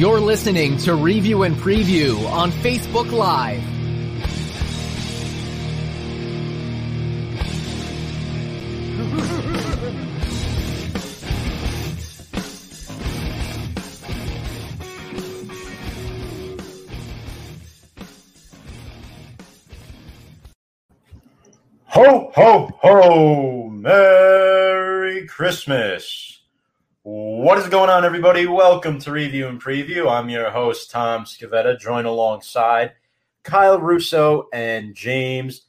for listening to Review and Preview on Facebook Live. Ho, ho, ho! Merry Christmas! What is going on, everybody? Welcome to Review and Preview. I'm your host, Tom Scavetta, joined alongside Kyle Russo and James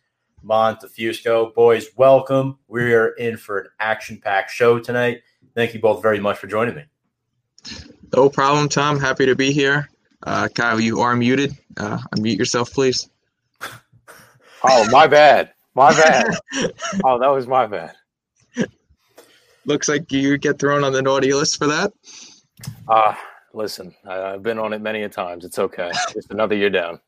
Montefusco. Boys, welcome. We're in for an action packed show tonight. Thank you both very much for joining me. No problem, Tom. Happy to be here. Uh, Kyle, you are muted. Uh, unmute yourself, please. Oh, my bad. My bad. oh, that was my bad. Looks like you get thrown on the naughty list for that. Ah, uh, listen, I, I've been on it many a times. It's okay. Just another year down.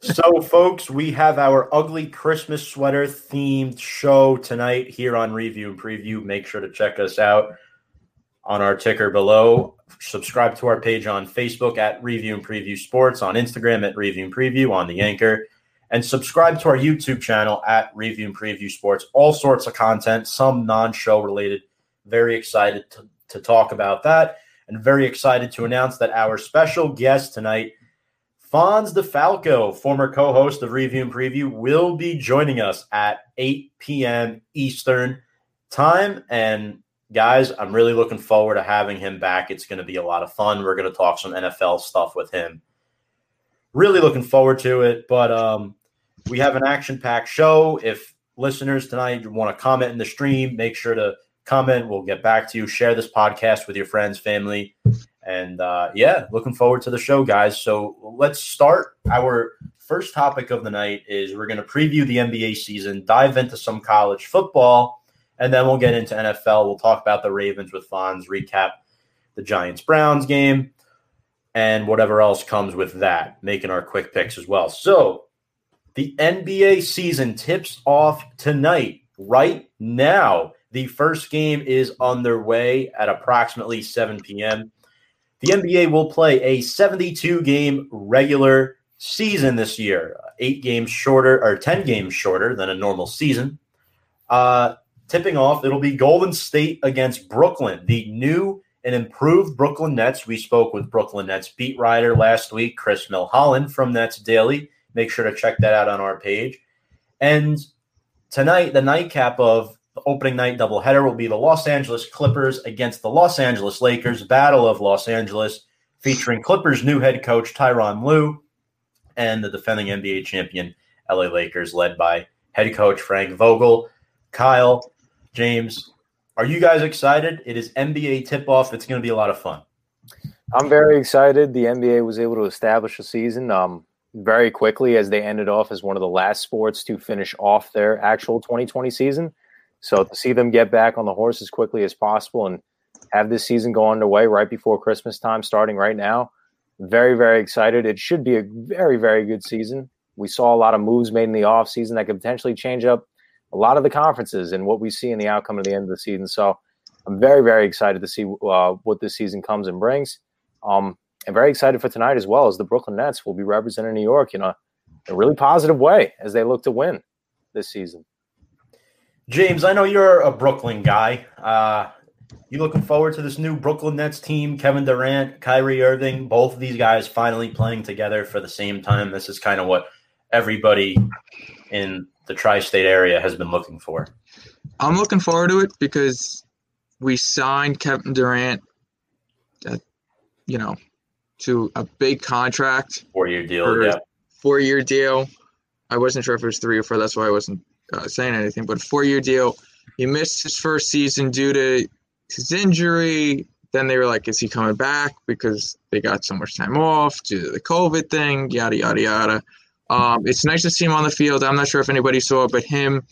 So, folks, we have our ugly Christmas sweater themed show tonight here on Review and Preview. Make sure to check us out on our ticker below. Subscribe to our page on Facebook at Review and Preview Sports, on Instagram at Review and Preview, on the Anchor and subscribe to our YouTube channel at Review and Preview Sports. All sorts of content, some non show related. Very excited to, to talk about that and very excited to announce that our special guest tonight, Fonz DeFalco, former co host of Review and Preview, will be joining us at 8 p.m. Eastern time. And guys, I'm really looking forward to having him back. It's going to be a lot of fun. We're going to talk some NFL stuff with him really looking forward to it. But um, we have an action packed show. If listeners tonight want to comment in the stream, make sure to comment. We'll get back to you. Share this podcast with your friends, family. And uh, yeah, looking forward to the show, guys. So let's start. Our first topic of the night is we're going to preview the NBA season, dive into some college football, and then we'll get into NFL. We'll talk about the Ravens with Fonz, recap the Giants Browns game, and whatever else comes with that, making our quick picks as well. So, the NBA season tips off tonight, right now. The first game is underway at approximately 7 p.m. The NBA will play a 72 game regular season this year, eight games shorter or 10 games shorter than a normal season. Uh, tipping off, it'll be Golden State against Brooklyn, the new and improved Brooklyn Nets. We spoke with Brooklyn Nets beat writer last week, Chris Milholland from Nets Daily. Make sure to check that out on our page. And tonight, the nightcap of the opening night doubleheader will be the Los Angeles Clippers against the Los Angeles Lakers, Battle of Los Angeles, featuring Clippers' new head coach Tyronn Lue and the defending NBA champion LA Lakers, led by head coach Frank Vogel. Kyle, James, are you guys excited? It is NBA tip off. It's going to be a lot of fun. I'm very excited. The NBA was able to establish a season um, very quickly as they ended off as one of the last sports to finish off their actual 2020 season. So to see them get back on the horse as quickly as possible and have this season go underway right before Christmas time, starting right now, very, very excited. It should be a very, very good season. We saw a lot of moves made in the offseason that could potentially change up a lot of the conferences and what we see in the outcome of the end of the season. So I'm very, very excited to see uh, what this season comes and brings. Um, and very excited for tonight as well as the Brooklyn Nets will be representing New York in a, a really positive way as they look to win this season. James, I know you're a Brooklyn guy. Uh, you looking forward to this new Brooklyn Nets team? Kevin Durant, Kyrie Irving, both of these guys finally playing together for the same time. This is kind of what everybody in the tri-state area has been looking for. I'm looking forward to it because we signed Kevin Durant, uh, you know, to a big contract, four-year deal. Yeah, four-year deal. I wasn't sure if it was three or four. That's why I wasn't uh, saying anything. But four-year deal. He missed his first season due to his injury. Then they were like, "Is he coming back?" Because they got so much time off due to the COVID thing. Yada yada yada. Um, it's nice to see him on the field. I'm not sure if anybody saw it, but him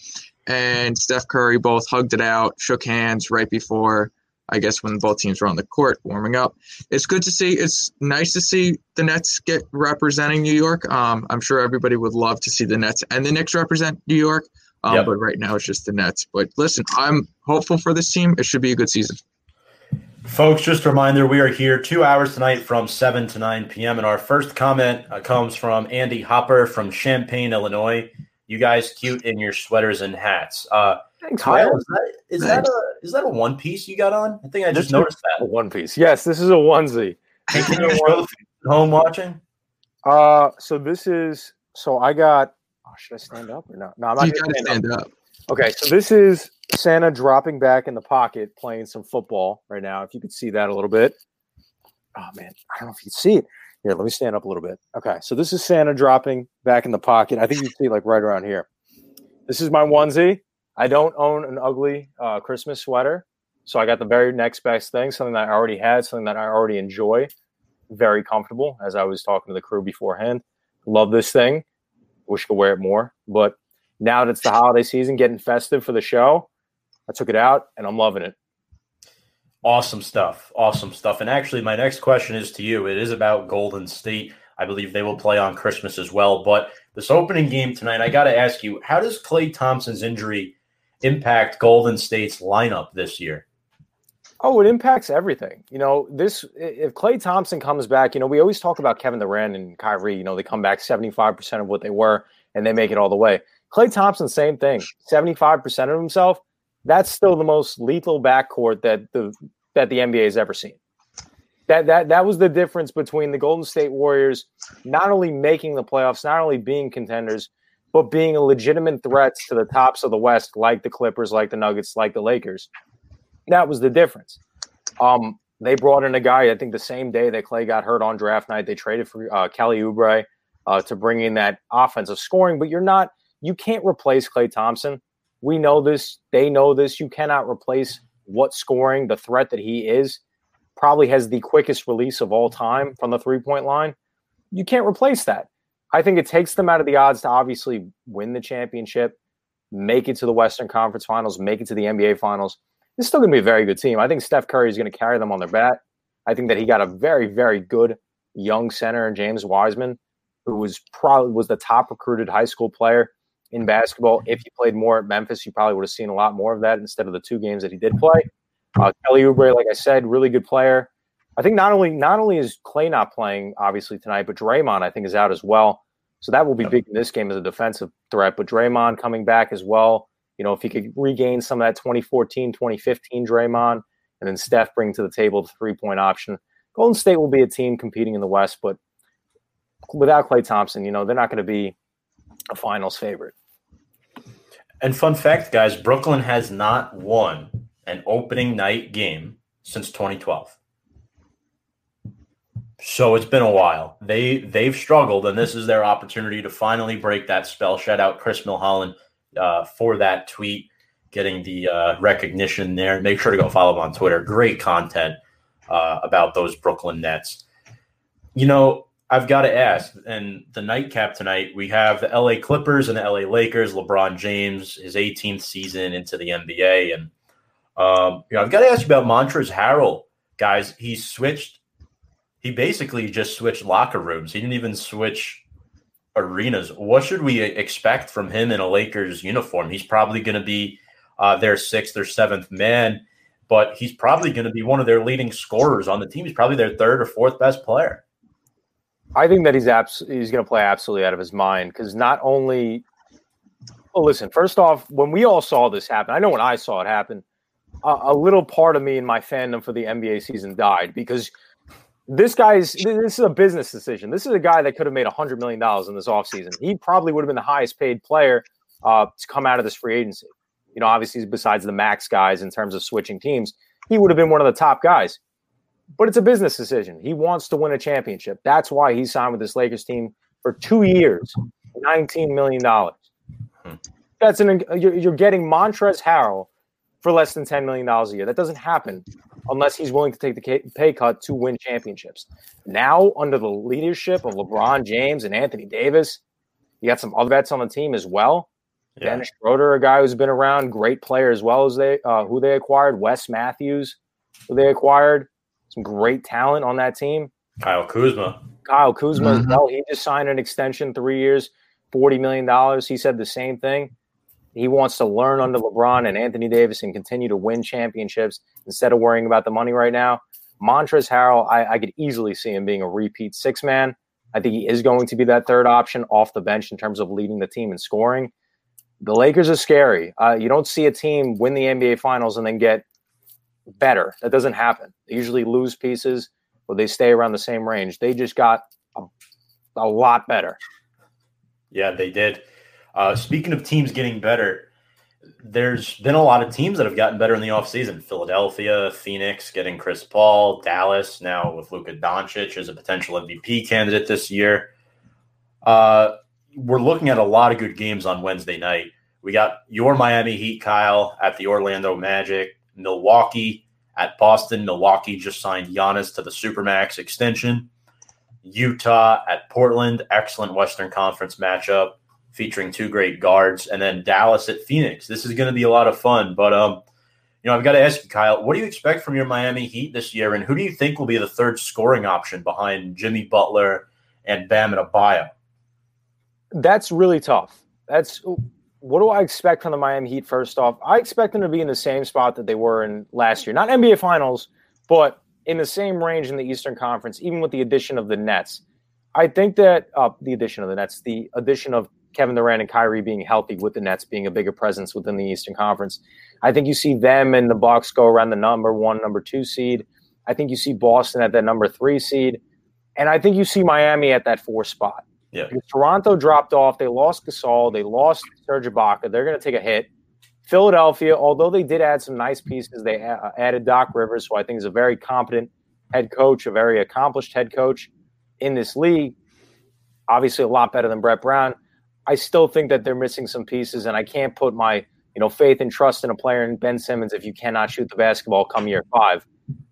and Steph Curry both hugged it out, shook hands right before, I guess, when both teams were on the court warming up. It's good to see. It's nice to see the Nets get representing New York. Um, I'm sure everybody would love to see the Nets and the Knicks represent New York. Um, yep. But right now it's just the Nets. But listen, I'm hopeful for this team. It should be a good season. Folks, just a reminder we are here two hours tonight from 7 to 9 p.m. And our first comment uh, comes from Andy Hopper from Champaign, Illinois. You guys cute in your sweaters and hats. Uh, Thanks, Kyle, man. is that, is, that a, is that a one piece you got on? I think I just This is- noticed A that. one piece. Yes, this is a onesie. Hey, can you show the home watching? Uh, so this is so I got. Oh, should I stand up or not? No, I'm not You gonna gotta stand up. stand up. Okay, so this is Santa dropping back in the pocket, playing some football right now. If you could see that a little bit. Oh man, I don't know if you can see it. Here, let me stand up a little bit. Okay, so this is Santa dropping back in the pocket. I think you can see like right around here. This is my onesie. I don't own an ugly uh, Christmas sweater, so I got the very next best thing, something that I already had, something that I already enjoy. Very comfortable, as I was talking to the crew beforehand. Love this thing. Wish I could wear it more, but now that it's the holiday season, getting festive for the show, I took it out and I'm loving it. Awesome stuff. Awesome stuff. And actually, my next question is to you. It is about Golden State. I believe they will play on Christmas as well. But this opening game tonight, I got to ask you, how does Klay Thompson's injury impact Golden State's lineup this year? Oh, it impacts everything. You know, this if Klay Thompson comes back, you know, we always talk about Kevin Durant and Kyrie, you know, they come back 75% of what they were and they make it all the way. Klay Thompson, same thing. 75% of himself, that's still the most lethal backcourt that the that the NBA has ever seen. That that that was the difference between the Golden State Warriors not only making the playoffs, not only being contenders, but being a legitimate threat to the tops of the West, like the Clippers, like the Nuggets, like the Lakers. That was the difference. Um, they brought in a guy. I think the same day that Klay got hurt on draft night, they traded for uh, Kelly Oubre uh, to bring in that offensive scoring. But you're not, you can't replace Klay Thompson. We know this. They know this. You cannot replace what scoring, the threat that he is. Probably has the quickest release of all time from the three point line. You can't replace that. I think it takes them out of the odds to obviously win the championship, make it to the Western Conference Finals, make it to the NBA Finals. It's still going to be a very good team. I think Steph Curry is going to carry them on their back. I think that he got a very, very good young center in James Wiseman, who was probably was the top recruited high school player in basketball. If he played more at Memphis, you probably would have seen a lot more of that instead of the two games that he did play. Uh, Kelly Oubre, like I said, really good player. I think not only not only is Klay not playing obviously tonight, but Draymond I think is out as well. So that will be big in this game as a defensive threat. But Draymond coming back as well. You know, if he could regain some of that 2014, 2015 Draymond, and then Steph bring to the table the three point option, Golden State will be a team competing in the West. But without Klay Thompson, you know, they're not going to be a finals favorite. And fun fact, guys, Brooklyn has not won an opening night game since 2012. So it's been a while. They they've struggled, and this is their opportunity to finally break that spell. Shout out Chris Milholland uh, for that tweet, getting the uh, recognition there. Make sure to go follow him on Twitter. Great content uh, about those Brooklyn Nets. You know, I've got to ask, and the nightcap tonight, we have the LA Clippers and the LA Lakers, LeBron James, his 18th season into the NBA. And, um, you know, I've got to ask you about Montrezl Harrell, guys. He switched, he basically just switched locker rooms. He didn't even switch arenas. What should we expect from him in a Lakers uniform? He's probably going to be uh, their sixth or seventh man, but he's probably going to be one of their leading scorers on the team. He's probably their third or fourth best player. I think that he's abs- he's going to play absolutely out of his mind because not only, well, listen. First off, when we all saw this happen, I know when I saw it happen, a, a little part of me in my fandom for the NBA season died because this guy's this is a business decision. This is a guy that could have made hundred million dollars in this offseason. He probably would have been the highest paid player uh, to come out of this free agency. You know, obviously besides the max guys in terms of switching teams, he would have been one of the top guys but it's a business decision. He wants to win a championship. That's why he signed with this Lakers team for two years, nineteen million dollars. Hmm. That's an you're, you're getting Montrezl Harrell for less than ten million dollars a year. That doesn't happen unless he's willing to take the pay cut to win championships. Now, under the leadership of LeBron James and Anthony Davis, you got some other vets on the team as well. Yeah. Dennis Schroeder, a guy who's been around, great player as well as they uh, who they acquired. Wes Matthews, who they acquired some great talent on that team. Kyle Kuzma. Kyle Kuzma as Mhm. well. He just signed an extension, three years, forty million dollars. He said the same thing. He wants to learn under LeBron and Anthony Davis and continue to win championships instead of worrying about the money right now. Montrezl Harrell, I, I could easily see him being a repeat six man. I think he is going to be that third option off the bench in terms of leading the team and scoring. The Lakers are scary. Uh, you don't see a team win the NBA Finals and then get better. That doesn't happen. They usually lose pieces or they stay around the same range. They just got a, a lot better. Yeah, they did. Uh, speaking of teams getting better, there's been a lot of teams that have gotten better in the offseason. Philadelphia, Phoenix getting Chris Paul, Dallas now with Luka Doncic as a potential MVP candidate this year. Uh, we're looking at a lot of good games on Wednesday night. We got your Miami Heat, Kyle, at the Orlando Magic, Milwaukee at Boston. Milwaukee just signed Giannis to the Supermax extension. Utah at Portland, excellent Western Conference matchup featuring two great guards, and then Dallas at Phoenix. This is going to be a lot of fun. But um, you know, I've got to ask you, Kyle, what do you expect from your Miami Heat this year, and who do you think will be the third scoring option behind Jimmy Butler and Bam Adebayo? That's really tough. That's what do I expect from the Miami Heat? First off, I expect them to be in the same spot that they were in last year, not NBA Finals, but in the same range in the Eastern Conference, even with the addition of the Nets. I think that uh, the addition of the Nets, the addition of Kevin Durant and Kyrie being healthy with the Nets being a bigger presence within the Eastern Conference. I think you see them and the Bucks go around the number one, number two seed. I think you see Boston at that number three seed. And I think you see Miami at that four spot. Yeah. Because Toronto dropped off. They lost Gasol. They lost Serge Ibaka. They're going to take a hit. Philadelphia, although they did add some nice pieces, they uh, added Doc Rivers, who I think is a very competent head coach, a very accomplished head coach in this league. Obviously, a lot better than Brett Brown. I still think that they're missing some pieces, and I can't put my you know faith and trust in a player in Ben Simmons if you cannot shoot the basketball come year five.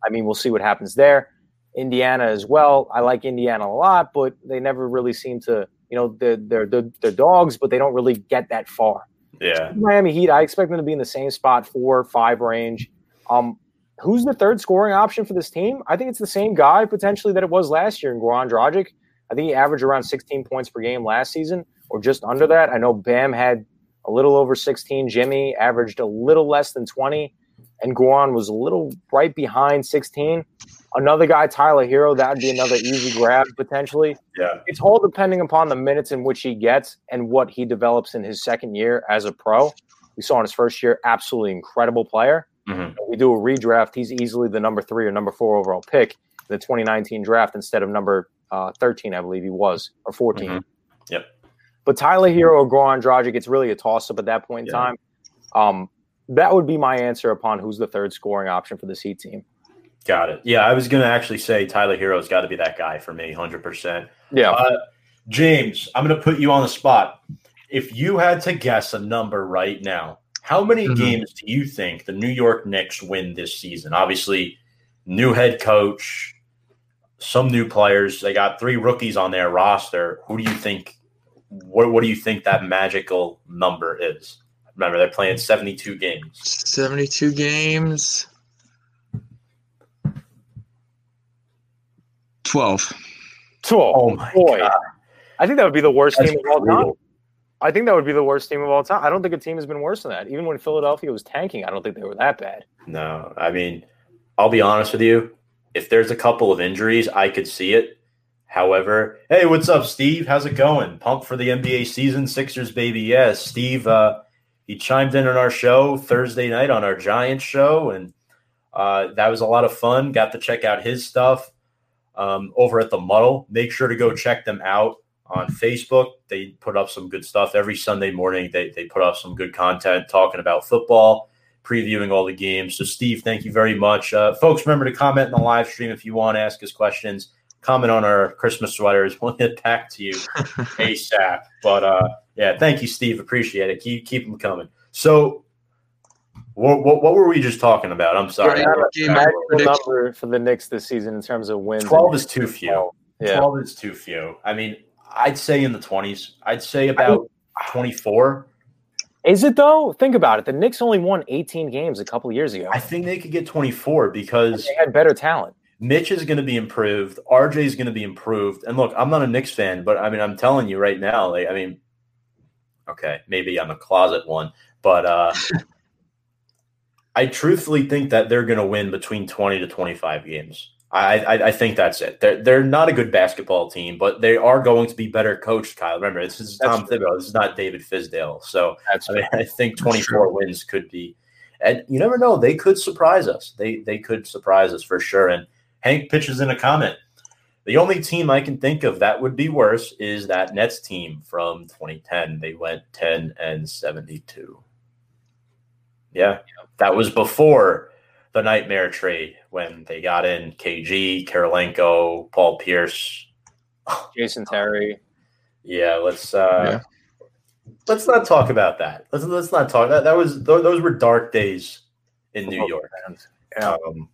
I mean, we'll see what happens there. Indiana as well. I like Indiana a lot, but they never really seem to you know they're they're they're, they're dogs, but they don't really get that far. Yeah, Miami Heat. I expect them to be in the same spot, four five range. Um, who's the third scoring option for this team? I think it's the same guy potentially that it was last year in Goran Dragic. I think he averaged around 16 points per game last season or just under that. I know Bam had a little over 16. Jimmy averaged a little less than 20. And Goran was a little right behind 16. Another guy, Tyler Herro, that would be another easy grab potentially. Yeah. It's all depending upon the minutes in which he gets and what he develops in his second year as a pro. We saw in his first year, absolutely incredible player. Mm-hmm. We do a redraft. He's easily the number three or number four overall pick in the 2019 draft instead of number uh, 13, I believe he was, or 14. Mm-hmm. Yep. But Tyler Herro or Goran Dragic, it's really a toss up at that point in Yeah. time. Um, that would be my answer upon who's the third scoring option for this Heat team. Got it. Yeah, I was going to actually say Tyler Herro's got to be that guy for me, 100%. Yeah. Uh, James, I'm going to put you on the spot. If you had to guess a number right now, how many Mhm. games do you think the New York Knicks win this season? Obviously, new head coach, some new players. They got three rookies on their roster. Who do you think? What, what do you think that magical number is? Remember, they're playing 72 games. 72 games. 12. 12. Oh, my boy. God. I think that would be the worst That's team of all time. I think that would be the worst team of all time. I don't think a team has been worse than that. Even when Philadelphia was tanking, I don't think they were that bad. No, I mean, I'll be honest with you. If there's a couple of injuries, I could see it. However, hey, what's up, Steve? How's it going? Pumped for the NBA season, Sixers, baby. Yes, Steve. Uh, he chimed in on our show Thursday night on our Giants show, and uh, that was a lot of fun. Got to check out his stuff um, over at the Muddle. Make sure to go check them out on Facebook. They put up some good stuff every Sunday morning. They they put up some good content talking about football previewing all the games. So, Steve, thank you very much. Uh, folks, remember to comment in the live stream if you want to ask us questions. Comment on our Christmas sweaters. We'll get back to you ASAP. But uh, yeah, thank you, Steve. Appreciate it. Keep keep them coming. So, what, what, what were we just talking about? I'm sorry. Yeah, game Magical prediction. number for the Knicks this season in terms of wins. 12 is too few. Yeah. 12 is too few. I mean, I'd say in the 20s. I'd say about 24. Is it though? Think about it. The Knicks only won 18 games a couple years ago. I think they could get 24 because They had better talent. Mitch is going to be improved. RJ is going to be improved. And look, I'm not a Knicks fan, but I mean, I'm telling you right now, like, I mean, okay, maybe I'm a closet one, but uh, I truthfully think that they're going to win between 20 to 25 games. I, I, I think that's it. They're they're not a good basketball team, but they are going to be better coached. Kyle, remember this is Tom Thibodeau. This is not David Fizdale. So That's I mean, I think 24 wins could be, and you never know. They could surprise us. They they could surprise us for sure. And Hank pitches in a comment. The only team I can think of that would be worse is that Nets team from 2010. They went 10 and 72. Yeah, that was before the nightmare trade when they got in KG, Kirilenko, Paul Pierce. Jason Terry. Yeah, let's uh let's not talk about that. Let's let's not talk that that was those, those were dark days in New York. Um,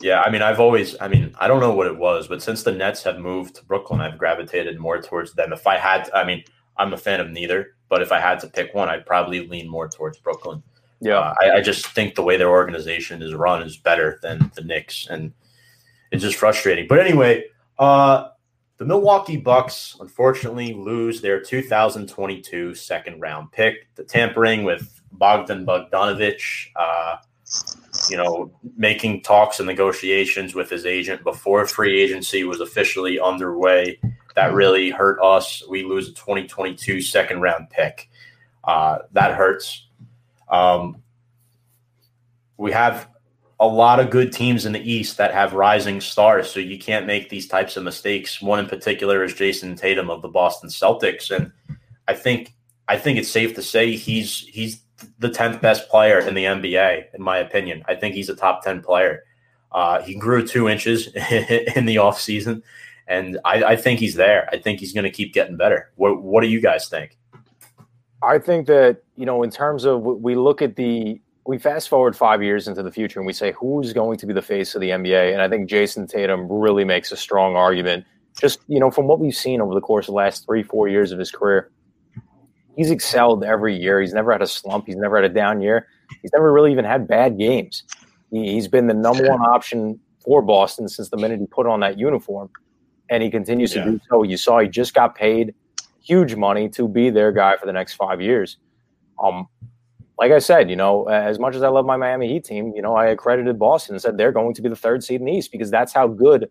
yeah, I mean, I've always, I mean, I don't know what it was, but since the Nets have moved to Brooklyn, I've gravitated more towards them. If I had, to, I mean, I'm a fan of neither, but if I had to pick one, I'd probably lean more towards Brooklyn. Yeah. Uh, I, I just think the way their organization is run is better than the Knicks, and it's just frustrating. But anyway, uh, the Milwaukee Bucks unfortunately lose their 2022 second round pick. The tampering with Bogdan Bogdanovich, uh, you know, making talks and negotiations with his agent before free agency was officially underway. That really hurt us. We lose a 2022 second round pick. Uh, that hurts. Um, we have a lot of good teams in the East that have rising stars, so you can't make these types of mistakes. One in particular is Jayson Tatum of the Boston Celtics, and I think I think it's safe to say he's he's the tenth best player in the NBA, in my opinion. I think he's a top ten player. Uh, he grew two inches in the offseason, and I, I think he's there. I think he's going to keep getting better. What What do you guys think? I think that you know, in terms of we look at the we fast forward five years into the future and we say who's going to be the face of the NBA, and I think Jayson Tatum really makes a strong argument. Just you know, from what we've seen over the course of the last three, four years of his career, he's excelled every year. He's never had a slump. He's never had a down year. He's never really even had bad games. He, he's been the number one option for Boston since the minute he put on that uniform, and he continues Yeah. to do so. You saw he just got paid huge money to be their guy for the next five years. Um, like I said, you know, as much as I love my Miami Heat team, you know, I accredited Boston and said they're going to be the third seed in the East because that's how good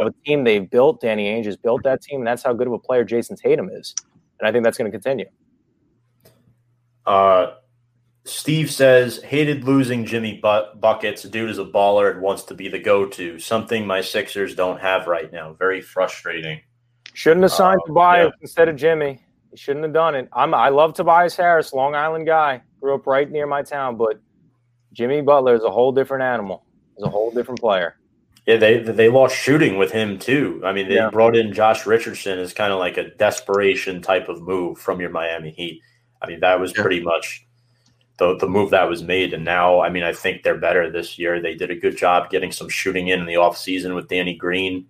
of a team they've built. Danny Ainge has built that team, and that's how good of a player Jayson Tatum is. And I think that's going to continue. Uh, Steve says hated losing Jimmy but- buckets. Dude is a baller and wants to be the go-to. Something my Sixers don't have right now. Very frustrating. Shouldn't have signed Uh, Tobias yeah. instead of Jimmy. He shouldn't have done it. I'm I love Tobias Harris, Long Island guy. Grew up right near my town, but Jimmy Butler is a whole different animal. He's a whole different player. Yeah, they they lost shooting with him too. I mean, they Yeah. brought in Josh Richardson as kind of like a desperation type of move from your Miami Heat. I mean, that was Yeah. pretty much the the move that was made. And now, I mean, I think they're better this year. They did a good job getting some shooting in in the offseason with Danny Green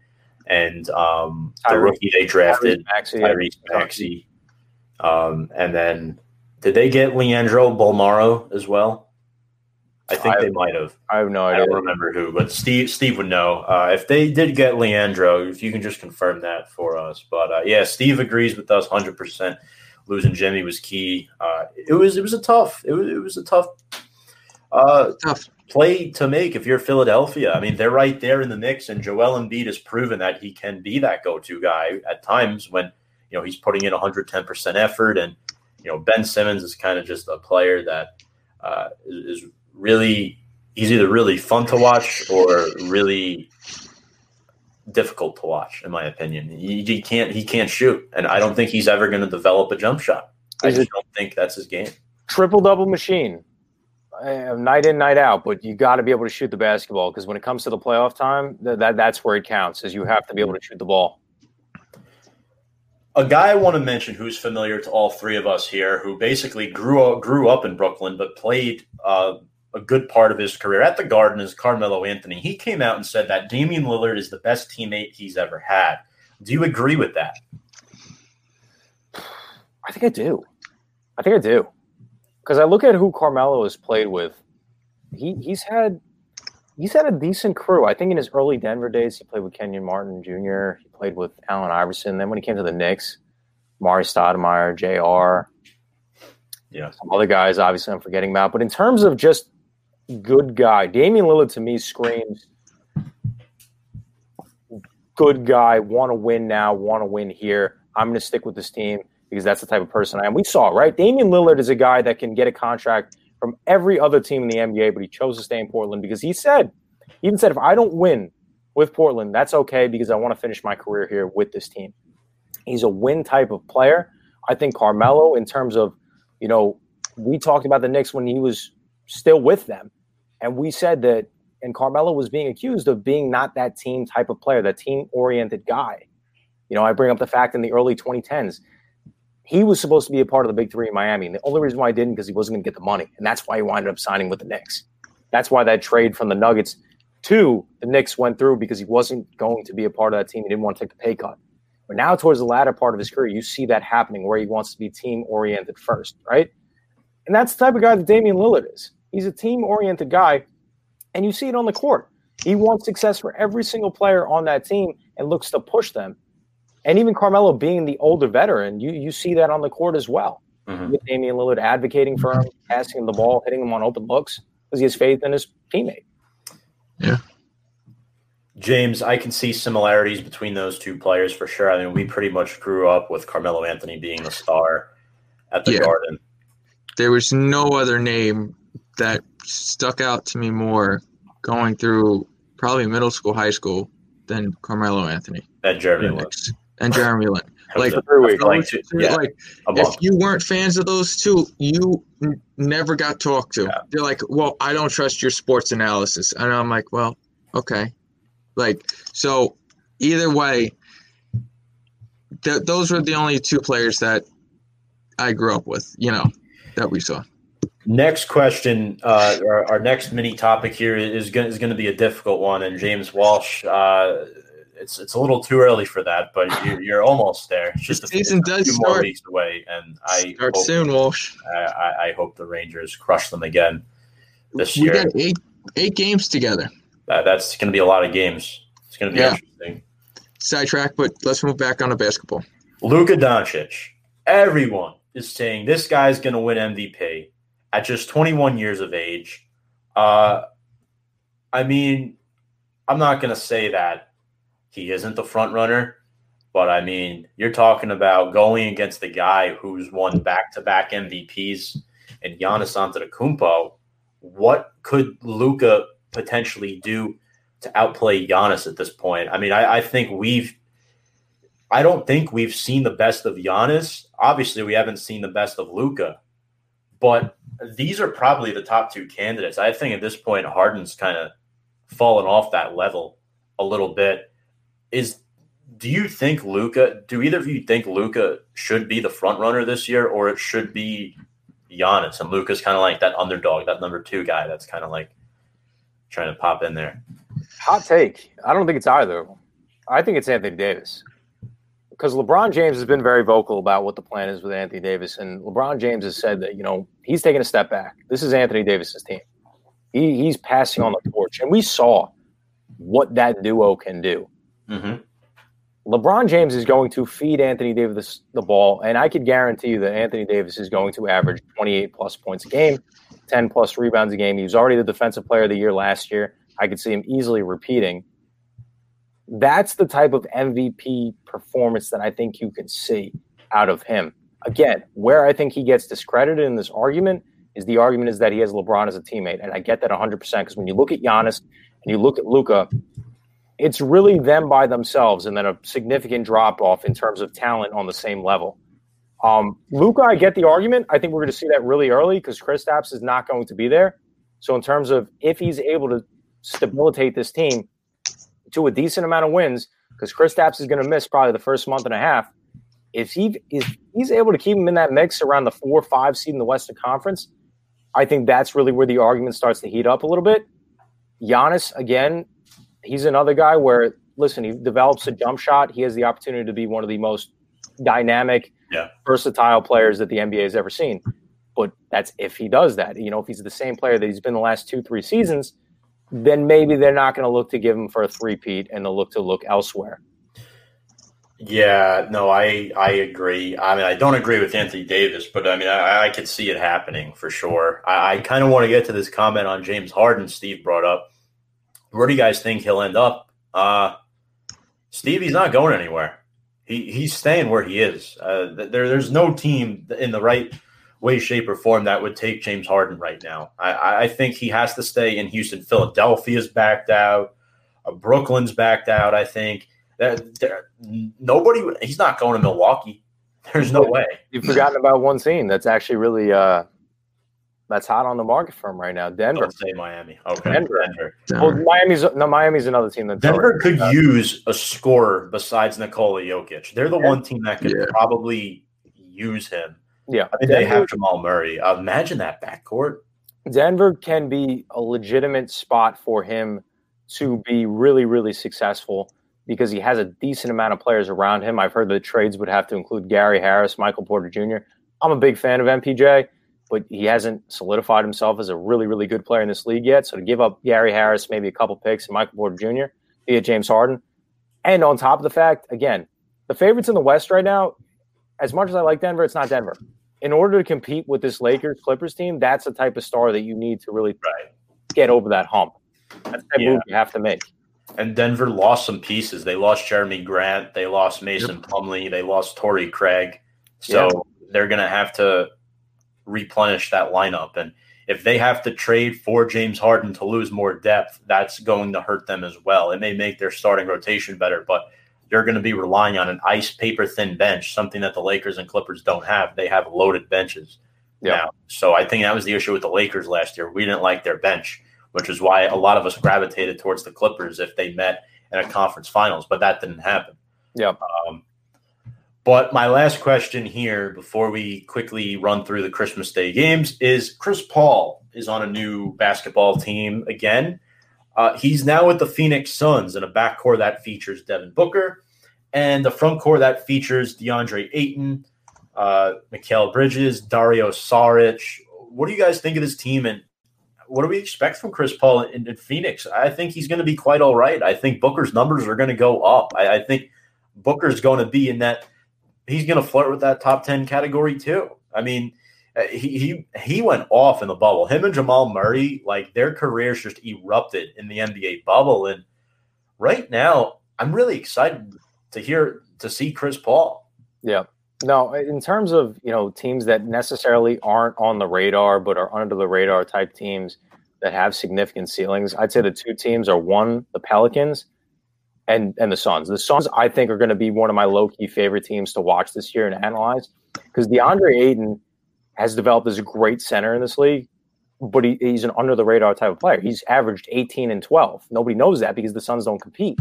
and um, the Tyrese- rookie they drafted, Maxey, Tyrese Maxey. Um, and then did they get Leandro Bolmaro as well? I think I- they might have. I have no idea. I don't remember who, but Steve Steve would know uh, if they did get Leandro. If you can just confirm that for us, but uh, yeah, Steve agrees with us hundred percent. Losing Jimmy was key. Uh, it was it was a tough it was it was a tough uh, Tough. play to make if you're Philadelphia. I mean, they're right there in the mix, and Joel Embiid has proven that he can be that go-to guy at times when you know he's putting in 110 percent effort, and you know Ben Simmons is kind of just a player that uh, is is really he's either really fun to watch or really difficult to watch, in my opinion. He, he can't he can't shoot, and I don't think he's ever going to develop a jump shot. I just don't think that's his game. Triple double machine, night in, night out. But you got to be able to shoot the basketball because when it comes to the playoff time, th- that that's where it counts. Is you have to be able to shoot the ball. a guy I want to mention who's familiar to all three of us here, who basically grew up, grew up in Brooklyn but played uh, a good part of his career at the Garden, is Carmelo Anthony. He came out and said that Damian Lillard is the best teammate he's ever had. Do you agree with that? I think I do. I think I do. Because I look at who Carmelo has played with. He he's had he's had a decent crew. I think in his early Denver days, he played with Kenyon Martin Jr. He played with Allen Iverson. Then when he came to the Knicks, Mari Stoudemire, Jr. Yeah. Some other guys, obviously, I'm forgetting about. But in terms of just good guy, Damian Lillard to me screams good guy, want to win now, want to win here. I'm going to stick with this team because that's the type of person I am. We saw, right? Damian Lillard is a guy that can get a contract from every other team in the NBA, but he chose to stay in Portland because he said, he even said, if I don't win with Portland, that's okay because I want to finish my career here with this team. He's a win type of player. I think Carmelo, in terms of, you know, we talked about the Knicks when he was still with them. And we said that, and Carmelo was being accused of being not that team type of player, that team oriented guy. You know, I bring up the fact in the early 2010s, he was supposed to be a part of the big three in Miami. And the only reason why he didn't because he wasn't going to get the money. And that's why he wound up signing with the Knicks. That's why that trade from the Nuggets to the Knicks went through because he wasn't going to be a part of that team. He didn't want to take the pay cut. But now, towards the latter part of his career, you see that happening where he wants to be team oriented first, right? And that's the type of guy that Damian Lillard is. He's a team oriented guy, and you see it on the court. He wants success for every single player on that team and looks to push them. And even Carmelo being the older veteran, you you see that on the court as well. Mhm. With Damian Lillard advocating for him, passing him the ball, hitting him on open looks because he has faith in his teammate. Yeah. James, I can see similarities between those two players for sure. I mean, we pretty much grew up with Carmelo Anthony being the star at the Yeah. Garden. There was no other name that stuck out to me more going through probably middle school, high school than Carmelo Anthony That Jeremy and Lin. And Jeremy Lin. Like, week. Feel yeah, like if you weren't fans of those two, you n- never got talked to. Yeah. They're like, "Well, I don't trust your sports analysis," and I'm like, "Well, okay." Like, so either way, th- those were the only two players that I grew up with. You know, that we saw. Next question, uh, our, our next mini topic here is going is going to be a difficult one, and James Walsh, uh, it's it's a little too early for that, but you're, you're almost there. It's just a few, Season does few more weeks away, and I Start hope, soon, Walsh. I, I, hope the Rangers crush them again this We year. got eight eight games together. Uh, that's going to be a lot of games. It's going to be Yeah. interesting. Sidetrack, but let's move back on to basketball. Luka Doncic. Everyone is saying this guy's going to win MVP at just 21 years of age. Uh, I mean, I'm not going to say that he isn't the front runner, but I mean, you're talking about going against the guy who's won back-to-back MVPs and Giannis Antetokounmpo. What could Luka potentially do to outplay Giannis at this point? I mean, I, I think we've I don't think we've seen the best of Giannis. Obviously, we haven't seen the best of Luka, but these are probably the top two candidates. I think at this point, Harden's kind of fallen off that level a little bit. Is do you think Luka? Do either of you think Luka should be the front runner this year, or it should be Giannis? And Luka's kind of like that underdog, that number two guy that's kind of like trying to pop in there. Hot take. I don't think it's either. I think it's Anthony Davis. Because LeBron James has been very vocal about what the plan is with Anthony Davis. And LeBron James has said that, you know, he's taking a step back. This is Anthony Davis's team. He, he's passing on the torch. And we saw what that duo can do. Mm-hmm. LeBron James is going to feed Anthony Davis the ball, and I could guarantee you that Anthony Davis is going to average 28 plus points a game, 10 plus rebounds a game. He was already the defensive player of the year last year. I could see him easily repeating. That's the type of MVP performance that I think you can see out of him. Again, where I think he gets discredited in this argument is the argument is that he has LeBron as a teammate, and I get that 100% because when you look at Giannis and you look at Luka, it's really them by themselves, and then a significant drop off in terms of talent on the same level. Um, Luka, I get the argument. I think we're going to see that really early because Kristaps is not going to be there. So, in terms of if he's able to stabilitate this team to a decent amount of wins, because Kristaps is going to miss probably the first month and a half. If he if he's able to keep him in that mix around the four or five seed in the Western Conference, I think that's really where the argument starts to heat up a little bit. Giannis, again, he's another guy where listen, he develops a jump shot. He has the opportunity to be one of the most dynamic, Yeah. versatile players that the NBA has ever seen. But that's if he does that. You know, if he's the same player that he's been the last two, three seasons, then maybe they're not going to look to give him for a three-peat and they'll look to look elsewhere. Yeah, no, I I agree. I mean, I don't agree with Anthony Davis, but I mean, I, I could see it happening for sure. I, I kind of want to get to this comment on James Harden. Steve brought up. Where do you guys think he'll end up? Uh, Steve, he's not going anywhere. He he's staying where he is. Uh, there there's no team in the right way, shape, or form that would take James Harden right now. I, I think he has to stay in Houston. Philadelphia's backed out. Uh, Brooklyn's backed out. I think that there, nobody. He's not going to Milwaukee. There's no way. You've forgotten about one team that's actually really uh, that's hot on the market for him right now. Denver. Don't say Miami. Okay, Denver. Denver. Well, Miami's no Miami's another team that Denver could use a scorer besides Nikola Jokic. They're the Yeah. one team that could Yeah. probably use him. Yeah, I mean, they have Jamal Murray. Imagine that backcourt. Denver can be a legitimate spot for him to be really, really successful because he has a decent amount of players around him. I've heard the trades would have to include Gary Harris, Michael Porter Jr. I'm a big fan of MPJ, but he hasn't solidified himself as a really, really good player in this league yet. So to give up Gary Harris, maybe a couple picks, and Michael Porter Jr., be it James Harden. And on top of the fact, again, the favorites in the West right now, as much as I like Denver, it's not Denver. In order to compete with this Lakers Clippers team, that's the type of star that you need to really Right. get over that hump. That's the Yeah. move you have to make. And Denver lost some pieces. They lost Jerami Grant. They lost Mason Plumlee. They lost Torrey Craig. So they're going to have to replenish that lineup. And if they have to trade for James Harden to lose more depth, that's going to hurt them as well. It may make their starting rotation better, but you're going to be relying on an ice paper thin bench, something that the Lakers and Clippers don't have. They have loaded benches Yeah. now. So I think that was the issue with the Lakers last year. We didn't like their bench, which is why a lot of us gravitated towards the Clippers if they met in a conference finals, but that didn't happen. Yeah. Um, but my last question here before we quickly run through the Christmas Day games is Chris Paul is on a new basketball team again. Uh, he's now with the Phoenix Suns in a backcourt that features Devin Booker and the front court that features DeAndre Ayton, uh, Bridges, Dario Saric. What do you guys think of this team and what do we expect from Chris Paul in, in Phoenix? I think he's going to be quite all right. I think Booker's numbers are going to go up. I, I think Booker's going to be in that. He's going to flirt with that top ten category too. I mean, uh, he he he went off in the bubble. Him and Jamal Murray, like their careers just erupted in the NBA bubble. And right now, I'm really excited to hear to see Chris Paul. Yeah. No, in terms of, you know, teams that necessarily aren't on the radar but are under the radar type teams that have significant ceilings, I'd say the two teams are one, the Pelicans and and the Suns. The Suns I think are going to be one of my low-key favorite teams to watch this year and analyze because DeAndre Ayton has developed as a great center in this league, but he, he's an under the radar type of player. He's averaged 18 and 12. Nobody knows that because the Suns don't compete.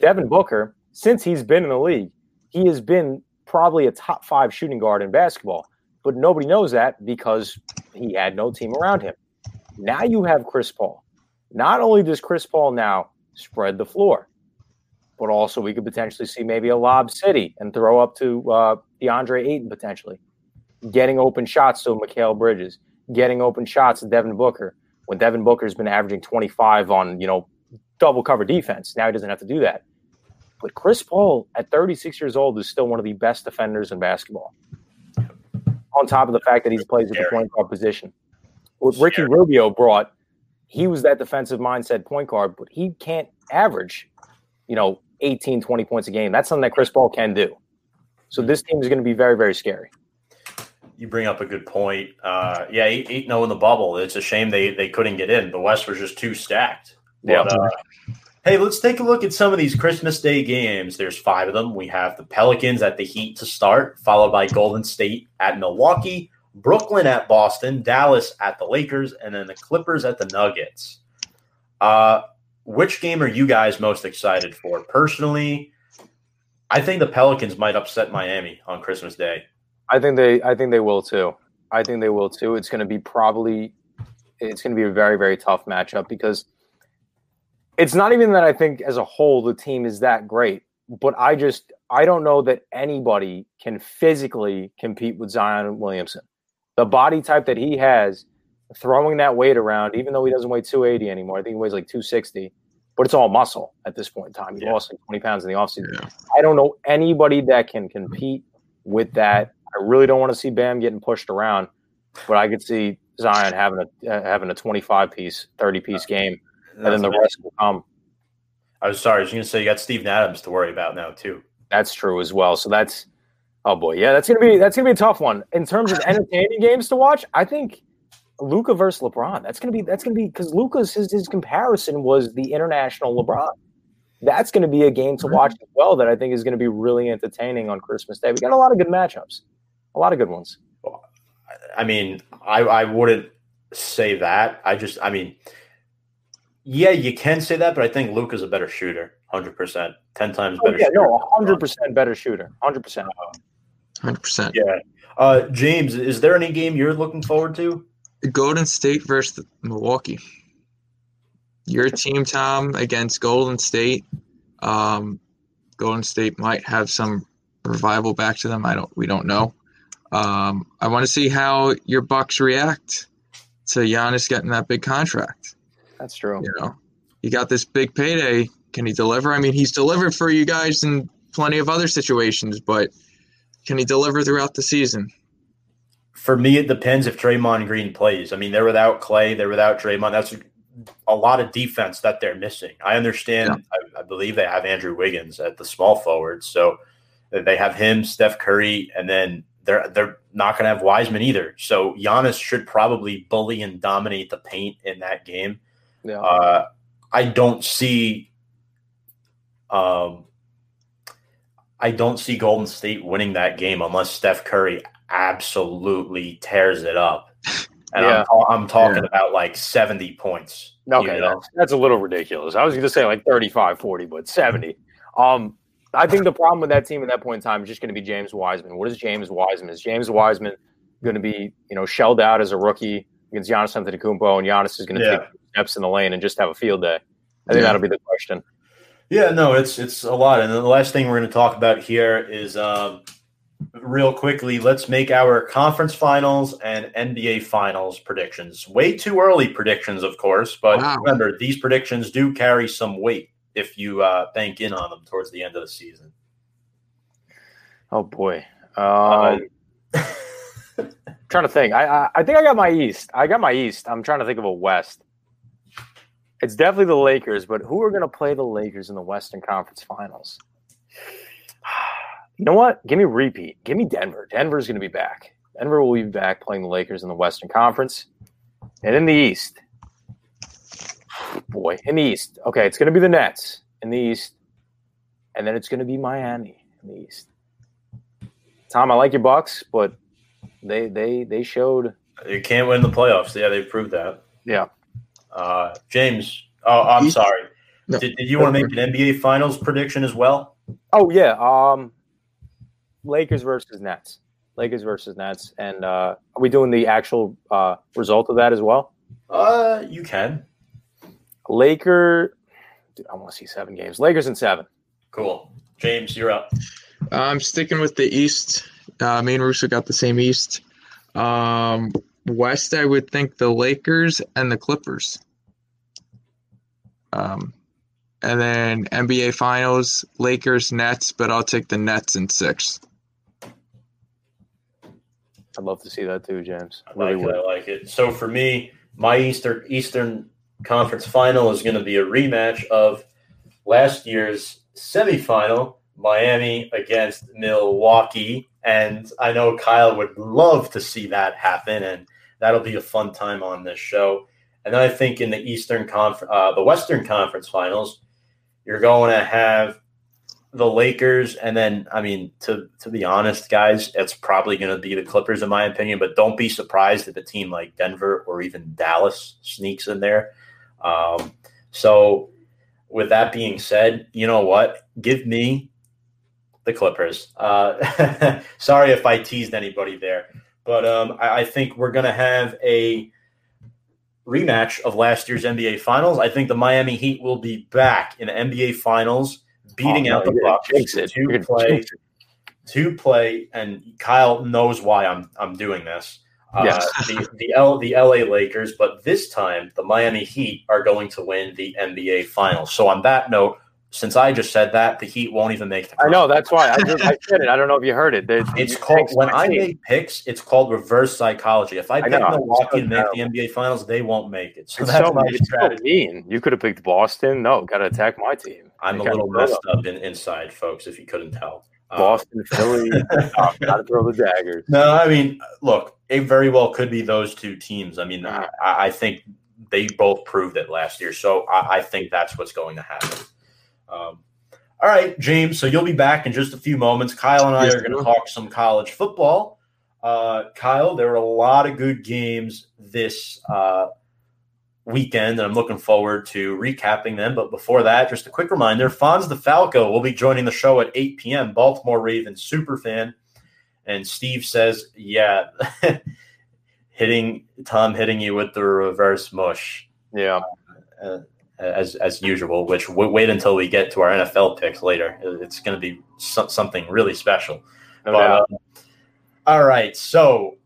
Devin Booker, since he's been in the league, he has been probably a top five shooting guard in basketball, but nobody knows that because he had no team around him. Now you have Chris Paul. Not only does Chris Paul now spread the floor, but also we could potentially see maybe a lob city and throw up to uh, DeAndre Ayton potentially, getting open shots to Mikal Bridges, getting open shots to Devin Booker. When Devin Booker's been averaging 25 on you know double cover defense, now he doesn't have to do that. But Chris Paul at 36 years old is still one of the best defenders in basketball. On top of the fact that he plays at the point guard position. What Ricky Rubio brought, he was that defensive mindset point guard, but he can't average, you know, 18, 20 points a game. That's something that Chris Paul can do. So this team is going to be very, very scary. You bring up a good point. Uh, yeah, eight, eight no in the bubble. It's a shame they they couldn't get in. The West was just too stacked. Yeah. Uh, hey, let's take a look at some of these Christmas Day games. There's five of them. We have the Pelicans at the Heat to start, followed by Golden State at Milwaukee, Brooklyn at Boston, Dallas at the Lakers, and then the Clippers at the Nuggets. Uh, which game are you guys most excited for? Personally, I think the Pelicans might upset Miami on Christmas Day. I think they I think they will too. I think they will too. It's going to be probably it's going to be a very very tough matchup because it's not even that I think as a whole the team is that great, but I just I don't know that anybody can physically compete with Zion Williamson. The body type that he has, throwing that weight around, even though he doesn't weigh 280 anymore, I think he weighs like 260. but it's all muscle at this point in time. He Yeah. lost like 20 pounds in the offseason. Yeah. I don't know anybody that can compete with that. I really don't want to see Bam getting pushed around, but I could see Zion having a uh, having a 25 piece, 30 piece game, and then the rest will come. I was sorry. I was going to say you got Steven Adams to worry about now too. That's true as well. So that's oh boy, yeah, that's gonna be that's gonna be a tough one in terms of entertaining games to watch. I think Luka versus LeBron. That's gonna be that's gonna be because Luka's his his comparison was the international LeBron. That's gonna be a game to mm-hmm. watch as well. That I think is gonna be really entertaining on Christmas Day. We got a lot of good matchups, a lot of good ones. I mean, I, I wouldn't say that. I just, I mean, yeah, you can say that, but I think Luka's a better shooter, hundred percent, ten times Oh, better. yeah, shooter. no, hundred percent better shooter, hundred percent. Hundred percent. Yeah. Uh, James, is there any game you're looking forward to? Golden State versus Milwaukee. Your team, Tom, against Golden State. Um, Golden State might have some revival back to them. I don't. We don't know. Um, I want to see how your Bucks react to Giannis getting that big contract. That's true. You know, he got this big payday. Can he deliver? I mean, he's delivered for you guys in plenty of other situations, but can he deliver throughout the season? For me, it depends if Draymond Green plays. I mean, they're without Klay, they're without Draymond. That's a lot of defense that they're missing. I understand. I, I believe they have Andrew Wiggins at the small forward, so they have him, Steph Curry, and then they're they're not going to have Wiseman either. So Giannis should probably bully and dominate the paint in that game. Yeah. Uh, I don't see. Um, I don't see Golden State winning that game unless Steph Curry absolutely tears it up. And Yeah. I'm, I'm talking about like 70 points. Okay, you know? that's, that's a little ridiculous. I was going to say like 35, 40, but 70. Um, I think the problem with that team at that point in time is just going to be James Wiseman. What is James Wiseman? Is James Wiseman going to be, you know, shelled out as a rookie against Giannis Antetokounmpo, and Giannis is going to Yeah. take steps in the lane and just have a field day? I think Yeah. that'll be the question. Yeah, no, it's it's a lot. And then the last thing we're going to talk about here is um, real quickly. Let's make our conference finals and NBA finals predictions. Way too early predictions, of course, but Wow. remember these predictions do carry some weight if you uh, bank in on them towards the end of the season. Oh boy. Um, trying to think. I, I I think I got my East. I got my East. I'm trying to think of a West. It's definitely the Lakers, but who are going to play the Lakers in the Western Conference Finals? You know what? Give me repeat. Give me Denver. Denver's going to be back. Denver will be back playing the Lakers in the Western Conference. And in the East, boy, in the East. Okay, it's going to be the Nets in the East. And then it's going to be Miami in the East. Tom, I like your Bucks, but they they they showed You can't win the playoffs. Yeah, they proved that. yeah. Uh, James, oh, I'm sorry. No. Did, did you want to make an NBA finals prediction as well? Oh yeah. Um Lakers versus Nets. Lakers versus Nets. And uh are we doing the actual uh result of that as well? Uh, you can. Laker dude, I want to see seven games. Lakers in seven. Cool. James, you're up. I'm sticking with the East. Uh, me and Russo got the same East. Um, West, I would think the Lakers and the Clippers. Um, and then NBA Finals, Lakers, Nets, but I'll take the Nets in six. I'd love to see that too, James. I Really like would. it. I like it. So for me, my Eastern Eastern Conference Final is going to be a rematch of last year's semifinal, Miami against Milwaukee, and I know Kyle would love to see that happen, and that'll be a fun time on this show. And then I think in the Eastern Conf, uh, the Western Conference Finals, you're going to have the Lakers, and then I mean, to to be honest, guys, it's probably going to be the Clippers in my opinion. But don't be surprised if a team like Denver or even Dallas sneaks in there. Um, so, with that being said, you know what? Give me the Clippers. Uh, sorry if I teased anybody there, but um, I, I think we're going to have a rematch of last year's NBA Finals. I think the Miami Heat will be back in the NBA Finals, beating Oh, out no, the Bucks to play to play. And Kyle knows why I'm I'm doing this. Uh, Yes. the the L the LA Lakers, but this time the Miami Heat are going to win the NBA Finals. So on that note, since I just said that, the Heat won't even make the. I know that's why I, just, I said it. I don't know if you heard it. They- It's called when I team. make picks. It's called reverse psychology. If I I pick know. Milwaukee to It's make the NBA Finals, they won't make it. So It's that's so, my it's so mean. You could have picked Boston. No, got to attack my team. I'm a little messed up in, inside, folks. If you couldn't tell, Um, Boston, Philly. oh, got to throw the daggers. No, I mean, look, it very well could be those two teams. I mean, I, I think they both proved it last year, so I, I think that's what's going to happen. Um, all right, James. So you'll be back in just a few moments. Kyle and I Yes, are going to talk some college football. Uh, Kyle, there were a lot of good games this uh, weekend, and I'm looking forward to recapping them. But before that, just a quick reminder: Fonz DeFalco will be joining the show at 8 p.m. Baltimore Ravens super fan. And Steve says, "Yeah, hitting Tom hitting you with the reverse mush Yeah. uh, as as usual. Which wait until we get to our NFL picks later. It's going to be so- something really special." No But, doubt. uh, all right, so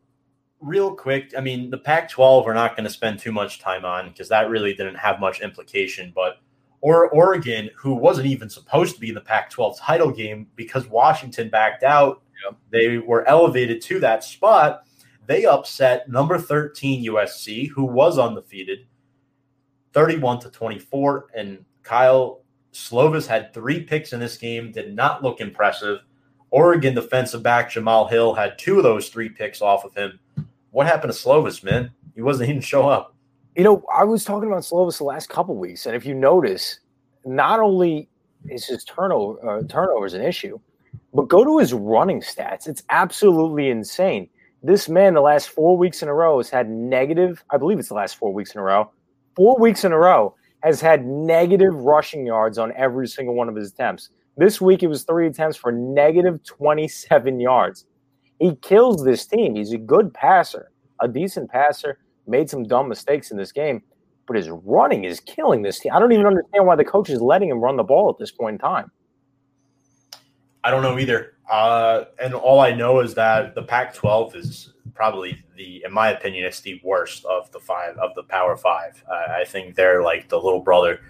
real quick, I mean, the Pac-12 we're not going to spend too much time on because that really didn't have much implication. But or Oregon, who wasn't even supposed to be in the Pac-12 title game because Washington backed out, Yep. they were elevated to that spot. They upset number 13 USC, who was undefeated, 31 to 24. And Kyle Slovis had three picks in this game, did not look impressive. Oregon defensive back Jamal Hill had two of those three picks off of him. What happened to Slovis, man? He wasn't even show up. You know, I was talking about Slovis the last couple weeks, and if you notice, not only is his turnover uh, turnovers an issue, but go to his running stats. It's absolutely insane. This man, the last four weeks in a row, has had negative. I believe it's the last four weeks in a row. Four weeks in a row has had negative rushing yards on every single one of his attempts. This week, it was three attempts for negative 27 yards. He kills this team. He's a good passer, a decent passer made some dumb mistakes in this game, but his running is killing this team. I don't even understand why the coach is letting him run the ball at this point in time. I don't know either. Uh, and all I know is that the Pac-12 is probably the, in my opinion, it's the worst of the five of the Power Five. Uh, I think they're like the little brother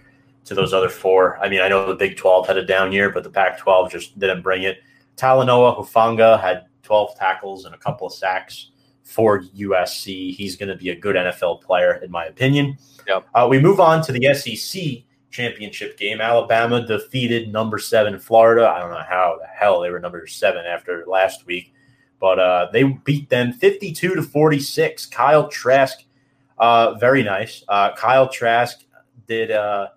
to those other four. I mean, I know the Big 12 had a down year, but the Pac-12 just didn't bring it. Talanoa Hufanga had 12 tackles and a couple of sacks for USC. He's going to be a good NFL player, in my opinion. Yep. Uh, we move on to the SEC championship game. Alabama defeated number seven Florida. I don't know how the hell they were number seven after last week, but uh, they beat them 52 to 46. Kyle Trask, uh, very nice. Uh, Kyle Trask did uh,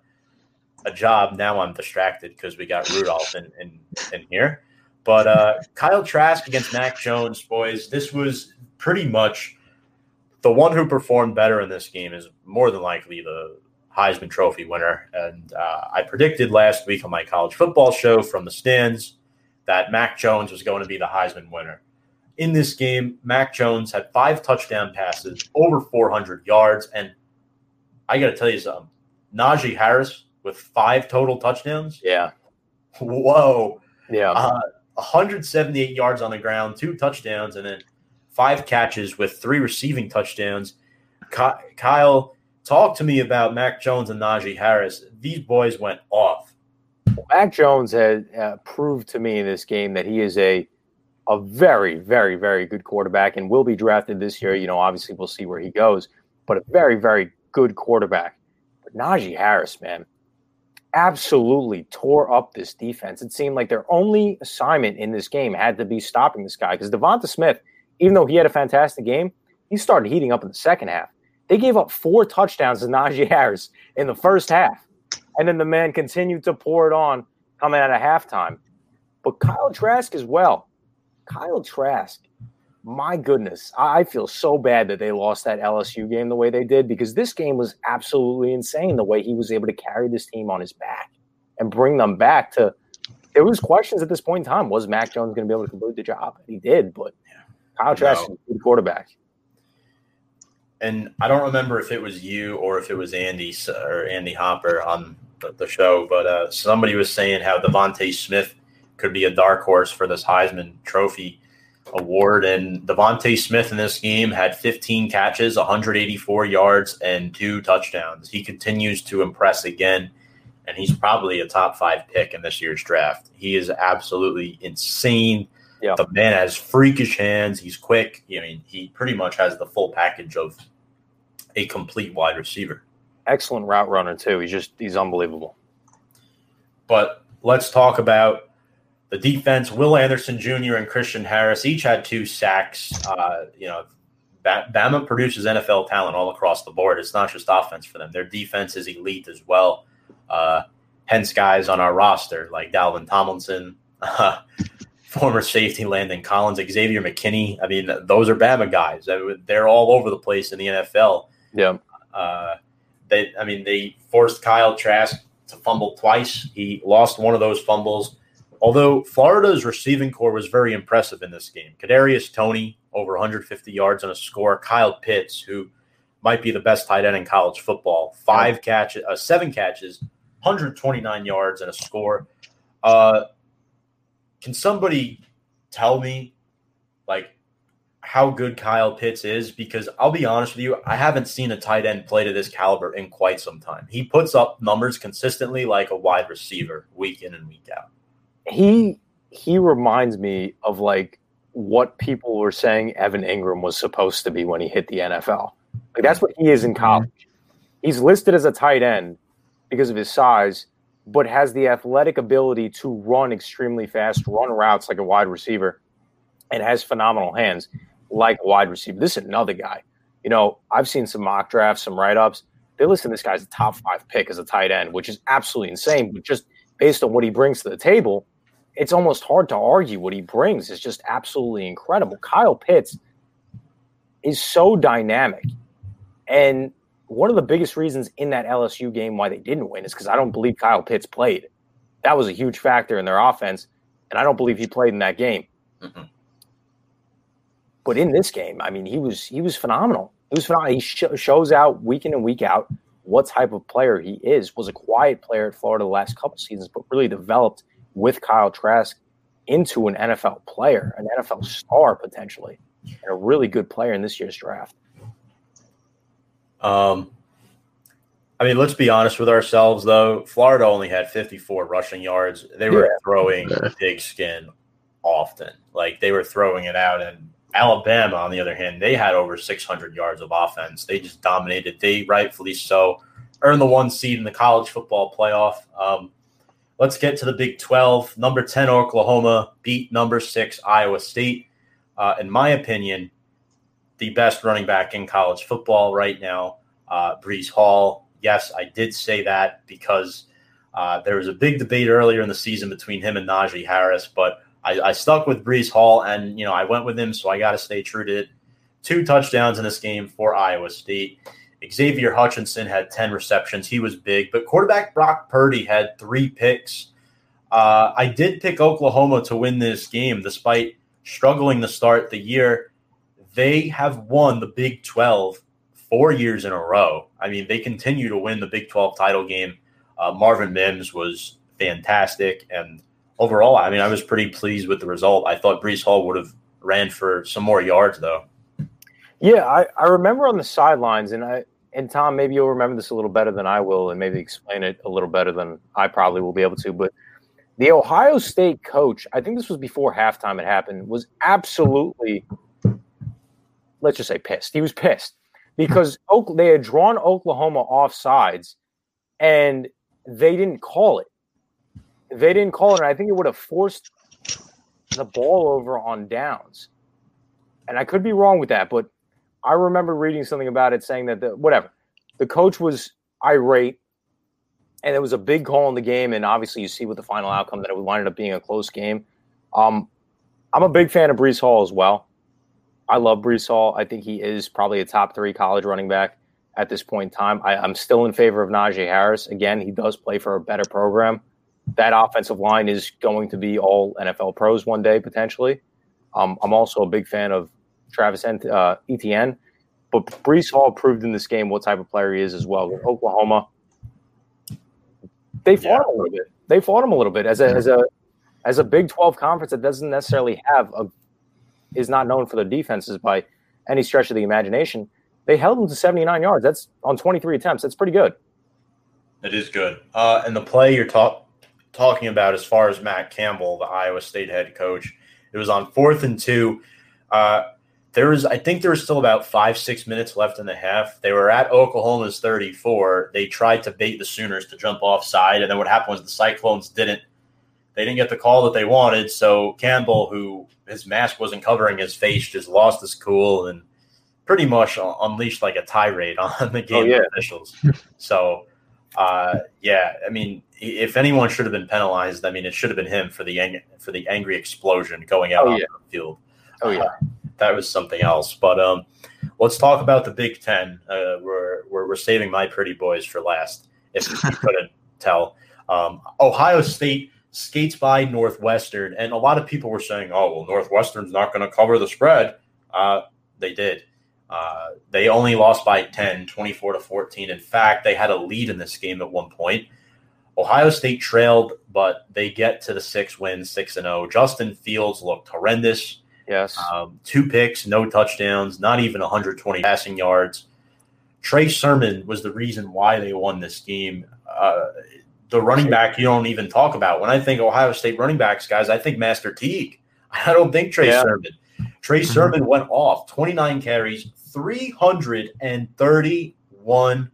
a job. Now I'm distracted because we got Rudolph in, in, in here. But uh, Kyle Trask against Mac Jones, boys, this was pretty much the one who performed better in this game is more than likely the Heisman Trophy winner. And uh, I predicted last week on my college football show from the stands that Mac Jones was going to be the Heisman winner. In this game, Mac Jones had five touchdown passes, over 400 yards. And I got to tell you something Najee Harris with five total touchdowns. Yeah. Whoa. Yeah. Uh, 178 yards on the ground, two touchdowns, and then five catches with three receiving touchdowns. Kyle, talk to me about Mac Jones and Najee Harris. These boys went off. Mac Jones had uh, proved to me in this game that he is a a very, very, very good quarterback and will be drafted this year. You know, obviously we'll see where he goes, but a very, very good quarterback. But Najee Harris, man, absolutely tore up this defense. It seemed like their only assignment in this game had to be stopping this guy because Devonta Smith, even though he had a fantastic game, he started heating up in the second half. They gave up four touchdowns to Najee Harris in the first half. And then the man continued to pour it on coming out of halftime. But Kyle Trask as well. Kyle Trask, my goodness, I feel so bad that they lost that LSU game the way they did because this game was absolutely insane the way he was able to carry this team on his back and bring them back to. There was questions at this point in time: was Mac Jones going to be able to complete the job? He did, but Kyle Trask No. is a good quarterback. And I don't remember if it was you or if it was Andy or Andy Hopper on the, the show, but uh, somebody was saying how DeVonta Smith could be a dark horse for this Heisman Trophy. award. And DeVonta Smith in this game had 15 catches, 184 yards, and two touchdowns. He continues to impress again, and he's probably a top five pick in this year's draft. He is absolutely insane. Yeah. The man has freakish hands. He's quick. I mean, he pretty much has the full package of a complete wide receiver. Excellent route runner too. He's just he's unbelievable. But let's talk about the defense. Will Anderson Jr. and Christian Harris each had two sacks. Uh, you know, Bama produces NFL talent all across the board. It's not just offense for them. Their defense is elite as well. Uh, hence, guys on our roster like Dalvin Tomlinson, uh, former safety Landon Collins, Xavier McKinney. I mean, those are Bama guys. They're all over the place in the NFL. Yeah. Uh, they, I mean, they forced Kyle Trask to fumble twice. He lost one of those fumbles. Although Florida's receiving corps was very impressive in this game. Kadarius Toney over 150 yards on a score. Kyle Pitts, who might be the best tight end in college football, five catches, uh, seven catches, 129 yards and a score. Uh, can somebody tell me, like, how good Kyle Pitts is because I'll be honest with you, I haven't seen a tight end play to this caliber in quite some time. He puts up numbers consistently like a wide receiver week in and week out. He he reminds me of like what people were saying Evan Engram was supposed to be when he hit the NFL. Like that's what he is in mm-hmm. college. He's listed as a tight end because of his size, but has the athletic ability to run extremely fast, run routes like a wide receiver, and has phenomenal hands like wide receiver. This is another guy. You know, I've seen some mock drafts, some write ups. They listen this guy's a top five pick as a tight end, which is absolutely insane. But just based on what he brings to the table, it's almost hard to argue what he brings. It's just absolutely incredible. Kyle Pitts is so dynamic. And one of the biggest reasons in that LSU game why they didn't win is because I don't believe Kyle Pitts played. That was a huge factor in their offense. And I don't believe he played in that game. Mm-hmm. But in this game, I mean, he was he was phenomenal. He was phenomenal. He sh- shows out week in and week out what type of player he is. Was a quiet player at Florida the last couple seasons, but really developed with Kyle Trask into an NFL player, an NFL star potentially, and a really good player in this year's draft. Um, I mean, let's be honest with ourselves, though. Florida only had 54 rushing yards. They were yeah. throwing pigskin often. Like they were throwing it out, and Alabama, on the other hand, they had over 600 yards of offense. They just dominated. They rightfully so earned the one seed in the college football playoff. Um, let's get to the Big 12. Number 10, Oklahoma beat number six, Iowa State. Uh, in my opinion, the best running back in college football right now, uh, Hall. Yes, I did say that because uh, there was a big debate earlier in the season between him and Najee Harris, but I, I stuck with Breece Hall, and you know I went with him, so I got to stay true to it. Two touchdowns in this game for Iowa State. Xavier Hutchinson had 10 receptions. He was big, but quarterback Brock Purdy had three picks. Uh, I did pick Oklahoma to win this game despite struggling to start the year. They have won the Big 12 four years in a row. I mean, they continue to win the Big 12 title game. Uh, Marvin Mims was fantastic. And overall, I mean, I was pretty pleased with the result. I thought Breece Hall would have ran for some more yards, though. Yeah, I, I remember on the sidelines, and I and Tom, maybe you'll remember this a little better than I will, and maybe explain it a little better than I probably will be able to. But the Ohio State coach, I think this was before halftime it happened, was absolutely, let's just say, pissed. He was pissed because they had drawn Oklahoma off sides, and they didn't call it they didn't call it, and I think it would have forced the ball over on downs. And I could be wrong with that, but I remember reading something about it saying that the whatever the coach was irate, and it was a big call in the game. And obviously, you see with the final outcome that it wound up being a close game. Um, I'm a big fan of Breece Hall as well. I love Breece Hall. I think he is probably a top three college running back at this point in time. I, am still in favor of Najee Harris. Again, he does play for a better program that offensive line is going to be all NFL pros one day potentially. Um, I'm also a big fan of Travis uh, Etienne, but Breece Hall proved in this game what type of player he is as well. With Oklahoma, they fought yeah. him a little bit. They fought him a little bit as a as a as a Big 12 conference that doesn't necessarily have a is not known for their defenses by any stretch of the imagination. They held them to 79 yards. That's on 23 attempts. That's pretty good. It is good. Uh, and the play you're talk, talking about as far as Matt Campbell, the Iowa State head coach, it was on fourth and two. Uh, there was, I think there was still about five, six minutes left in the half. They were at Oklahoma's 34. They tried to bait the Sooners to jump offside. And then what happened was the Cyclones didn't, they didn't get the call that they wanted. So Campbell, who his mask wasn't covering his face, just lost his cool and pretty much unleashed like a tirade on the game oh, yeah. officials. so, uh, yeah, I mean, if anyone should have been penalized, I mean, it should have been him for the ang- for the angry explosion going out oh, on yeah. the field. Oh yeah, uh, that was something else. But um, let's talk about the Big Ten. Uh, we're, we're we're saving my pretty boys for last. If you couldn't tell, um, Ohio State skates by Northwestern, and a lot of people were saying, "Oh, well, Northwestern's not going to cover the spread." Uh, they did. Uh, they only lost by 10, 24 to 14. In fact, they had a lead in this game at one point. Ohio State trailed, but they get to the six wins, six and zero. Oh. Justin Fields looked horrendous. Yes, um, two picks, no touchdowns, not even 120 passing yards. Trey Sermon was the reason why they won this game. Uh, the running back you don't even talk about. When I think Ohio State running backs, guys, I think Master Teague. I don't think Trey yeah. Sermon. Trey mm-hmm. Sermon went off 29 carries, 331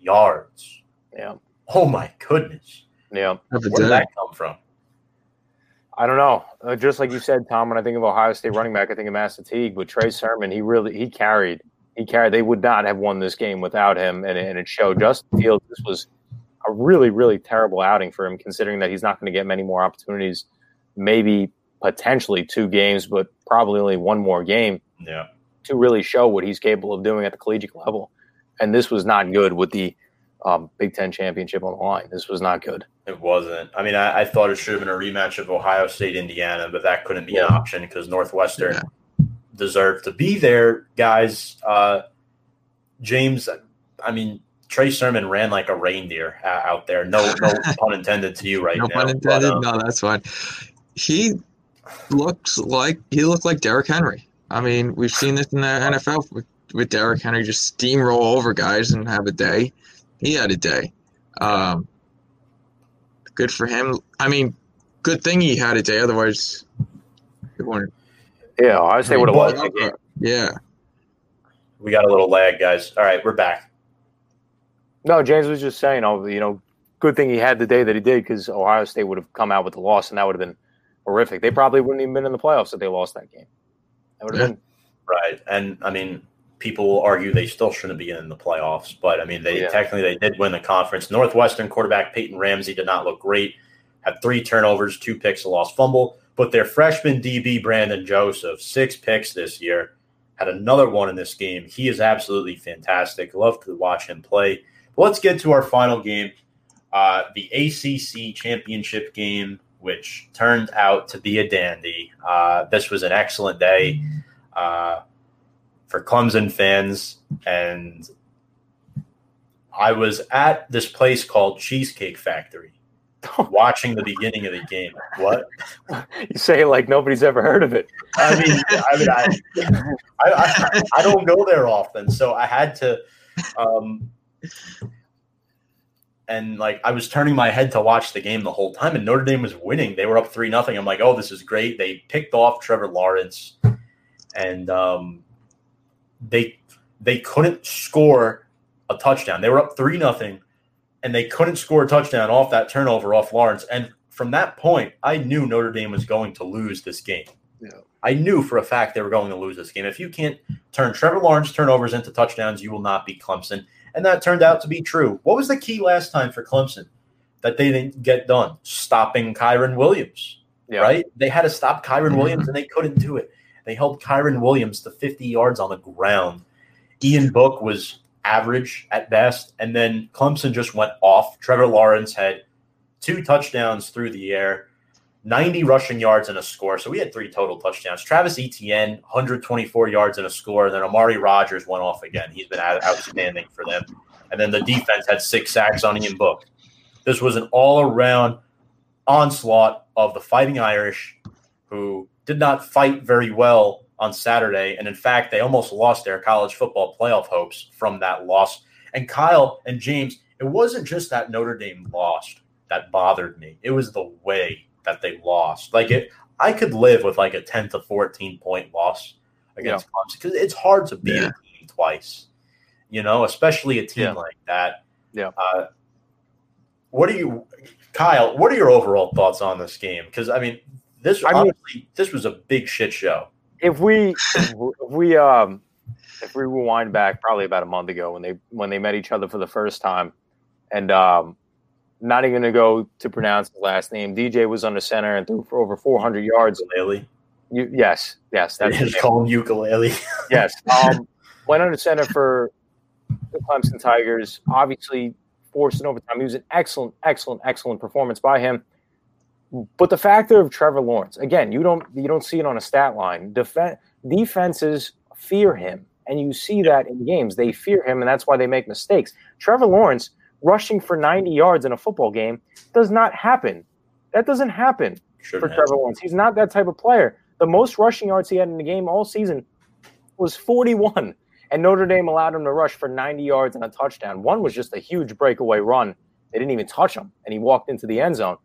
yards. Yeah. Oh my goodness. Yeah. Where did that come from? I don't know. Uh, just like you said, Tom, when I think of Ohio State running back, I think of Master Teague. But Trey Sermon, he really he carried. He carried. They would not have won this game without him, and, and it showed. Justin Fields, this was a really, really terrible outing for him, considering that he's not going to get many more opportunities. Maybe potentially two games, but probably only one more game. Yeah. To really show what he's capable of doing at the collegiate level, and this was not good with the um, Big Ten championship on the line. This was not good. It wasn't. I mean, I, I, thought it should have been a rematch of Ohio State Indiana, but that couldn't be an option because Northwestern yeah. deserved to be there, guys. Uh, James, I mean, Trey Sermon ran like a reindeer out there. No, no pun intended to you right no now. Pun intended. But, um, no, that's fine. He looks like he looked like Derrick Henry. I mean, we've seen this in the NFL with, with Derrick Henry just steamroll over guys and have a day. He had a day. Um, good for him. I mean, good thing he had a day. Otherwise, it wouldn't. Yeah, I say would have won the game. Yeah. We got a little lag, guys. All right, we're back. No, James was just saying, oh, you know, good thing he had the day that he did because Ohio State would have come out with the loss, and that would have been horrific. They probably wouldn't even been in the playoffs if they lost that game. That would have yeah. been right. And I mean, people will argue they still shouldn't be in the playoffs, but I mean, they yeah. technically they did win the conference. Northwestern quarterback Peyton Ramsey did not look great. Had three turnovers, two picks, a lost fumble. But their freshman DB Brandon Joseph, six picks this year, had another one in this game. He is absolutely fantastic. Love to watch him play. But let's get to our final game, uh, the ACC championship game which turned out to be a dandy. Uh, this was an excellent day uh, for Clemson fans, and I was at this place called Cheesecake Factory. watching the beginning of the game. What you say? Like nobody's ever heard of it. I mean, I mean, I, I, I, I don't go there often, so I had to. Um, and like I was turning my head to watch the game the whole time, and Notre Dame was winning. They were up three nothing. I'm like, oh, this is great. They picked off Trevor Lawrence, and um, they they couldn't score a touchdown. They were up three nothing, and they couldn't score a touchdown off that turnover off Lawrence. And from that point, I knew Notre Dame was going to lose this game. Yeah. I knew for a fact they were going to lose this game. If you can't turn Trevor Lawrence turnovers into touchdowns, you will not beat Clemson. And that turned out to be true. What was the key last time for Clemson that they didn't get done? Stopping Kyren Williams, yeah. right? They had to stop Kyren mm-hmm. Williams and they couldn't do it. They held Kyren Williams to 50 yards on the ground. Ian Book was average at best. And then Clemson just went off. Trevor Lawrence had two touchdowns through the air. 90 rushing yards and a score. So we had three total touchdowns. Travis Etienne, 124 yards and a score. And then Amari Rodgers went off again. He's been outstanding for them. And then the defense had six sacks on Ian Book. This was an all around onslaught of the Fighting Irish, who did not fight very well on Saturday. And in fact, they almost lost their college football playoff hopes from that loss. And Kyle and James, it wasn't just that Notre Dame lost that bothered me. It was the way that they lost. Like it, I could live with like a 10 to 14 point loss against yeah. Clemson because it's hard to beat yeah. a team twice, you know, especially a team yeah. like that. Yeah. Uh, what are you, Kyle? What are your overall thoughts on this game? Because I mean, this I mean, this was a big shit show. If we, if we, um, if we rewind back probably about a month ago when they when they met each other for the first time, and um, not even going to go to pronounce his last name. DJ was under center and threw for over 400 yards. Ukulele. You, yes, yes. That's just call him ukulele. yes. Um, went under center for the Clemson Tigers. Obviously, forced an overtime. He was an excellent, excellent, excellent performance by him. But the factor of Trevor Lawrence, again, you don't you don't see it on a stat line. Def- defenses fear him, and you see that in games. They fear him, and that's why they make mistakes. Trevor Lawrence – rushing for 90 yards in a football game does not happen. That doesn't happen Shouldn't for Trevor Lawrence. He's not that type of player. The most rushing yards he had in the game all season was 41, and Notre Dame allowed him to rush for 90 yards and a touchdown. One was just a huge breakaway run. They didn't even touch him, and he walked into the end zone.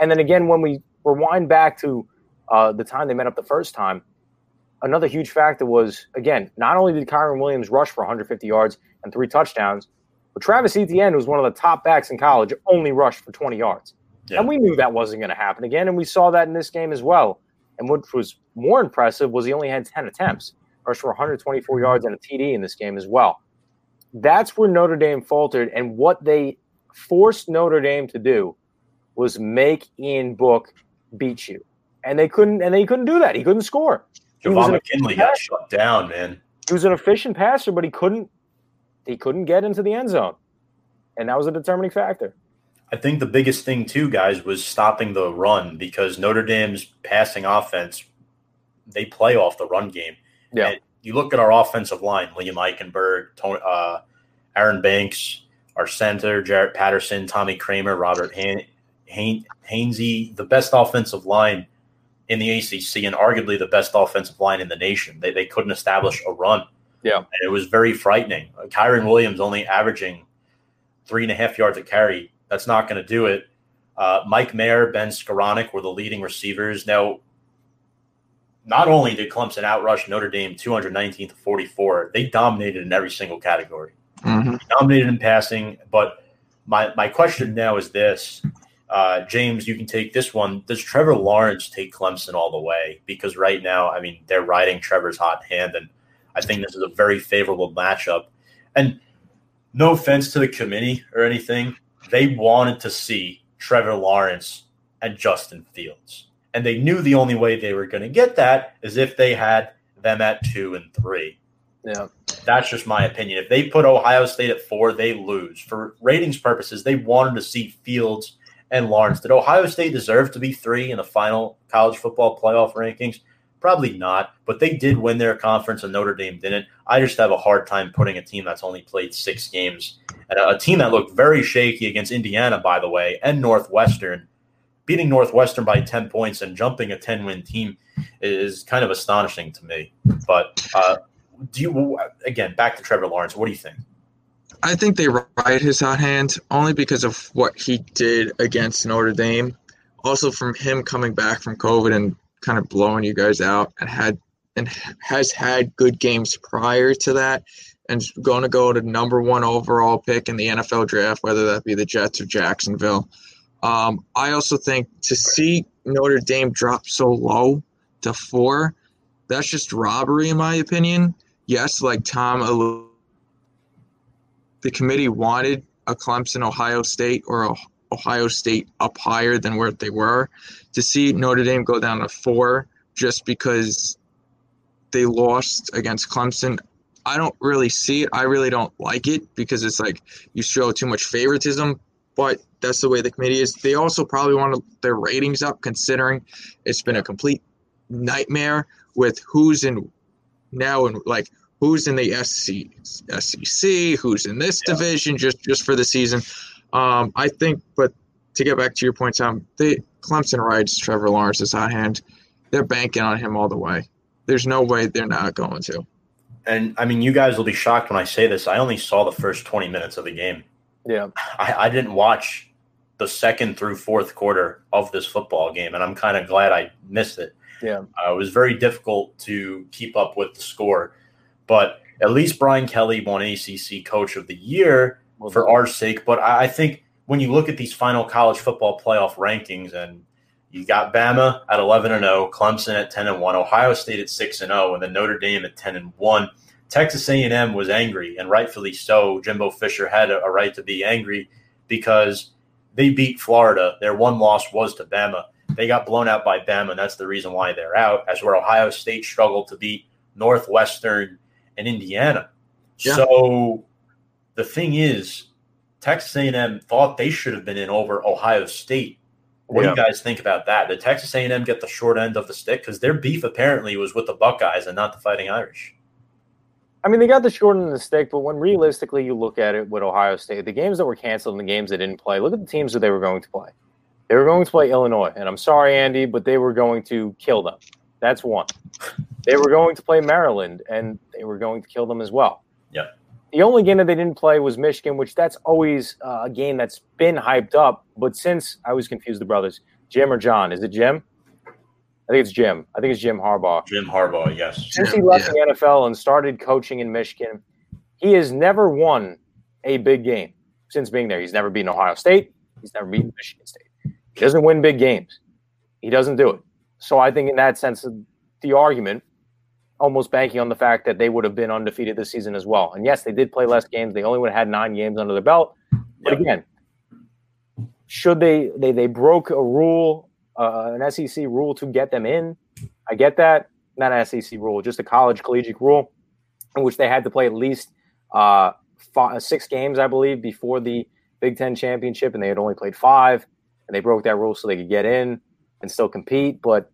And then again, when we rewind back to uh, the time they met up the first time, another huge factor was again, not only did Kyren Williams rush for 150 yards and three touchdowns, but Travis Etienne, who's one of the top backs in college, only rushed for 20 yards. Yeah. And we knew that wasn't going to happen again. And we saw that in this game as well. And what was more impressive was he only had 10 attempts, rushed for 124 yards and a TD in this game as well. That's where Notre Dame faltered. And what they forced Notre Dame to do was make Ian Book beat you. And they couldn't and they couldn't do that. He couldn't score. Javon McKinley got shut down, man. He was an efficient passer, but he couldn't he couldn't get into the end zone. And that was a determining factor. I think the biggest thing too, guys, was stopping the run because Notre Dame's passing offense, they play off the run game. Yeah. And you look at our offensive line, Liam Eichenberg, Tony, uh, Aaron Banks, our center, Jarrett Patterson, Tommy Kraemer, Robert Han- Han- Hainsey, the best offensive line in the ACC and arguably the best offensive line in the nation. They, they couldn't establish a run. Yeah. And it was very frightening. Kyren Williams only averaging three and a half yards a carry. That's not going to do it. Uh, Mike Mayer, Ben Skowronek were the leading receivers. Now, not only did Clemson outrush Notre Dame 219 to 44, they dominated in every single category. Mm-hmm. Dominated in passing. But my, my question now is this uh, James, you can take this one. Does Trevor Lawrence take Clemson all the way? Because right now, I mean, they're riding Trevor's hot hand. And I think this is a very favorable matchup. And no offense to the committee or anything, they wanted to see Trevor Lawrence and Justin Fields. And they knew the only way they were going to get that is if they had them at two and three. Yeah. That's just my opinion. If they put Ohio State at four, they lose. For ratings purposes, they wanted to see Fields and Lawrence. Did Ohio State deserve to be three in the final college football playoff rankings? Probably not, but they did win their conference and Notre Dame didn't. I just have a hard time putting a team that's only played six games and a, a team that looked very shaky against Indiana, by the way, and Northwestern. Beating Northwestern by 10 points and jumping a 10 win team is kind of astonishing to me. But uh, do you, again, back to Trevor Lawrence, what do you think? I think they ride his hot hand only because of what he did against Notre Dame. Also, from him coming back from COVID and kind of blowing you guys out and had and has had good games prior to that and going to go to number one overall pick in the NFL draft, whether that be the Jets or Jacksonville. Um, I also think to see Notre Dame drop so low to four, that's just robbery, in my opinion. Yes, like Tom, the committee wanted a Clemson, Ohio State, or Ohio State up higher than where they were. To see Notre Dame go down to four just because they lost against Clemson, I don't really see it. I really don't like it because it's like you show too much favoritism. But that's the way the committee is. They also probably want their ratings up, considering it's been a complete nightmare with who's in now and like who's in the SC, SEC, who's in this yeah. division just just for the season. Um, I think, but to get back to your point, Tom, they Clemson rides Trevor Lawrence's hot hand. they're banking on him all the way. There's no way they're not going to. And I mean, you guys will be shocked when I say this. I only saw the first 20 minutes of the game. Yeah. I, I didn't watch the second through fourth quarter of this football game, and I'm kind of glad I missed it. Yeah. Uh, it was very difficult to keep up with the score, but at least Brian Kelly won ACC Coach of the Year for our sake. But I, I think when you look at these final college football playoff rankings, and you got Bama at 11 and 0, Clemson at 10 and 1, Ohio State at 6 and 0, and then Notre Dame at 10 and 1. Texas A&M was angry, and rightfully so. Jimbo Fisher had a, a right to be angry because they beat Florida. Their one loss was to Bama. They got blown out by Bama, and that's the reason why they're out. As where Ohio State struggled to beat Northwestern and Indiana. Yeah. So the thing is, Texas A&M thought they should have been in over Ohio State. What do you guys think about that? Did Texas A&M get the short end of the stick because their beef apparently was with the Buckeyes and not the Fighting Irish? I mean, they got the short end of the stick, but when realistically you look at it with Ohio State, the games that were canceled and the games they didn't play, look at the teams that they were going to play. They were going to play Illinois, and I'm sorry, Andy, but they were going to kill them. That's one. They were going to play Maryland, and they were going to kill them as well. Yeah. The only game that they didn't play was Michigan, which that's always uh, a game that's been hyped up. But since I was confused, the brothers, Jim or John? Is it Jim? I think it's Jim. I think it's Jim Harbaugh. Jim Harbaugh, yes. Since he left yeah. the NFL and started coaching in Michigan, he has never won a big game since being there. He's never beaten Ohio State. He's never beaten Michigan State. He doesn't win big games. He doesn't do it. So I think in that sense, the argument, almost banking on the fact that they would have been undefeated this season as well. And yes, they did play less games. They only would have had nine games under their belt. But Yep. again, should they they they broke a rule, uh, an SEC rule to get them in? I get that. Not an SEC rule, just a college collegiate rule, in which they had to play at least uh, five, six games, I believe, before the Big Ten championship, and they had only played five, and they broke that rule so they could get in and still compete. But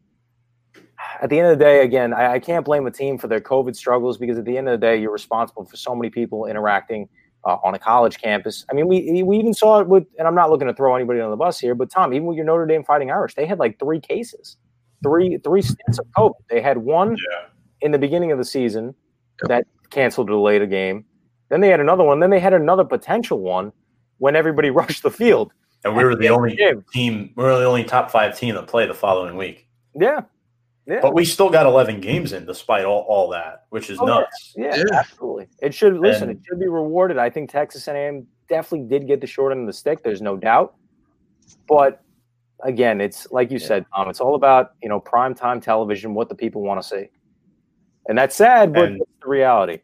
at the end of the day, again, I, I can't blame a team for their COVID struggles because at the end of the day, you're responsible for so many people interacting uh, on a college campus. I mean, we we even saw it with, and I'm not looking to throw anybody on the bus here, but Tom, even with your Notre Dame Fighting Irish, they had like three cases, three three stints of COVID. They had one Yeah. in the beginning of the season Yep. that canceled or delayed a game. Then they had another one. Then they had another potential one when everybody rushed the field. And we were the only team, we were the only top five team that played the following week. Yeah, yeah, But we still got 11 games in despite all, all that, which is Oh, nuts. yeah, Yeah. absolutely. It should listen. And- it should be rewarded. I think Texas A&M definitely did get the short end of the stick. There's no doubt. But again, it's like you Yeah. said, Tom. It's all about you know prime time television, what the people want to see, and that's sad, but And- it's the reality.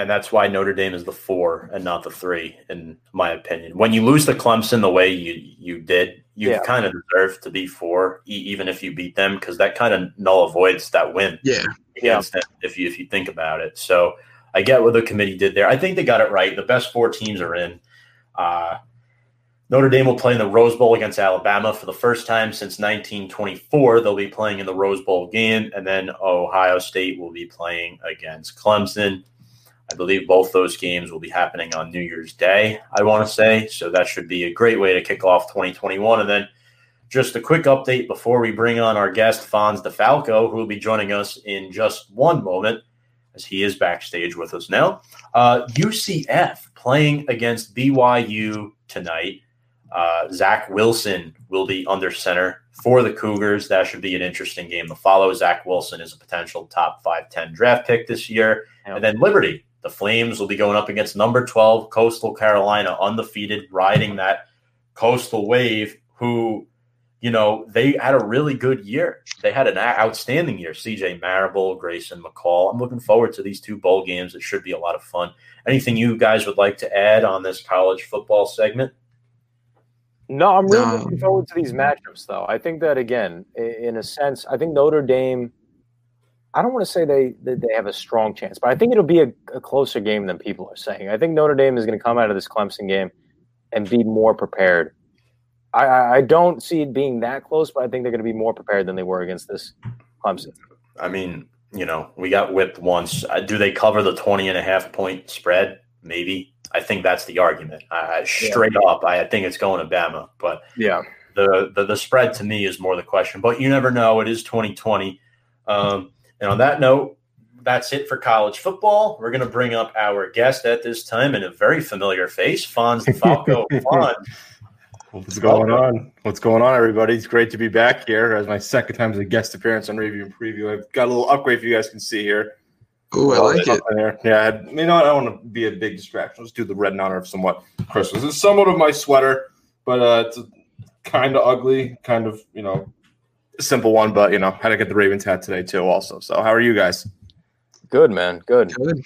And that's why Notre Dame is the four and not the three, in my opinion. When you lose to Clemson the way you you did, you Yeah. kind of deserve to be four, e- even if you beat them, because that kind of null avoids that win. Yeah. against them if you if you think about it. So I get what the committee did there. I think they got it right. The best four teams are in. Uh, Notre Dame will play in the Rose Bowl against Alabama for the first time since 1924. They'll be playing in the Rose Bowl game, and then Ohio State will be playing against Clemson. I believe both those games will be happening on New Year's Day, I want to say. So that should be a great way to kick off 2021. And then just a quick update before we bring on our guest, Fonz DeFalco, who will be joining us in just one moment, as he is backstage with us now. Uh, UCF playing against BYU tonight. Uh, Zach Wilson will be under center for the Cougars. That should be an interesting game to follow. Zach Wilson is a potential top 5 10 draft pick this year. And then Liberty, the Flames, will be going up against number 12, Coastal Carolina, undefeated, riding that coastal wave, who, you know, they had a really good year. They had an outstanding year. CJ Marable, Grayson McCall. I'm looking forward to these two bowl games. It should be a lot of fun. Anything you guys would like to add on this college football segment? No, I'm really No. looking forward to these matchups, though. I think that again, in a sense, I think Notre Dame. I don't want to say they that they have a strong chance, but I think it'll be a, a closer game than people are saying. I think Notre Dame is going to come out of this Clemson game and be more prepared. I, I, I don't see it being that close, but I think they're going to be more prepared than they were against this Clemson. I mean, you know, we got whipped once. Uh, do they cover the 20 and a half point spread? Maybe. I think that's the argument. Uh, straight up, I think it's going to Bama. But Yeah, The, the the spread to me is more the question, but you never know. It is 2020. Um, and on that note, that's it for college football. We're going to bring up our guest at this time in a very familiar face, Fonz DeFalco. Fonz. What's going on? What's going on, everybody? It's great to be back here as my second time as a guest appearance on Review and Preview. I've got a little upgrade for you guys can see here. Oh, I like it. There. Yeah, you know? I don't want to be a big distraction. Let's do the red in honor of somewhat Christmas. It's somewhat of my sweater, but uh, it's kind of ugly, kind of, you know, simple one, but, you know, had to get the Ravens hat today, too, also. So, how are you guys? Good, man. Good. Good.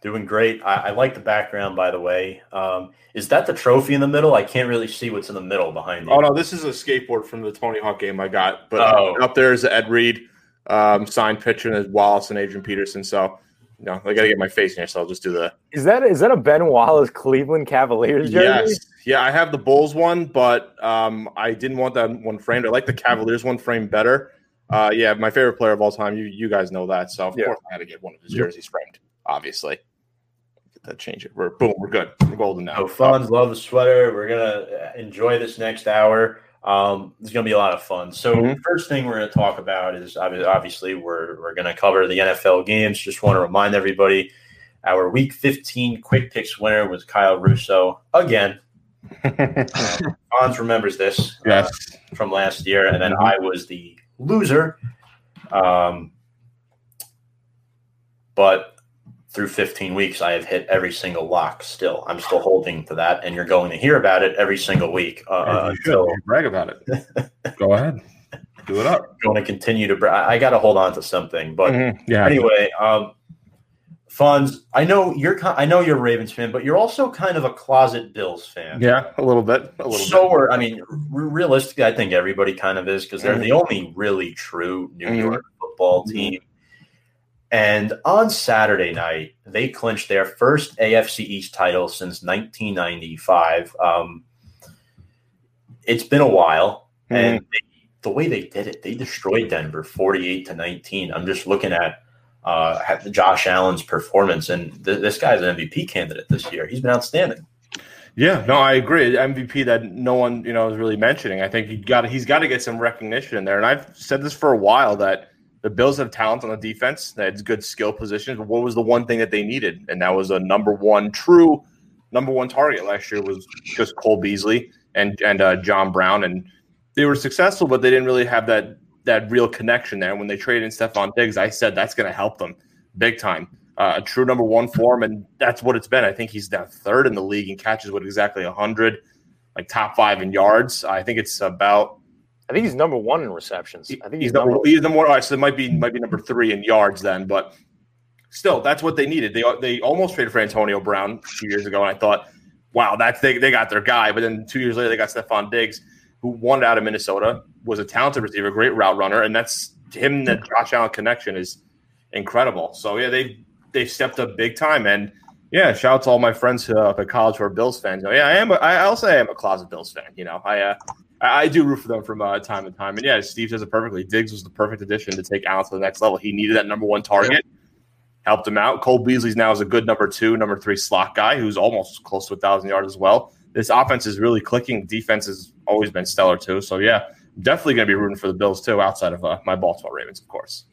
Doing great. I, I like the background, by the way. Um, is that the trophy in the middle? I can't really see what's in the middle behind you. Oh, no, this is a skateboard from the Tony Hawk game I got. But Oh. up there is Ed Reed um, signed picture, and there's Wallace and Adrian Peterson. So, you know, I got to get my face in here, so I'll just do the Is that is that a Ben Wallace Cleveland Cavaliers jersey? Yes. Yeah, I have the Bulls one, but um, I didn't want that one framed. I like the Cavaliers one framed better. Uh, yeah, my favorite player of all time. You you guys know that, so of Yeah. course I had to get one of his jerseys framed. Obviously, get that change it. We're boom. We're good. We're golden now. So Fonz, love the sweater. We're gonna enjoy this next hour. Um, it's gonna be a lot of fun. So Mhm. first thing we're gonna talk about is obvi- obviously we're we're gonna cover the NFL games. Just want to remind everybody, our Week 15 quick picks winner was Kyle Russo again. Fonz remembers this uh, from last year, and then Mhm. I was the loser. Um, but through 15 weeks, I have hit every single lock. Still, I'm still holding to that, and you're going to hear about it every single week. Uh, you should. until brag about it. Go ahead. Do it up. I'm going to continue to. Bra- I got to hold on to something, but Mhm. Yeah. anyway, um, Fonz, I know you're. I know you're a Ravens fan, but you're also kind of a closet Bills fan. Yeah. A little bit. A little so are I mean, realistically, I think everybody kind of is because they're the only really true New Mhm. York football Mhm. team. And on Saturday night, they clinched their first AFC East title since 1995. Um, it's been a while, and they, the way they did it, they destroyed Denver 48 to 19. I'm just looking at uh, Josh Allen's performance, and th- this guy's an MVP candidate this year. He's been outstanding. Yeah, no, I agree. MVP that no one, you know, is really mentioning. I think he got he's got to get some recognition in there. And I've said this for a while that the Bills have talent on the defense. Had good skill positions. What was the one thing that they needed? And that was a number one, true number one target last year was just Cole Beasley and and uh, John Brown. And they were successful, but they didn't really have that that real connection there. When they traded in Stefon Diggs, I said that's going to help them big time uh, a true number one form, and that's what it's been. I think he's now third in the league in catches with exactly 100, like top five in yards. I think it's about. I think he's number one in receptions. I think he's, he's, number, number. he's number one. all right, so it might be might be number three in yards then, but still, that's what they needed. They they almost traded for Antonio Brown two years ago, and I thought, wow, that's they, they got their guy. But then two years later, they got Stefon Diggs, who won out of Minnesota, was a talented receiver, great route runner, and that's him. The Josh Allen connection is incredible. So yeah, they they stepped up big time, and yeah, shout out to all my friends uh, up at college who are Bills fans. You know, yeah, I am. A, I, I'll say I am a closet Bills fan. You know, I. Uh, I I do root for them from uh, time to time. And yeah, Steve says it perfectly. Diggs was the perfect addition to take Allen to the next level. He needed that number one target, helped him out. Cole Beasley's now is a good number two, number three slot guy who's almost close to a thousand yards as well. This offense is really clicking. Defense has always been stellar too. So yeah, definitely going to be rooting for the Bills too, outside of uh, my Baltimore Ravens, of course.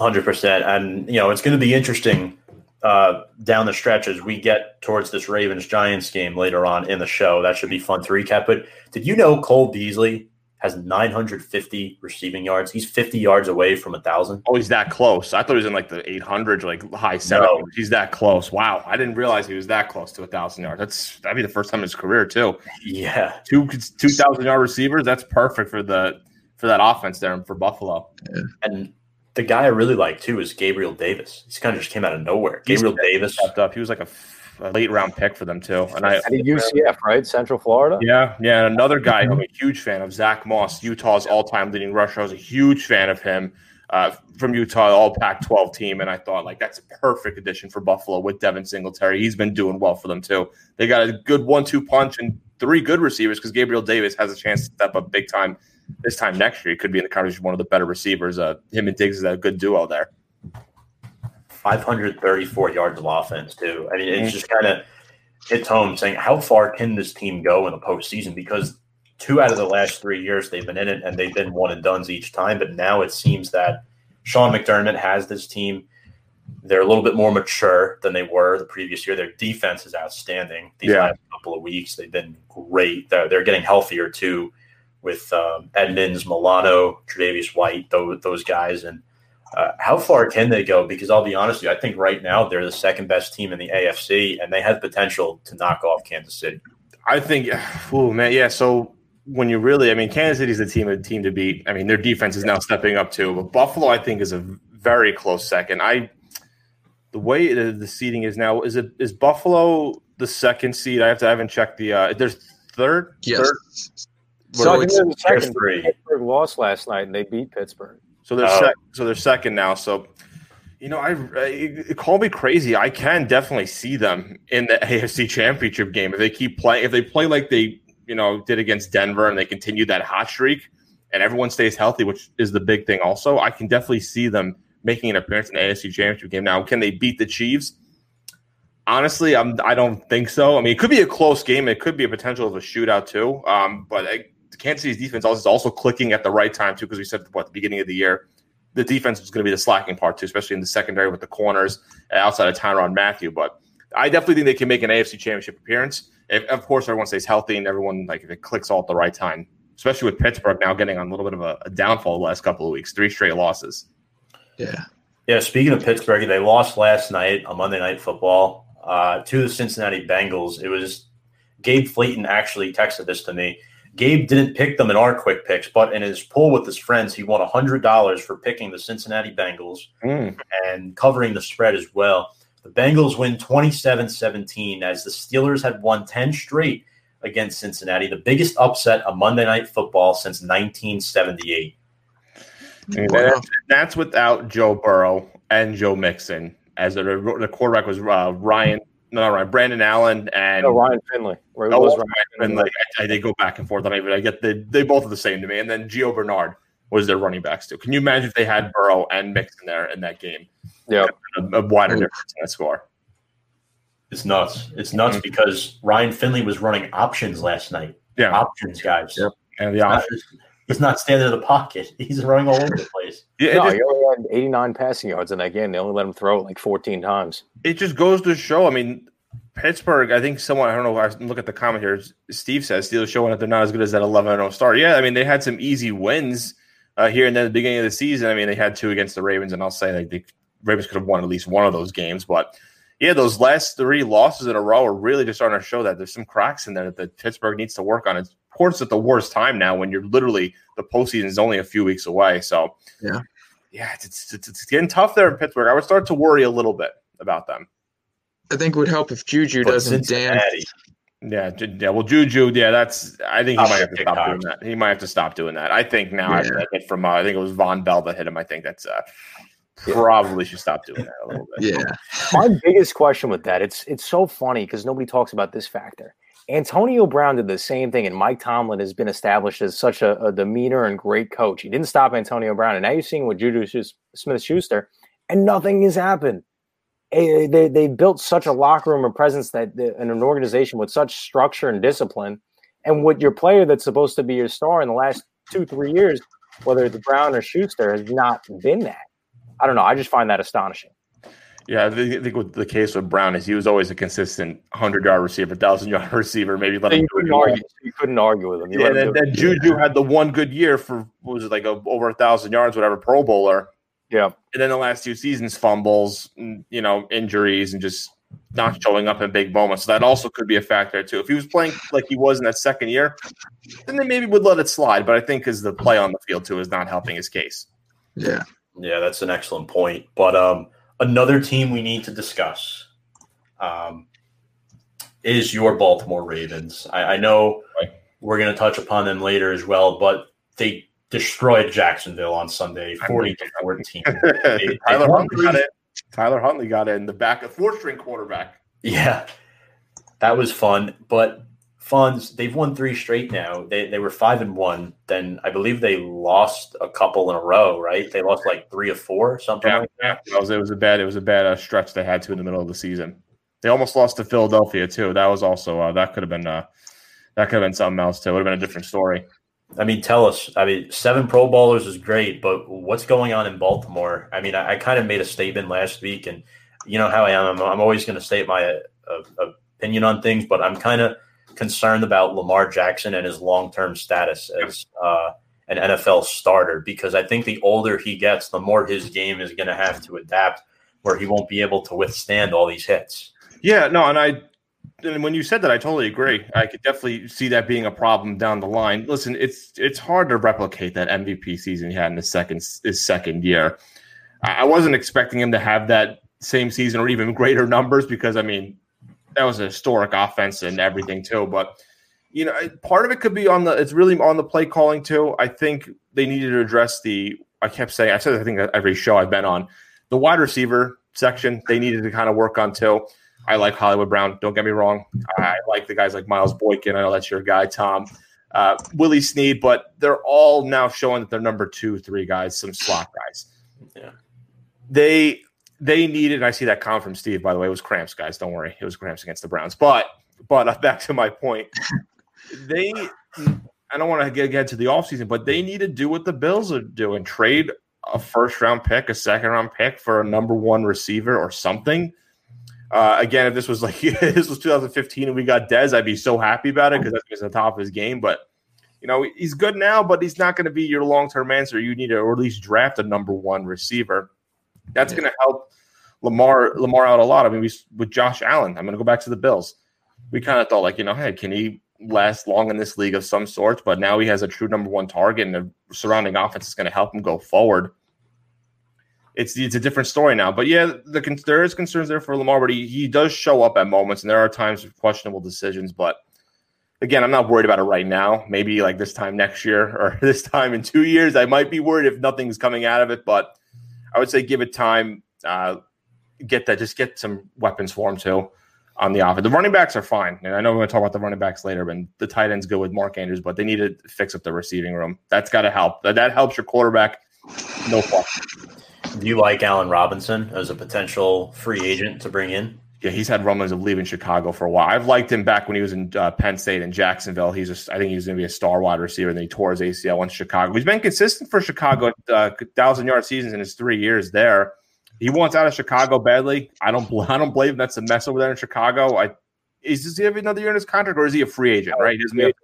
Hundred percent, and you know it's going to be interesting uh, down the stretch as we get towards this Ravens Giants game later on in the show. That should be fun to recap. But did you know Cole Beasley has 950 receiving yards? He's 50 yards away from a thousand. Oh, he's that close. I thought he was in like the 800, like high 700s. He's that close. Wow, I didn't realize he was that close to a thousand yards. That's that'd be the first time in his career too. Yeah, Two two thousand yard receivers. That's perfect for the for that offense there and for Buffalo. and the guy I really like too is Gabriel Davis. He's kind of just came out of nowhere. He's- Gabriel Davis. Stepped up. He was like a late round pick for them too. And I At UCF, right? Central Florida. yeah yeah and another guy I'm a huge fan of Zack Moss, Utah's all time leading rusher. I was a huge fan of him. Uh, from Utah, all Pac-12 team, and I thought like that's a perfect addition for Buffalo with Devin Singletary. He's been doing well for them too. They got a good one-two punch and three good receivers because Gabriel Davis has a chance to step up big time this time next year. He could be in the conversation one of the better receivers. Uh, him and Diggs is a good duo there. 534 yards of offense too. I mean, it's just kind of hits home saying how far can this team go in the postseason because two out of the last three years they've been in it, and they've been one and duns each time. But now it seems that Sean McDermott has this team. They're a little bit more mature than they were the previous year. Their defense is outstanding. These Yeah. last couple of weeks, they've been great. They're, they're getting healthier too, with um, Edmunds, Milano, Tre'Davious White, those, those guys. And uh, how far can they go? Because I'll be honest with you, I think right now they're the second best team in the AFC, and they have potential to knock off Kansas City. I think, oh man, yeah. So when you really, I mean, Kansas City's the team, a team to beat. I mean, their defense is now stepping up too. But Buffalo, I think, is a very close second. I, the way the, the seeding is now, is it is Buffalo the second seed? I have to, I haven't checked the. uh There's third. Yes. Third? So I think they're the they're second. three. Pittsburgh lost last night, and they beat Pittsburgh. So they're Oh. sec- so they're second now. So you know, I, I call me crazy. I can definitely see them in the AFC Championship game if they keep playing. If they play like they you know did against Denver and they continue that hot streak, and everyone stays healthy, which is the big thing. Also, I can definitely see them making an appearance in the AFC Championship game. Now, can they beat the Chiefs? Honestly, I'm. I don't think so. I mean, it could be a close game. It could be a potential of a shootout too. Um, but I, Kansas City's defense also is also clicking at the right time too, because we said what at the beginning of the year, the defense was going to be the slacking part too, especially in the secondary with the corners uh, outside of Tyrann Mathieu. But I definitely think they can make an AFC Championship appearance. If, of course, everyone stays healthy and everyone like if it clicks all at the right time, especially with Pittsburgh now getting on a little bit of a, a downfall the last couple of weeks, three straight losses. Yeah. Yeah, speaking of Pittsburgh, they lost last night on Monday Night Football uh, to the Cincinnati Bengals. It was Gabe Fleeton actually texted this to me. Gabe didn't pick them in our quick picks, but in his pool with his friends, he won $100 for picking the Cincinnati Bengals and covering the spread as well. The Bengals win 27 17 as the Steelers had won 10 straight against Cincinnati, the biggest upset of Monday Night Football since 1978. Wow. that's, that's without Joe Burrow and Joe Mixon, as the, the quarterback was uh, Ryan, no, not Ryan, Brandon Allen, and No, Ryan Finley. Right, it Oh, was Ryan Ryan Finley. I, I, they go back and forth on it, but I get they, they both are the same to me. And then Gio Bernard was their running backs too. Can you imagine if they had Burrow and Mixon there in that game? Yeah. a, a wider difference in that score. It's nuts. It's nuts Mhm. because Ryan Finley was running options last night. Yeah, Options, guys. Yep. and the Not option. just- he's not standing in the pocket. He's running all over the place. Yeah, No, just, he only had 89 passing yards in that game. They only let him throw it like 14 times. it just goes to show. I mean, Pittsburgh. I think someone I don't know. I look at the comment here. Steve says Steelers showing that they're not as good as that 11-0 start. Yeah, I mean they had some easy wins uh, here and then at the beginning of the season. I mean they had two against the Ravens, and I'll say like the Ravens could have won at least one of those games, but. Yeah, those last three losses in a row are really just starting to show that there's some cracks in there that Pittsburgh needs to work on. It's, of course, at the worst time now when you're literally the postseason is only a few weeks away. So, Yeah. yeah, it's, it's, it's getting tough there in Pittsburgh. I would start to worry a little bit about them. I think it would help if Juju But doesn't damn. Cincinnati, Yeah, yeah. Well, Juju, yeah, that's. I think he Oh, might have to stop doing that. He might have to stop doing that. I think now. Yeah. After that hit from, uh, I think it was Vonn Bell that hit him. I think that's uh, probably should stop doing that a little bit. Yeah. My biggest question with that, it's it's so funny because nobody talks about this factor. Antonio Brown did the same thing, and Mike Tomlin has been established as such a, a demeanor and great coach. He didn't stop Antonio Brown, and now you're seeing with Juju Smith Schuster, and nothing has happened. Eh, They, they built such a locker room and presence that in an organization with such structure and discipline, and with your player that's supposed to be your star in the last two three years, whether it's Brown or Schuster, has not been that. I don't know. I just find that astonishing. Yeah, I think, I think what the case with Brown is he was always a consistent hundred yard receiver, thousand yard receiver. Maybe let So him you couldn't argue. You couldn't argue with him. You Yeah, let then, then Juju had the one good year for what was it like a, over a thousand yards, whatever, Pro Bowler. Yeah. And then the last two seasons, fumbles, you know, injuries, and just not showing up in big moments. So that also could be a factor too. If he was playing like he was in that second year, then they maybe would let it slide. But I think because the play on the field too is not helping his case. Yeah. Yeah, that's an excellent point. But um, another team we need to discuss um, is your Baltimore Ravens. I, I know Right. we're going to touch upon them later as well, but they destroyed Jacksonville on Sunday, forty to fourteen. They- Tyler they- Huntley got it. Tyler Huntley got it in the back, a four string quarterback. Yeah, that was fun. But Fonz, they've won three straight now. They they were five and one. Then I believe they lost a couple in a row. Right? They lost like three or four, something Yeah, like yeah. It was, it was a bad it was a bad uh, stretch they had to in the middle of the season. They almost lost to Philadelphia too. That was also uh, that could have been uh, that could have been something else too. It would have been a different story. I mean, tell us. I mean, seven Pro Bowlers is great, but what's going on in Baltimore? I mean, I, I kind of made a statement last week, and you know how I am. I'm, I'm always going to state my uh, opinion on things, but I'm kind of concerned about Lamar Jackson and his long term status as uh, an NFL starter because I think the older he gets, the more his game is going to have to adapt, where he won't be able to withstand all these hits. Yeah, no, and I and when you said that, I totally agree. I could definitely see that being a problem down the line. Listen, it's it's hard to replicate that MVP season he had in his second his second year. I wasn't expecting him to have that same season or even greater numbers because I mean that was a historic offense and everything too. But you know, part of it could be on the it's really on the play calling too. I think they needed to address the. I kept saying I said I think every show I've been on the wide receiver section they needed to kind of work on too. I like Hollywood Brown. Don't get me wrong. I like the guys like Miles Boykin. I know that's your guy, Tom. Uh, Willie Snead, but they're all now showing that they're number two, three guys, some slot guys. Yeah. They they needed. I see that comment from Steve. By the way, it was cramps, guys. Don't worry, it was cramps against the Browns. But but uh, back to my point. They. I don't want to get, get to the offseason, but they need to do what the Bills are doing: trade a first round pick, a second round pick for a number one receiver or something uh, again, if this was like this was 2015 and we got Dez, I'd be so happy about it because that's the top of his game. But you know, he's good now, but he's not going to be your long term answer. You need to or at least draft a number one receiver. That's yeah. going to help Lamar Lamar out a lot. I mean, we with Josh Allen. I'm going to go back to the Bills. We kind of thought like, you know, hey, can he last long in this league of some sort? But now he has a true number one target, and the surrounding offense is going to help him go forward it's it's a different story now. But yeah, the there is concerns there for Lamar, but he, he does show up at moments, and there are times of questionable decisions. But again, I'm not worried about it right now. Maybe like this time next year or this time in two years, I might be worried if nothing's coming out of it. But I would say give it time. Uh, get that, just get some weapons for him too on the offense. The running backs are fine, and I know we're going to talk about the running backs later. But the tight ends go with Mark Andrews, but they need to fix up the receiving room. That's got to help. That that helps your quarterback. No problem. Do you like Allen Robinson as a potential free agent to bring in? Yeah, he's had rumblings of leaving Chicago for a while. I've liked him back when he was in uh, Penn State and Jacksonville. He's just, I think he's going to be a star wide receiver. And then he tore his ACL once Chicago. He's been consistent for Chicago, uh, thousand yard seasons in his three years there. He wants out of Chicago badly. I don't, I don't believe that's a mess over there in Chicago. I is he have another year in his contract, or is he a free agent? Right? He doesn't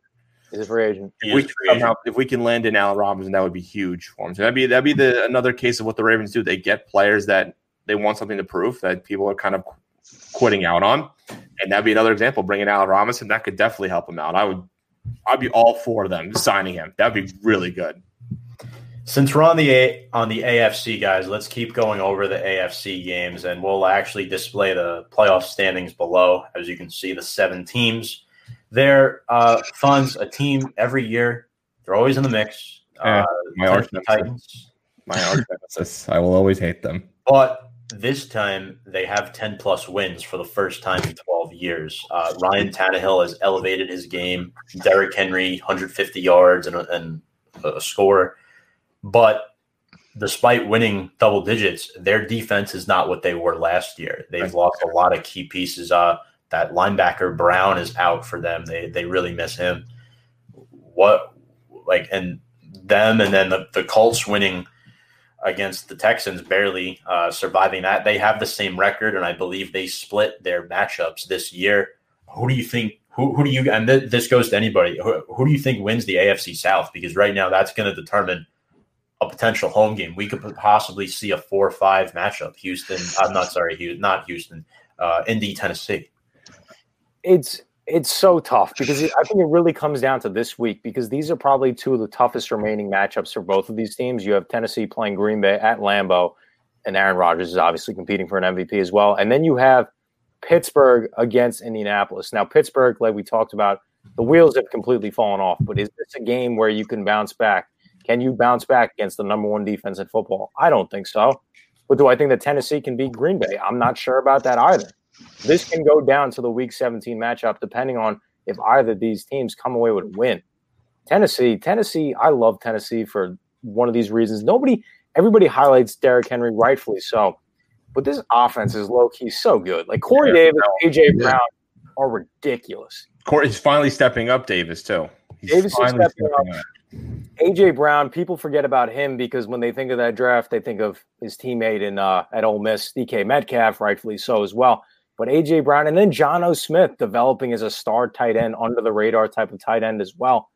He's a free agent. If we, somehow, if we can land in Allen Robinson, that would be huge for him. So that'd be that'd be the another case of what the Ravens do. They get players that they want something to prove that people are kind of quitting out on, and that'd be another example. Bringing Allen Robinson, that could definitely help him out. I would, I'd be all for them signing him. That'd be really good. Since we're on the A- on the AFC guys, let's keep going over the AFC games, and we'll actually display the playoff standings below. As you can see, the seven teams they're uh, Fonz a team every year. They're always in the mix. Uh, my arch Titans. My arch nemesis. I will always hate them. But this time they have 10 plus wins for the first time in 12 years. Uh, Ryan Tannehill has elevated his game. Derrick Henry, 150 yards and a, and a score. But despite winning double digits, their defense is not what they were last year. They've lost a lot of key pieces. Uh, that linebacker Brown is out for them. They they really miss him. What like and them and then the, the Colts winning against the Texans, barely uh, surviving that. They have the same record, and I believe they split their matchups this year. Who do you think? Who, who do you? And th- this goes to anybody. Who, who do you think wins the AFC South? Because right now, that's going to determine a potential home game. We could possibly see a four-five matchup. Houston. I'm not sorry, Houston, not Houston. Uh, Indy, Tennessee it's it's so tough because I think it really comes down to this week because these are probably two of the toughest remaining matchups for both of these teams. You have Tennessee playing Green Bay at Lambeau, and Aaron Rodgers is obviously competing for an MVP as well. And then you have Pittsburgh against Indianapolis. Now, Pittsburgh, like we talked about, the wheels have completely fallen off. But is this a game where you can bounce back? Can you bounce back against the number one defense in football? I don't think so. But do I think that Tennessee can beat Green Bay? I'm not sure about that either. This can go down to the week 17 matchup, depending on if either of these teams come away with a win. Tennessee, Tennessee, I love Tennessee for one of these reasons. Nobody, everybody highlights Derrick Henry, rightfully so. But this offense is low key so good. Like Corey yeah, Davis, AJ Brown are ridiculous. Corey's finally stepping up, Davis too. He's Davis is finally stepping up. AJ Brown, people forget about him because when they think of that draft, they think of his teammate in uh, at Ole Miss, DK Metcalf, rightfully so as well. But AJ Brown and then Jonnu Smith developing as a star tight end, under the radar type of tight end as well.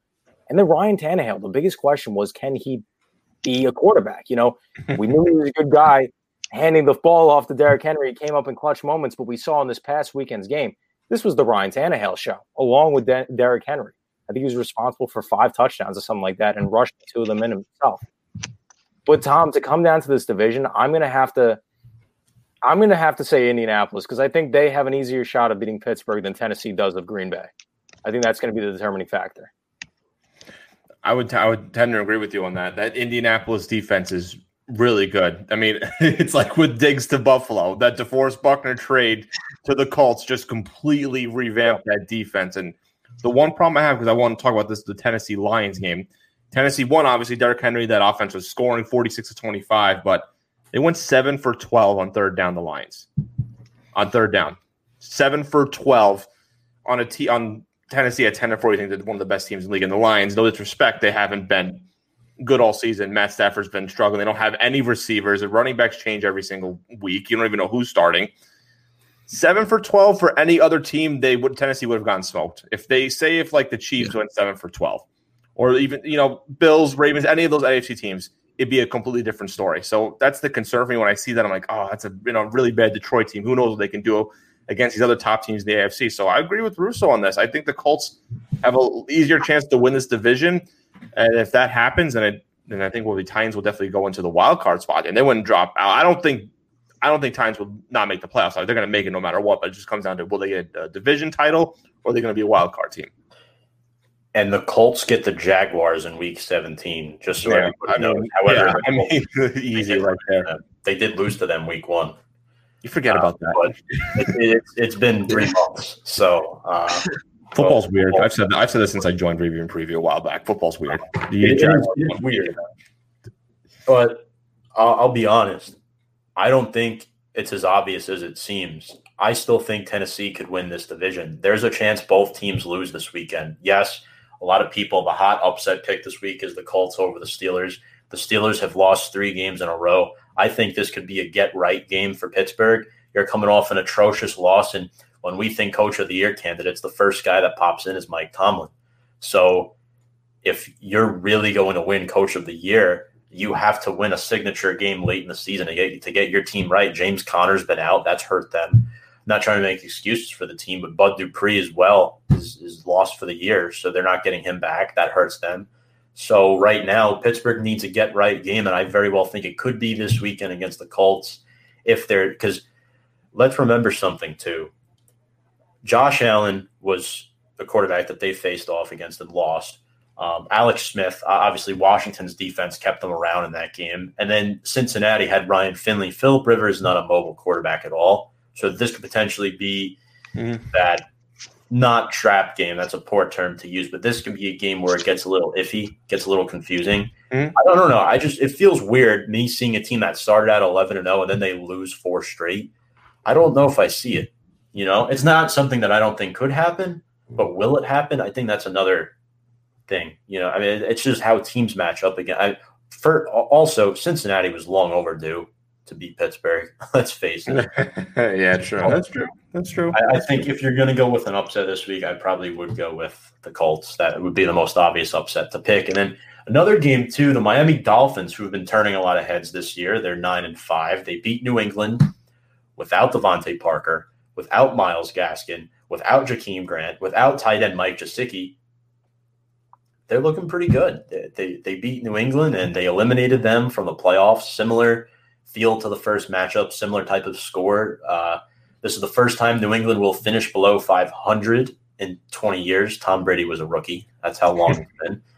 And then Ryan Tannehill. The biggest question was, can he be a quarterback? You know, we knew he was a good guy, handing the ball off to Derrick Henry. He came up in clutch moments, but we saw in this past weekend's game, this was the Ryan Tannehill show, along with De- Derrick Henry. I think he was responsible for five touchdowns or something like that and rushed two of them in himself. But Tom, to come down to this division, I'm gonna have to I'm gonna have to say Indianapolis because I think they have an easier shot of beating Pittsburgh than Tennessee does of Green Bay. I think that's gonna be the determining factor. I would I would tend to agree with you on that. That Indianapolis defense is really good. I mean, it's like with Diggs to Buffalo, that DeForest Buckner trade to the Colts just completely revamped that defense. And the one problem I have because I want to talk about this the Tennessee Lions game. Tennessee won, obviously. Derrick Henry, that offense was scoring 46 to 25, but they went seven for 12 on third down. The Lions on third down, seven for 12 on a t on Tennessee at 10 to 40. I think they're one of the best teams in the league. And the Lions, no disrespect, they haven't been good all season. Matt Stafford's been struggling. They don't have any receivers. The running backs change every single week. You don't even know who's starting. Seven for 12 for any other team, they would Tennessee would have gotten smoked. If they say if like the Chiefs yeah. went seven for 12, or even you know, Bills, Ravens, any of those AFC teams, it'd be a completely different story. So that's the concern for me when I see that. I'm like, oh, that's a you know really bad Detroit team. Who knows what they can do against these other top teams in the AFC. So I agree with Russo on this. I think the Colts have an easier chance to win this division. And if that happens, then it, then I think well, the Titans will definitely go into the wild card spot, and they wouldn't drop out. I don't think I don't think Titans will not make the playoffs. They're going to make it no matter what. But it just comes down to will they get a division title or are they going to be a wild card team? And the Colts get the Jaguars in Week 17. Just so yeah, everybody I mean, knows. However, yeah, I mean, easy right there. They did lose to them Week One. You forget uh, about that. It, has it, been three months, so uh, football's well, weird. Football. I've said that, I've said this since I joined Review and Preview a while back. Football's weird. It, it's weird, but I'll, I'll be honest. I don't think it's as obvious as it seems. I still think Tennessee could win this division. There's a chance both teams lose this weekend. Yes, a lot of people, the hot upset pick this week is the Colts over the Steelers. The Steelers have lost three games in a row. I think this could be a get right game for Pittsburgh. You're coming off an atrocious loss. And when we think coach of the year candidates, the first guy that pops in is Mike Tomlin. So if you're really going to win coach of the year, you have to win a signature game late in the season to get, to get your team right. James Conner's been out. That's hurt them. Not trying to make excuses for the team, but Bud Dupree as well is, is lost for the year. So they're not getting him back. That hurts them. So right now, Pittsburgh needs a get right game, and I very well think it could be this weekend against the Colts if they're because let's remember something too. Josh Allen was the quarterback that they faced off against and lost. Um, Alex Smith, obviously Washington's defense kept them around in that game, and then Cincinnati had Ryan Finley. Philip Rivers is not a mobile quarterback at all, so this could potentially be mm-hmm. that not trap game. That's a poor term to use, but this could be a game where it gets a little iffy, gets a little confusing. Mm-hmm. I don't know. I just it feels weird me seeing a team that started at eleven and zero oh and then they lose four straight. I don't know if I see it. You know, it's not something that I don't think could happen, but will it happen? I think that's another thing. You know, I mean, it's just how teams match up again. I, for also Cincinnati was long overdue to beat Pittsburgh. Let's face it. yeah, true. That's true. That's true. I, I think if you're going to go with an upset this week, I probably would go with the Colts. That would be the most obvious upset to pick. And then another game too, the Miami Dolphins, who have been turning a lot of heads this year. They're nine and five. They beat New England without DeVante Parker, without Myles Gaskin, without Jakeem Grant, without tight end Mike Gesicki. They're looking pretty good. They, they, they beat New England and they eliminated them from the playoffs. Similar feel to the first matchup, similar type of score. Uh, this is the first time New England will finish below 500 in 20 years. Tom Brady was a rookie. That's how long it's been.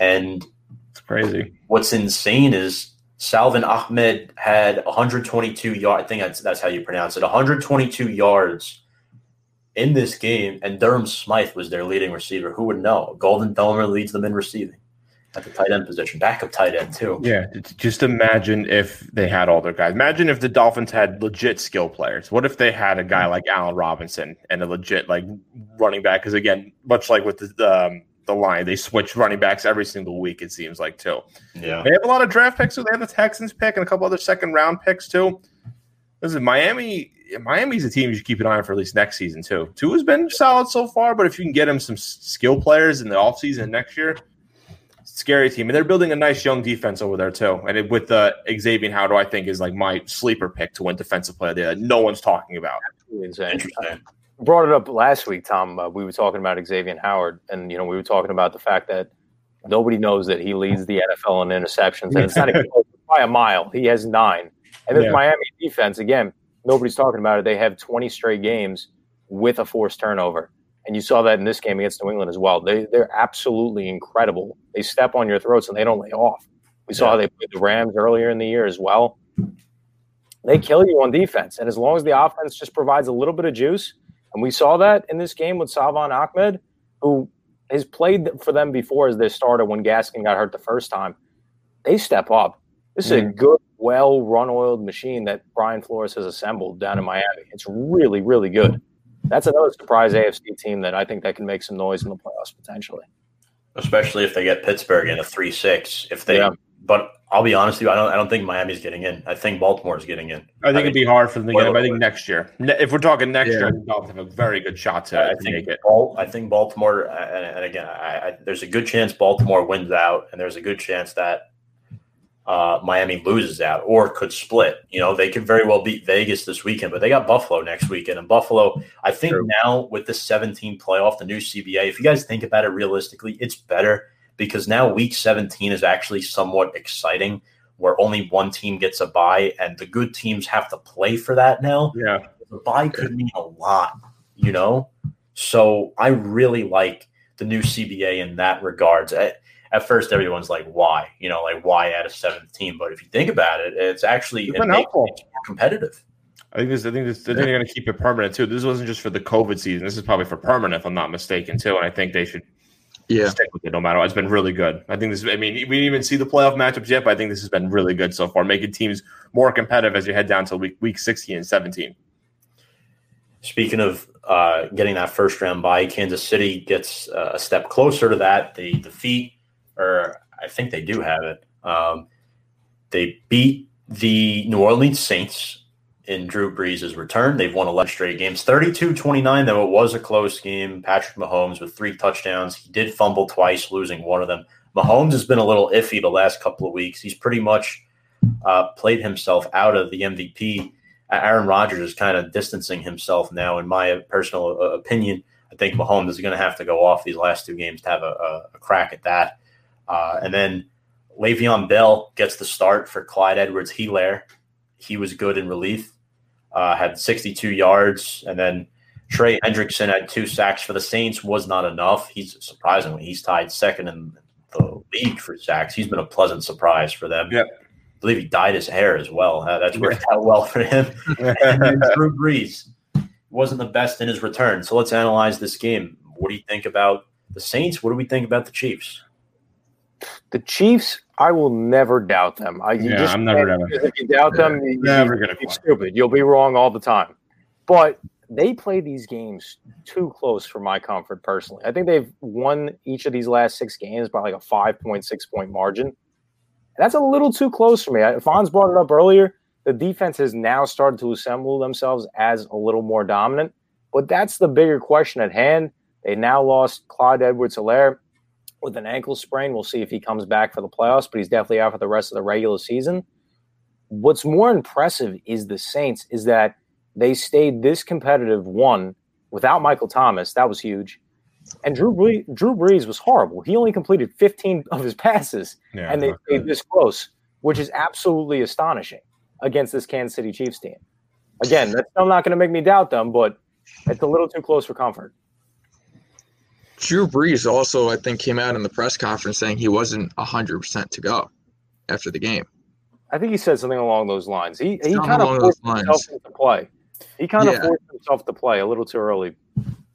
And it's crazy. What's insane is Salvon Ahmed had 122 yards. I think that's, that's how you pronounce it 122 yards in this game. And Durham Smythe was their leading receiver. Who would know? Golden Domer leads them in receiving. At the tight end position, backup tight end too. Yeah, just imagine if they had all their guys. Imagine if the Dolphins had legit skill players. What if they had a guy like Allen Robinson and a legit like running back? Because again, much like with the um, the line, they switch running backs every single week. It seems like too. Yeah, They have a lot of draft picks. So they have the Texans pick and a couple other second round picks too. Listen, Miami. Miami's a team you should keep an eye on for at least next season too. Tua has been solid so far, but if you can get him some skill players in the offseason next year, scary team. And they're building a nice young defense over there too. And it, with uh, Xavier Howard, I think is like my sleeper pick to win defensive player of the year that no one's talking about. Insane. interesting. brought it up last week, Tom. Uh, we were talking about Xavier Howard, and you know we were talking about the fact that nobody knows that he leads the NFL in interceptions, and it's not even close, by a mile. He has nine, and this Yeah. Miami defense again. Nobody's talking about it. They have 20 straight games with a forced turnover, and you saw that in this game against New England as well. They they're absolutely incredible. They step on your throats and they don't lay off. We saw Yeah. how they played the Rams earlier in the year as well. They kill you on defense, and as long as the offense just provides a little bit of juice, and we saw that in this game with Salvon Ahmed, who has played for them before as their starter when Gaskin got hurt the first time. They step up. This is a mm. good, well run oiled machine that Brian Flores has assembled down in Miami. It's really, really good. That's another surprise AFC team that I think that can make some noise in the playoffs potentially. Especially if they get Pittsburgh in a three six. If they, Yeah. but I'll be honest with you, I don't. I don't think Miami's getting in. I think Baltimore's getting in. I think it'd be hard for them to get him. I think next year. If we're talking next Yeah. year, I think Dolphins have a very good shot to, I think make it. Bal- I think Baltimore, and, and again, I, I, there's a good chance Baltimore wins out, and there's a good chance that uh, Miami loses out or could split. You know, they could very well beat Vegas this weekend, but they got Buffalo next weekend. And Buffalo, I think True. now with the 17 playoff, the new CBA, if you guys think about it realistically, it's better because now week 17 is actually somewhat exciting where only one team gets a bye and the good teams have to play for that now Yeah. the bye could mean a lot, you know? So I really like the new CBA in that regards. At, at first, everyone's like, why? You know, like, why add a seventh team? But if you think about it, it's actually It's it been makes helpful. things more competitive. I think this. I think this. I think they're going to keep it permanent too. This wasn't just for the COVID season. This is probably for permanent, if I'm not mistaken, too. And I think they should Yeah. stick with it no matter what. It's been really good. I think this. I mean, we didn't even see the playoff matchups yet, but I think this has been really good so far, making teams more competitive as you head down to week week 16 and 17. Speaking of uh, getting that first round bye, Kansas City gets uh, a step closer to that. They defeat, or I think they do have it. Um, they beat the New Orleans Saints in Drew Brees' return. They've won 11 straight games, 32 29, though it was a close game. Patrick Mahomes with three touchdowns. He did fumble twice, losing one of them. Mahomes has been a little iffy the last couple of weeks. He's pretty much uh, played himself out of the MVP. Aaron Rodgers is kind of distancing himself now, in my personal uh, opinion. I think Mahomes is going to have to go off these last two games to have a, a, a crack at that. Uh, and then Le'Veon Bell gets the start for Clyde Edwards Helaire. He was good in relief, uh, had 62 yards. And then Trey Hendrickson had two sacks for the Saints, was not enough. He's surprisingly, he's tied second in the league for sacks. He's been a pleasant surprise for them. Yep. I believe he dyed his hair as well. Uh, that's worked out well for him. and Drew Brees wasn't the best in his return. So let's analyze this game. What do you think about the Saints? What do we think about the Chiefs? The Chiefs, I will never doubt them. I, you Yeah, just I'm never If you doubt them, you, Never gonna you're stupid. You'll be wrong all the time. But they play these games too close for my comfort personally. I think they've won each of these last six games by like a 5.6 point margin. That's a little too close for me. Fonz brought it up earlier. The defense has now started to assemble themselves as a little more dominant. But that's the bigger question at hand. They now lost Clyde Edwards Helaire with an ankle sprain. We'll see if he comes back for the playoffs, but he's definitely out for the rest of the regular season. What's more impressive is the Saints is that they stayed this competitive one without Michael Thomas. That was huge. And Drew Brees, Drew Brees was horrible. He only completed 15 of his passes, Yeah, and they stayed this close, which is absolutely astonishing against this Kansas City Chiefs team. Again, that's still not going to make me doubt them, but it's a little too close for comfort. Drew Brees also, I think, came out in the press conference saying he wasn't 100% to go after the game. I think he said something along those lines. He he kind of forced himself lines. into play. He kind of Yeah. forced himself to play a little too early.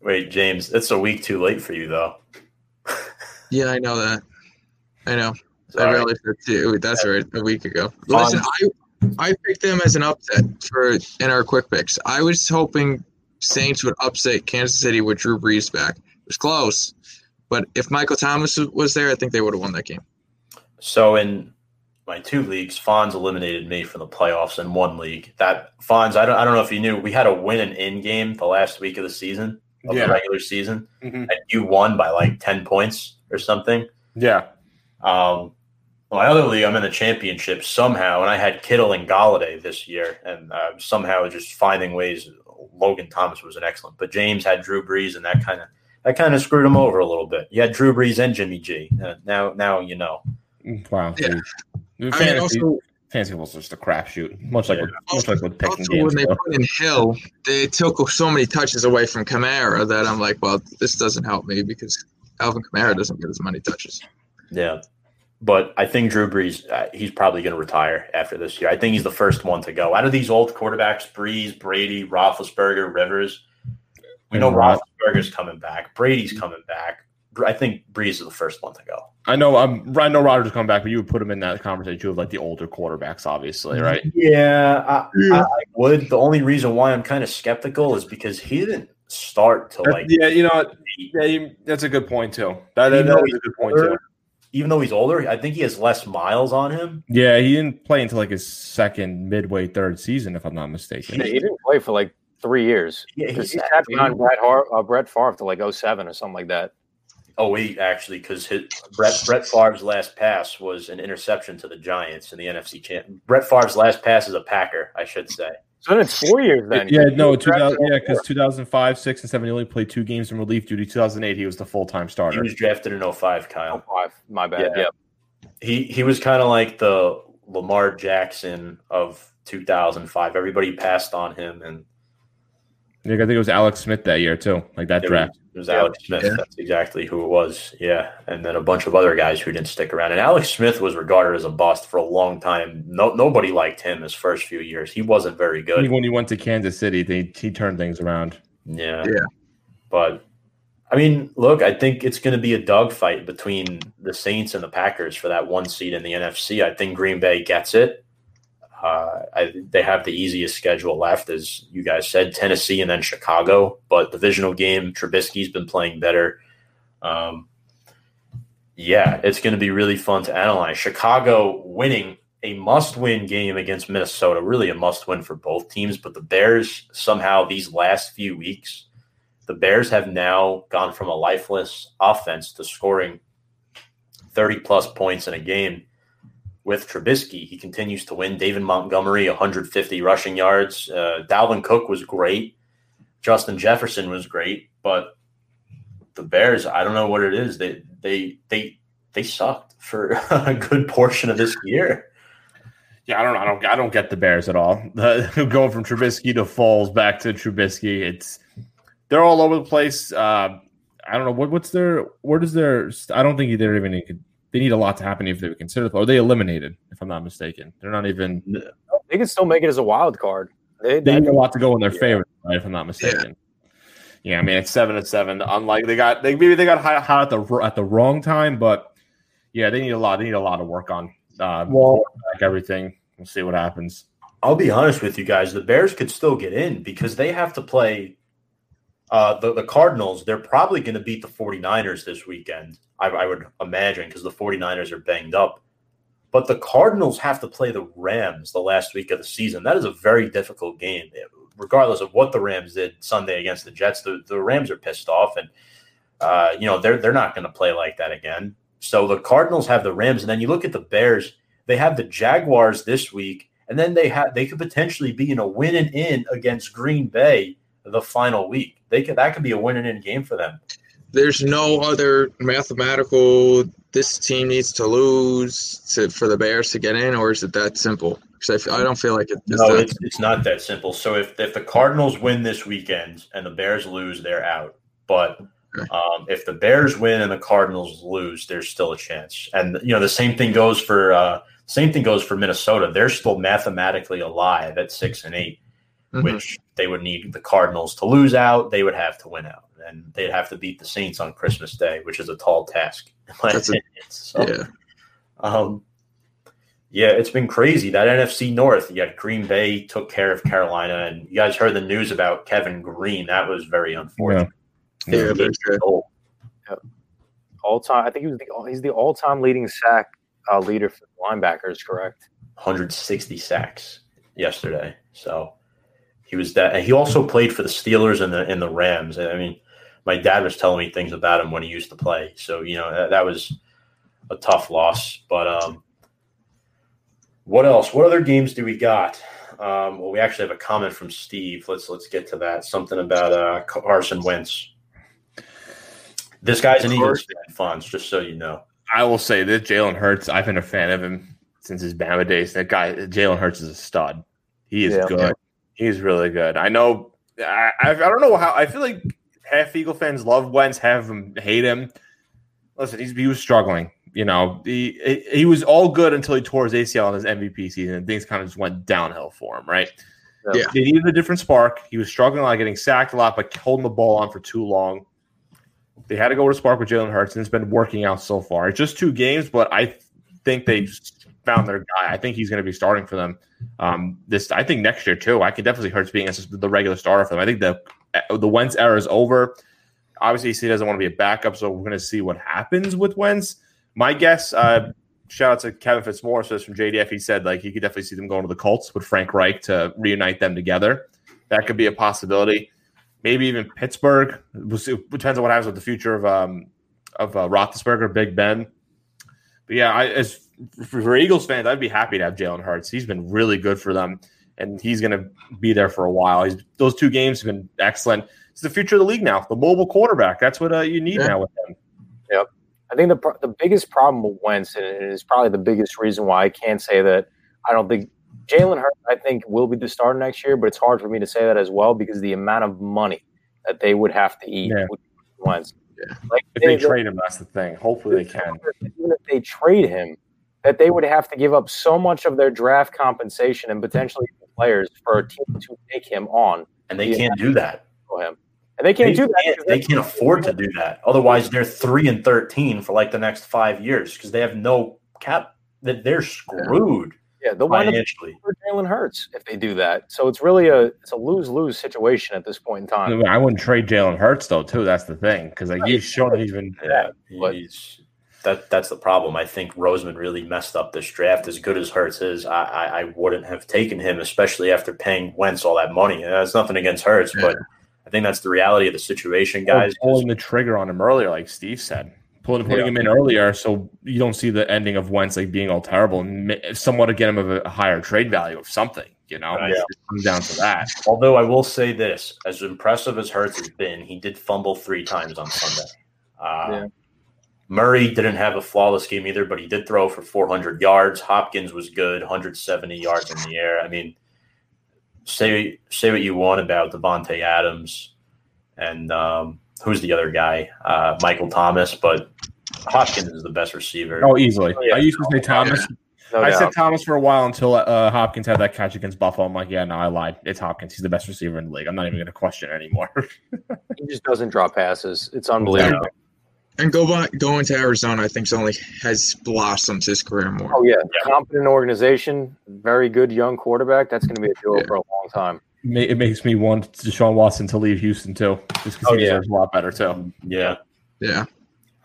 Wait, James, it's a week too late for you, though. Yeah, I know that. I know. I Sorry. realized that too. That's right, a week ago. Listen, um, I I picked them as an upset for in our quick picks. I was hoping Saints would upset Kansas City with Drew Brees back. It was close, but if Michael Thomas was there, I think they would have won that game. So in my two leagues, Fonz eliminated me from the playoffs in one league. That Fonz, I don't, I don't know if you knew, we had a win and in game the last week of the season of Yeah. the regular season, Mhm. and you won by like ten points or something. Yeah. Um, my other league, I'm in the championship somehow, and I had Kittle and Golladay this year, and uh, somehow just finding ways. Logan Thomas was an excellent, but James had Drew Brees, and that kind of that kind of screwed him over a little bit. You had Drew Brees and Jimmy G. Uh, now, now you know. Wow. Yeah. Dude, I mean, Fantasy, also, fantasy football's just a crapshoot. Much like Yeah. with, much like with picking also games. when they though. put in Hill, they took so many touches away from Kamara that I'm like, well, this doesn't help me because Alvin Kamara doesn't get as many touches. Yeah. But I think Drew Brees, uh, he's probably going to retire after this year. I think he's the first one to go. Out of these old quarterbacks, Brees, Brady, Roethlisberger, Rivers, we know And Rod- Roethlisberger's coming back. Brady's mm-hmm. coming back. I think Brees is the first one to go. I know I'm I know Rodgers coming back, but you would put him in that conversation too of like the older quarterbacks, obviously, mm-hmm. right? Yeah, I, I, I would. The only reason why I'm kind of skeptical is because he didn't start to like yeah, you know, yeah, you, that's a good point too. That, that, know that is a good point too. even though he's older, I think he has less miles on him. Yeah, he didn't play until like his second midway third season, if I'm not mistaken. He didn't play for like three years. Yeah, Because he's he behind Brett, Har- uh, Brett Favre to like 07 or something like that. Oh wait, actually, because Brett Brett Favre's last pass was an interception to the Giants in the NFC champ. Brett Favre's last pass is a Packer, I should say. So then it's four years then. Yeah, He no, 2000, yeah, because 2005, six, and seven, he only played two games in relief duty. 2008, he was the full time starter. He was drafted in 05, Oh, Kyle. five. My bad. Yeah. Yeah. He he was kind of like the Lamar Jackson of 2005. Everybody passed on him, and Yeah, I think it was Alex Smith that year too, like that it draft. was, it was Yeah. Alex Smith. Yeah. That's exactly who it was. Yeah, and then a bunch of other guys who didn't stick around. And Alex Smith was regarded as a bust for a long time. No, nobody liked him his first few years. He wasn't very good. when he went to Kansas City, they he turned things around. Yeah. Yeah. But I mean, look, I think it's going to be a dogfight between the Saints and the Packers for that one seed in the NFC. I think Green Bay gets it. Uh, I, they have the easiest schedule left, as you guys said, Tennessee and then Chicago. But the divisional game, Trubisky's been playing better. Um, yeah, it's going to be really fun to analyze. Chicago winning a must-win game against Minnesota, really a must-win for both teams. But the Bears somehow these last few weeks, the Bears have now gone from a lifeless offense to scoring 30 plus points in a game with Trubisky. He continues to win. David Montgomery, 150 rushing yards. Uh, Dalvin Cook was great. Justin Jefferson was great, but the Bears, I don't know what it is. They they they they sucked for a good portion of this year. Yeah, I don't, I don't, I don't get the Bears at all. The, going from Trubisky to Foles back to Trubisky, it's they're all over the place. Uh, I don't know what what's their where does their I don't think they're even they need a lot to happen if they would consider or they eliminated if I'm not mistaken. They're not even They can still make it as a wild card. They, they need a lot to go in their Yeah. favor right, if I'm not mistaken. Yeah. I mean it's seven and seven. Unlike they got they maybe they got hot, hot at the at the wrong time, but yeah, they need a lot. They need a lot of work on uh, Well- like everything. We'll see what happens. I'll be honest with you guys. The Bears could still get in because they have to play uh, the, the Cardinals. They're probably going to beat the 49ers this weekend, I, I would imagine, because the 49ers are banged up. But the Cardinals have to play the Rams the last week of the season. That is a very difficult game. Regardless of what the Rams did Sunday against the Jets, the, the Rams are pissed off. And, uh, you know, they're, they're not going to play like that again. So the Cardinals have the Rams. And then you look at the Bears, they have the Jaguars this week and then they have they could potentially be in a win and in against Green Bay the final week. They could that could be a win and in game for them. There's no other mathematical. This team needs to lose to, for the Bears to get in, or is it that simple? Because I, I don't feel like it, it's no, that. it's, it's not that simple. So if if the Cardinals win this weekend and the Bears lose, they're out. But um, if the Bears win and the Cardinals lose, there's still a chance. And you know the same thing goes for uh, same thing goes for Minnesota. They're still mathematically alive at six and eight. Mhm. which they would need the Cardinals to lose out. They would have to win out, and they'd have to beat the Saints on Christmas Day, which is a tall task. in my That's a- So, yeah. Um, yeah, it's been crazy. That NFC North, you got Green Bay took care of Carolina, and you guys heard the news about Kevin Greene. That was very unfortunate. Yeah, He's that's true. old. All time, I think he was the he's the all time leading sack uh, leader for linebackers. Correct. 160 sacks yesterday. So he was that. And he also played for the Steelers and the and the Rams. And I mean, my dad was telling me things about him when he used to play. So you know that, that was a tough loss. But um, what else? What other games do we got? Um, well, we actually have a comment from Steve. Let's let's get to that. Something about uh, Carson Wentz. This guy's an Eagles fan, Fonz, just so you know. I will say that Jalen Hurts. I've been a fan of him since his Bama days. That guy, Jalen Hurts, is a stud. He is Yeah. good. He's really good. I know. I, I I don't know how. I feel like half Eagle fans love Wentz, half of them hate him. Listen, he's, he was struggling. You know, he he was all good until he tore his ACL in his MVP season, and things kind of just went downhill for him. Right? Yeah. They needed a different spark. He was struggling a lot, getting sacked a lot, but holding the ball on for too long. They had to go to spark with Jalen Hurts, and it's been working out so far. It's just two games, but I think they mm-hmm. Found their guy. I think he's going to be starting for them um, this. I think next year too. I could definitely see Hurts being the regular starter for them. I think the the Wentz era is over. Obviously, he doesn't want to be a backup, so we're going to see what happens with Wentz. My guess. Uh, shout out to Kevin Fitzmaurice from JDF. He said like he could definitely see them going to the Colts with Frank Reich to reunite them together. That could be a possibility. Maybe even Pittsburgh. We'll see. It depends on what happens with the future of um of uh, Roethlisberger, Big Ben. But yeah, I, as for, Eagles fans, I'd be happy to have Jalen Hurts. He's been really good for them, and he's going to be there for a while. He's, those two games have been excellent. It's the future of the league now. The mobile quarterback. That's what uh, you need Yeah. now with him. Yep. I think the the biggest problem with Wentz, and it is probably the biggest reason why I can't say that I don't think Jalen Hurts, I think, will be the starter next year, but it's hard for me to say that as well because the amount of money that they would have to eat Yeah. with Wentz. Yeah. Like If they trade him, that's the thing. Hopefully, they can. Even if they trade him, that they would have to give up so much of their draft compensation and potentially players for a team to take him on And they can't do that. for him. And they can't They do that. can't, they can't afford to do that. Otherwise, they're three and thirteen for like the next five years because they have no cap. That they're screwed Yeah, they'll wind up financially. for Jalen Hurts if they do that. So it's really a it's a lose lose situation at this point in time. I wouldn't trade Jalen Hurts though, too. That's the thing because like he's shown that he's been. Yeah, but- he's, that that's the problem. I think Roseman really messed up this draft. As good as Hurts is, I, I, I wouldn't have taken him, especially after paying Wentz all that money. And that's nothing against Hurts, but I think that's the reality of the situation, guys. pulling the trigger on him earlier, like Steve said, pulling putting Yeah. him in earlier, so you don't see the ending of Wentz like being all terrible, and somewhat to get him of a higher trade value of something. You know, Right. it comes down to that. Although I will say this, as impressive as Hurts has been, he did fumble three times on Sunday. Uh, Yeah. Murray didn't have a flawless game either, but he did throw for 400 yards. Hopkins was good, 170 yards in the air. I mean, say say what you want about Davante Adams and um, who's the other guy, uh, Michael Thomas, but Hopkins is the best receiver. Oh, easily. Yeah. I used to say Thomas. No I doubt. said Thomas for a while until uh, Hopkins had that catch against Buffalo. I'm like, yeah, no, I lied. It's Hopkins. He's the best receiver in the league. I'm not even going to question it anymore. he just doesn't drop passes. It's unbelievable. And go by, going to Arizona, I think, only has blossomed his career more. Oh yeah, competent organization, very good young quarterback. That's going to be a duo Yeah. for a long time. It makes me want Deshaun Watson to leave Houston too, just because Oh, he yeah. deserves a lot better too. Yeah. Yeah.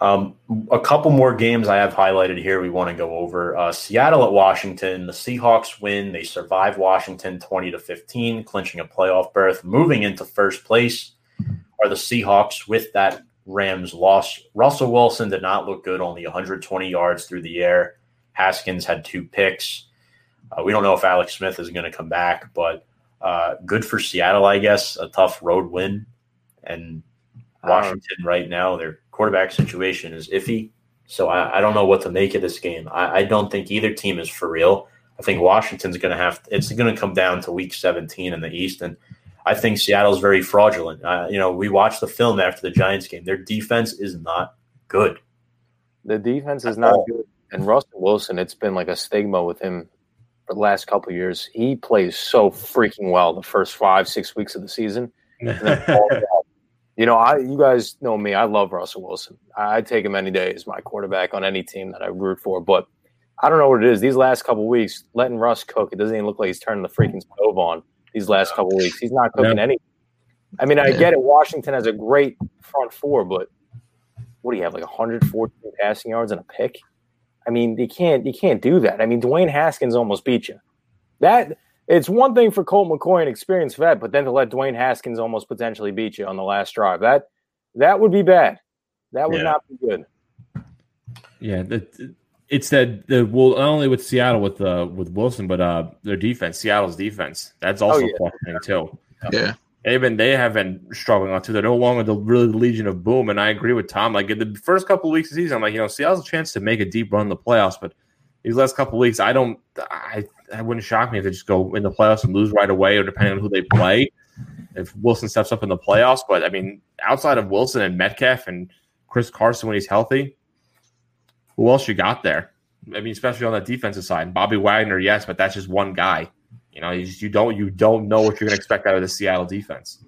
Um, a couple more games I have highlighted here we want to go over. Uh, Seattle at Washington. The Seahawks win. They survive Washington 20 to 15, clinching a playoff berth. Moving into first place are the Seahawks with that Rams lost. Russell Wilson did not look good, only 120 yards through the air. Haskins had two picks. Uh, we don't know if Alex Smith is going to come back, but uh, good for Seattle, I guess. A tough road win. And Um, Washington right now, their quarterback situation is iffy. So I, I don't know what to make of this game. I, I don't think either team is for real. I think Washington's going to have. It's going to come down to Week 17 in the East, and I think Seattle's very fraudulent. Uh, you know, we watched the film after the Giants game. Their defense is not good. The defense is not good, and Russell Wilson. It's been like a stigma with him for the last couple of years. He plays so freaking well the first five, six weeks of the season. and then. You know, I you guys know me. I love Russell Wilson. I, I take him any day as my quarterback on any team that I root for. But I don't know what it is. These last couple weeks, letting Russ cook, it doesn't even look like he's turning the freaking stove on. These last couple weeks, he's not cooking Yeah. any. I mean, I Yeah. get it. Washington has a great front four, but what do you have like 114 passing yards and a pick? I mean, you can't you can't do that. I mean, Dwayne Haskins almost beat you. That it's one thing for Colt McCoy, an experienced vet, but then to let Dwayne Haskins almost potentially beat you on the last drive, that that would be bad. That would Yeah. not be good. Yeah, the, it's that the well not only with Seattle with uh with Wilson, but uh their defense, Seattle's defense. That's also Oh, yeah. questioning too. Yeah. They've been they have been struggling on too. They're no longer the really the legion of boom. And I agree with Tom. Like in the first couple of weeks of the season, I'm like, you know, Seattle's a chance to make a deep run in the playoffs, but these last couple of weeks, I don't I I wouldn't shock me if they just go in the playoffs and lose right away, or depending on who they play. If Wilson steps up in the playoffs, but I mean, outside of Wilson and Metcalf and Chris Carson when he's healthy, who else you got there? I mean, especially on the defensive side. Bobby Wagner, yes, but that's just one guy. You know, you, just, you don't you don't know what you're going to expect out of the Seattle defense.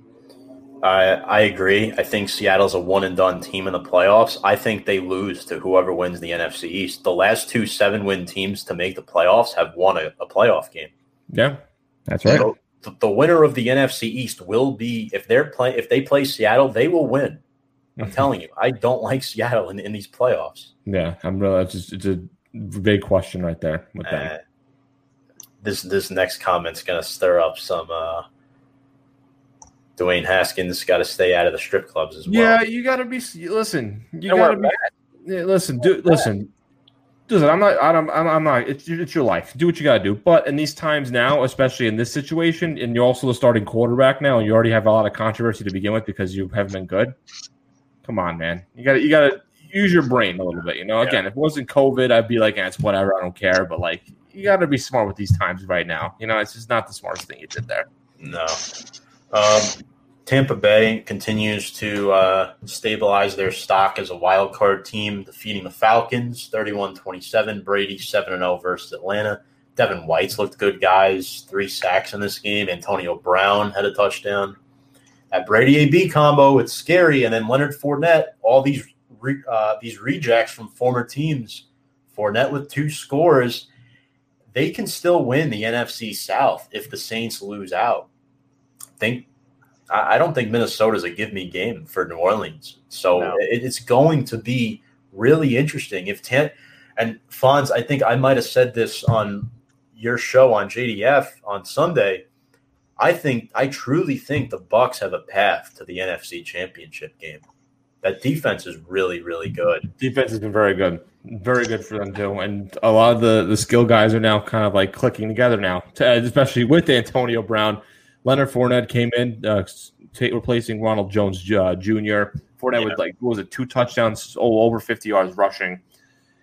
I I agree. I think Seattle's a one and done team in the playoffs. I think they lose to whoever wins the NFC East. The last two seven win teams to make the playoffs have won a, a playoff game. Yeah, that's So the, the winner of the NFC East will be if they're play if they play Seattle, they will win. I'm telling you, I don't like Seattle in, in these playoffs. Yeah, I'm really. It's just it's a big question right there with them. Uh, this this next comment's gonna stir up some. uh Dwayne Haskins got to stay out of the strip clubs as well. Yeah, you got to be. Listen, you got to be. Yeah, listen, do listen. Listen, I'm not. I'm. I'm, I'm not. It's, it's your life. Do what you got to do. But in these times now, especially in this situation, and you're also the starting quarterback now, and you already have a lot of controversy to begin with because you haven't been good. Come on, man. You got to. You got to use your brain a little bit. You know. Again, if it wasn't COVID, I'd be like, eh, it's whatever. I don't care. But like, you got to be smart with these times right now. You know, it's just not the smartest thing you did there. No. Um, Tampa Bay continues to uh, stabilize their stock as a wild card team, defeating the Falcons 31 27. Brady 7 0 versus Atlanta. Devin White's looked good, guys. Three sacks in this game. Antonio Brown had a touchdown. That Brady AB combo, it's scary. And then Leonard Fournette, all these re, uh, these rejects from former teams. Fournette with two scores. They can still win the NFC South if the Saints lose out think I don't think Minnesota's a give me game for New Orleans. So No. it, it's going to be really interesting. If Tan and Fonz, I think I might have said this on your show on JDF on Sunday. I think I truly think the Bucs have a path to the NFC Championship game. That defense is really, really good. Defense has been very good, very good for them too, and a lot of the the skill guys are now kind of like clicking together now, to, especially with Antonio Brown. Leonard Fournette came in, uh, ta replacing Ronald Jones uh, Jr. Fournette Yeah. with like what was it, two touchdowns, oh, over fifty yards rushing.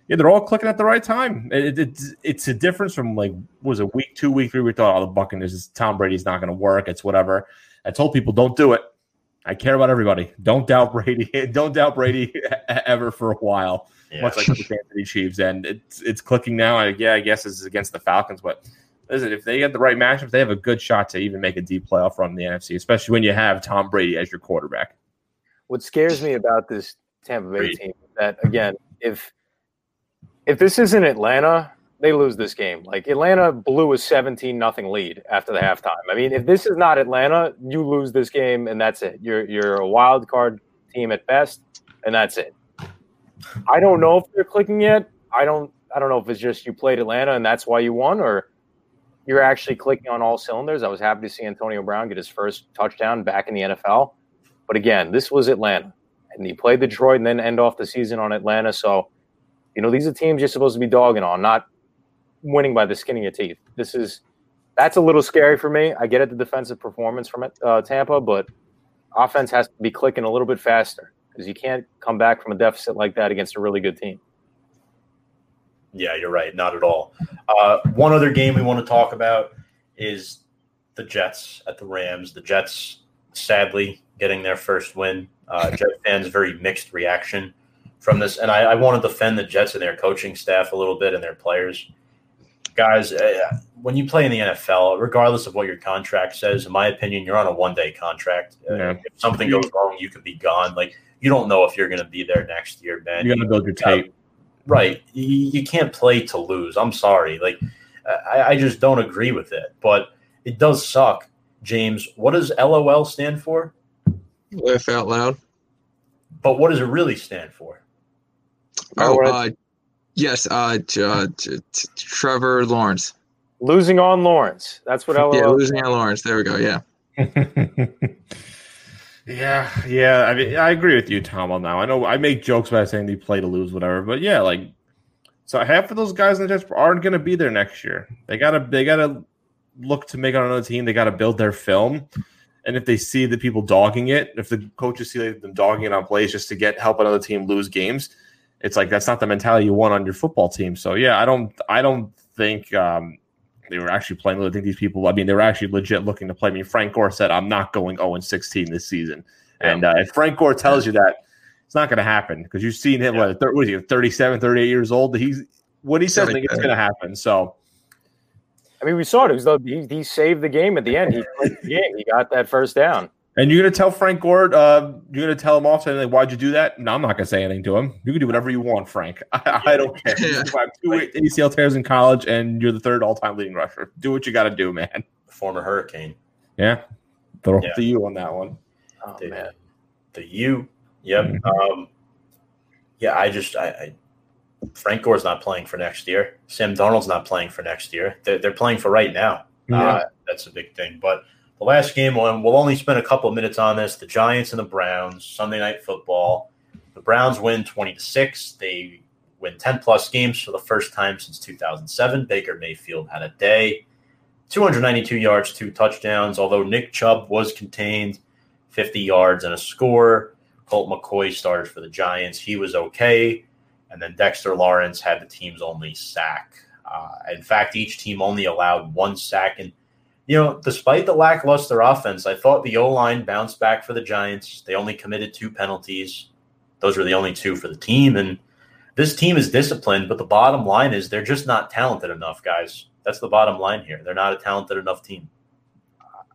Yeah, they're all clicking at the right time. It, it, it's it's a difference from like was it week two, week three. We thought, oh, the Buccaneers, is Tom Brady's not going to work. It's whatever. I told people, don't do it. I care about everybody. Don't doubt Brady. Don't doubt Brady ever for a while Yeah. much like the Kansas City Chiefs, and it's it's clicking now. I, yeah, I guess it's against the Falcons, but listen, if they get the right matchup, they have a good shot to even make a deep playoff run in the NFC, especially when you have Tom Brady as your quarterback. What scares me about this Tampa Bay Brady. team is that again, if if this isn't Atlanta, they lose this game. Like Atlanta blew a 17 nothing lead after the halftime. I mean, if this is not Atlanta, you lose this game and that's it. You're you're a wild card team at best, and that's it. I don't know if they're clicking yet. I don't I don't know if it's just you played Atlanta and that's why you won, or you're actually clicking on all cylinders. I was happy to see Antonio Brown get his first touchdown back in the NFL. But again, this was Atlanta. And he played Detroit and then end off the season on Atlanta. So, you know, these are teams you're supposed to be dogging on, not winning by the skin of your teeth. This is that's a little scary for me. I get it, the defensive performance from uh, Tampa, but offense has to be clicking a little bit faster because you can't come back from a deficit like that against a really good team. Yeah, you're right. Not at all. Uh, one other game we want to talk about is the Jets at the Rams. The Jets, sadly, getting their first win. Uh, Jet fans, very mixed reaction from this. And I, I want to defend the Jets and their coaching staff a little bit and their players. Guys, uh, when you play in the NFL, regardless of what your contract says, in my opinion, you're on a one day contract. Uh, Yeah. If something goes wrong, you could be gone. Like, you don't know if you're going to be there next year, man. You got to build your tape. right. You, you can't play to lose. I'm sorry. Like, I, I just don't agree with it. But it does suck. James, what does LOL stand for? Laugh out loud. But what does it really stand for? Oh, uh, yes. Uh, uh, t- t- Trevor Lawrence. Losing on Lawrence. That's what LOL. Yeah, losing on Lawrence. There we go. Yeah. yeah, yeah. I mean, I agree with you, Tom. On now, I know I make jokes about saying they play to lose, whatever. But yeah, like, so half of those guys in the Jets aren't going to be there next year. They gotta, they gotta look to make on another team. They gotta build their film. And if they see the people dogging it, if the coaches see them dogging it on plays just to get help another team lose games, it's like that's not the mentality you want on your football team. So yeah, I don't, I don't think um, they were actually playing. I think these people, I mean, they were actually legit looking to play. I mean, Frank Gore said, "I'm not going 0 and 16 this season," and uh, if Frank Gore tells you that, it's not going to happen because you've seen him. Yeah. What, what is he? 37, 38 years old. He's what he says. I think it's going to happen. So I mean, we saw it. It was the, he, he saved the game at the end. He played the game. He got that first down. And you're gonna tell Frank Gore, uh, you're gonna tell him off saying like, "Why'd you do that?" No, I'm not gonna say anything to him. You can do whatever you want, Frank. I, I don't care. Yeah. You have two ACL tears in college, and you're the third all-time leading rusher. Do what you got to do, man. Former Hurricane. Yeah, throw Yeah. to you on that one. Oh, The, man. the U. Yep. Um, yeah, I just I, I Frank Gore's not playing for next year. Sam Darnold's not playing for next year. They're, they're playing for right now. Uh, that's a big thing. But the last game, we'll we'll only spend a couple of minutes on this. The Giants and the Browns, Sunday night football. The Browns win 20 to 6. They win 10 plus games for the first time since 2007. Baker Mayfield had a day. 292 yards, two touchdowns, although Nick Chubb was contained, 50 yards and a score. Colt McCoy started for the Giants. He was okay. And then Dexter Lawrence had the team's only sack. Uh, in fact, each team only allowed one sack. And, you know, despite the lackluster offense, I thought the O line bounced back for the Giants. They only committed two penalties. Those were the only two for the team. And this team is disciplined, but the bottom line is they're just not talented enough, guys. That's the bottom line here. They're not a talented enough team.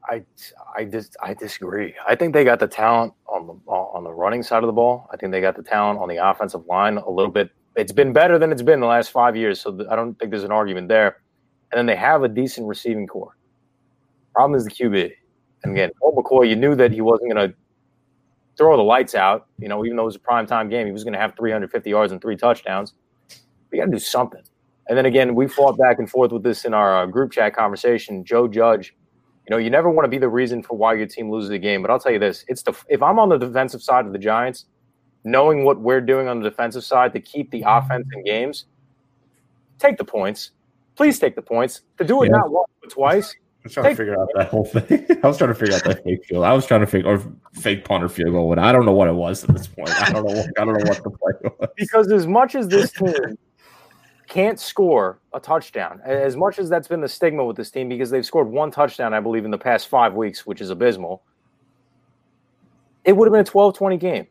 I I just I disagree. I think they got the talent on the on the running side of the ball. I think they got the talent on the offensive line a little bit. It's been better than it's been the last five years, so I don't think there's an argument there. And then they have a decent receiving core. Problem is the QB. And again, Colt McCoy, you knew that he wasn't going to throw the lights out. You know, even though it was a prime time game, he was going to have 350 yards and three touchdowns. You got to do something. And then again, we fought back and forth with this in our uh, group chat conversation. Joe Judge you know, you never want to be the reason for why your team loses the game. But I'll tell you this: it's the if I'm on the defensive side of the Giants, knowing what we're doing on the defensive side to keep the offense in games, take the points. Please take the points. To do it Yeah. not once but twice. I was trying to figure out that whole thing. I was trying to figure out that fake field. I was trying to figure or fake punter field goal. What I don't know what it was at this point. I don't know. What, I don't know what the play was. Because as much as this team can't score a touchdown, as much as that's been the stigma with this team, because they've scored one touchdown, I believe, in the past five weeks, which is abysmal, it would have been a 12 20 game.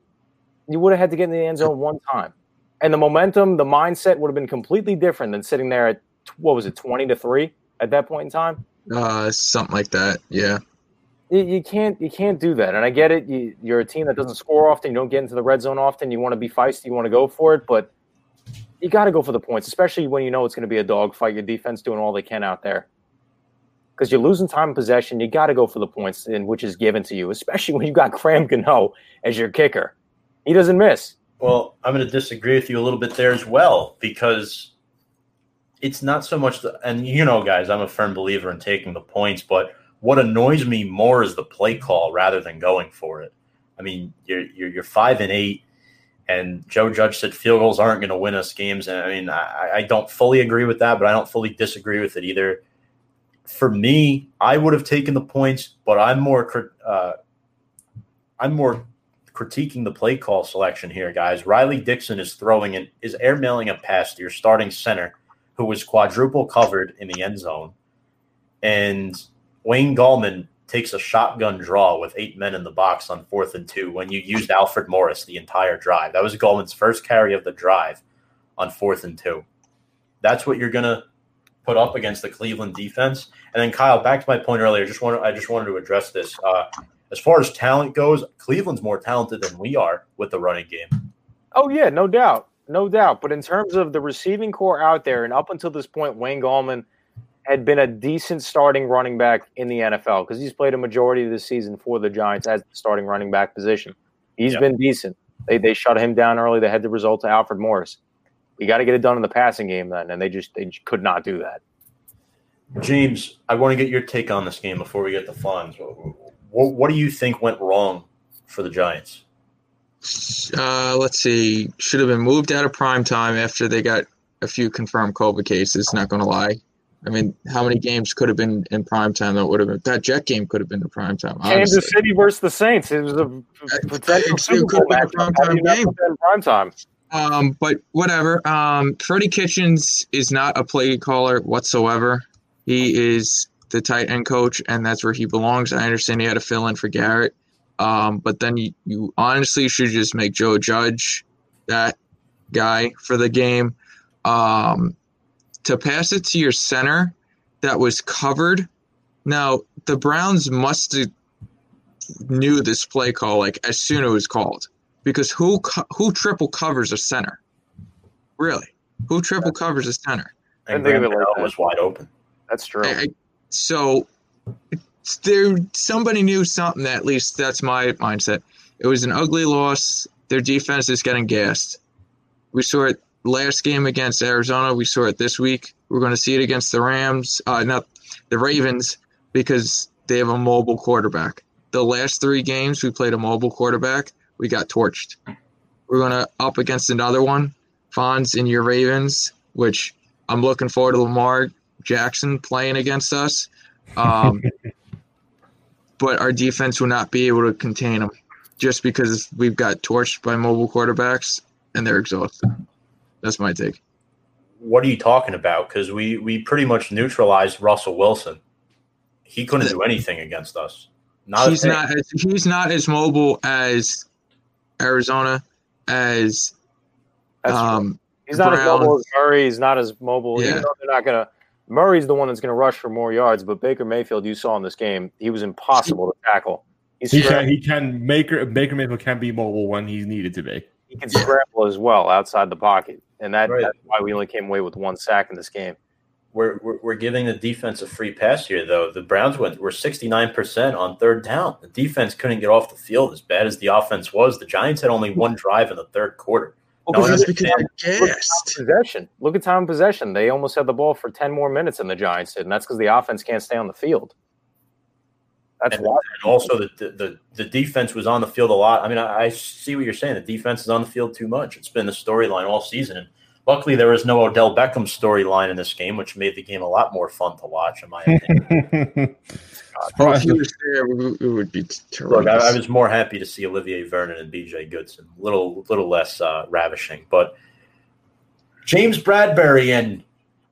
You would have had to get in the end zone one time. And the momentum, the mindset would have been completely different than sitting there at, what was it, 20 to 3 at that point in time? Uh, something like that. Yeah. you, you can't you can't do that. And I get it. You, you're a team that doesn't score often. You don't get into the red zone often. You want to be feisty. You want to go for it, but you got to go for the points, especially when you know it's going to be a dogfight. Your defense doing all they can out there because you're losing time in possession. You got to go for the points, in which is given to you, especially when you got Graham Gano as your kicker. He doesn't miss. Well, I'm going to disagree with you a little bit there as well because it's not so much the, and you know, guys, I'm a firm believer in taking the points, but what annoys me more is the play call rather than going for it. I mean, you're you're, you're five and eight, and Joe Judge said field goals aren't going to win us games, and I mean, I, I don't fully agree with that, but I don't fully disagree with it either. For me, I would have taken the points, but I'm more uh, I'm more critiquing the play call selection here, guys. Riley Dixon is throwing it, is airmailing a pass to your starting center, who was quadruple covered in the end zone, and Wayne Gallman takes a shotgun draw with eight men in the box on fourth and two when you used Alfred Morris the entire drive. That was Gallman's first carry of the drive on fourth and two. That's what you're gonna put up against the Cleveland defense. And then Kyle, back to my point earlier, just wanted I just wanted to address this. Uh, as far as talent goes, Cleveland's more talented than we are with the running game. Oh yeah, no doubt. No doubt. But in terms of the receiving core out there, and up until this point, Wayne Gallman had been a decent starting running back in the NFL because he's played a majority of the season for the Giants as the starting running back position. He's Yep. been decent. They, they shut him down early. They had the result to Alfred Morris. We got to get it done in the passing game then, and they just they could not do that. James, I want to get your take on this game before we get to Fonz. What, what do you think went wrong for the Giants? Uh, let's see. Should have been moved out of prime time after they got a few confirmed COVID cases. Not going to lie. I mean, how many games could have been in prime time that would have been? That Jet game could have been in prime time. Kansas honestly. City versus the Saints. It was a potential Super Bowl have been a matchup. How do you primetime not game. prime time? Um, but whatever. Um, Freddie Kitchens is not a play caller whatsoever. He is the tight end coach, and that's where he belongs. I understand he had to fill in for Garrett. Um, but then you, you honestly should just make Joe Judge that guy for the game. Um, to pass it to your center that was covered. Now the Browns must have knew this play call like as soon as it was called because who co- who triple covers a center? Really, who triple covers a center? And think of Graham it like that. was wide open. That's true. I- I- so it's- there, somebody knew something. At least that's my mindset. It was an ugly loss. Their defense is getting gassed. We saw it last game against Arizona. We saw it this week. We're going to see it against the Rams, uh, not the Ravens, because they have a mobile quarterback. The last three games we played a mobile quarterback. We got torched. We're going to up against another one, Fonz in your Ravens, which I'm looking forward to Lamar Jackson playing against us. Um, but our defense will not be able to contain them just because we've got torched by mobile quarterbacks and they're exhausted. That's my take. What are you talking about? Because we we pretty much neutralized Russell Wilson. He couldn't do anything against us. Not he's not as, he's not as mobile as Arizona as um, He's not as mobile as Murray. He's not as mobile. Yeah. Even though they're not going to. Murray's the one that's going to rush for more yards, but Baker Mayfield, you saw in this game, he was impossible to tackle. He's He can, scram- he can Baker Baker Mayfield can be mobile when he's needed to be. he can scramble as well outside the pocket, and that, Right. that's why we only came away with one sack in this game. We're, we're we're giving the defense a free pass here, though. The Browns went were sixty nine percent on third down. The defense couldn't get off the field as bad as the offense was. The Giants had only one drive in the third quarter. Well, because that's look because understand. they're at gassed. time possession. Look at time possession. They almost had the ball for ten more minutes than the Giants did, and that's because the offense can't stay on the field. That's And, why. and also, the, the the the defense was on the field a lot. I mean, I, I see what you're saying. The defense is on the field too much. It's been the storyline all season. And luckily, there was no Odell Beckham storyline in this game, which made the game a lot more fun to watch. In my opinion. If he was there, it would be Look. I, I was more happy to see Olivier Vernon and BJ Goodson. Little little less uh, ravishing, but James Bradberry and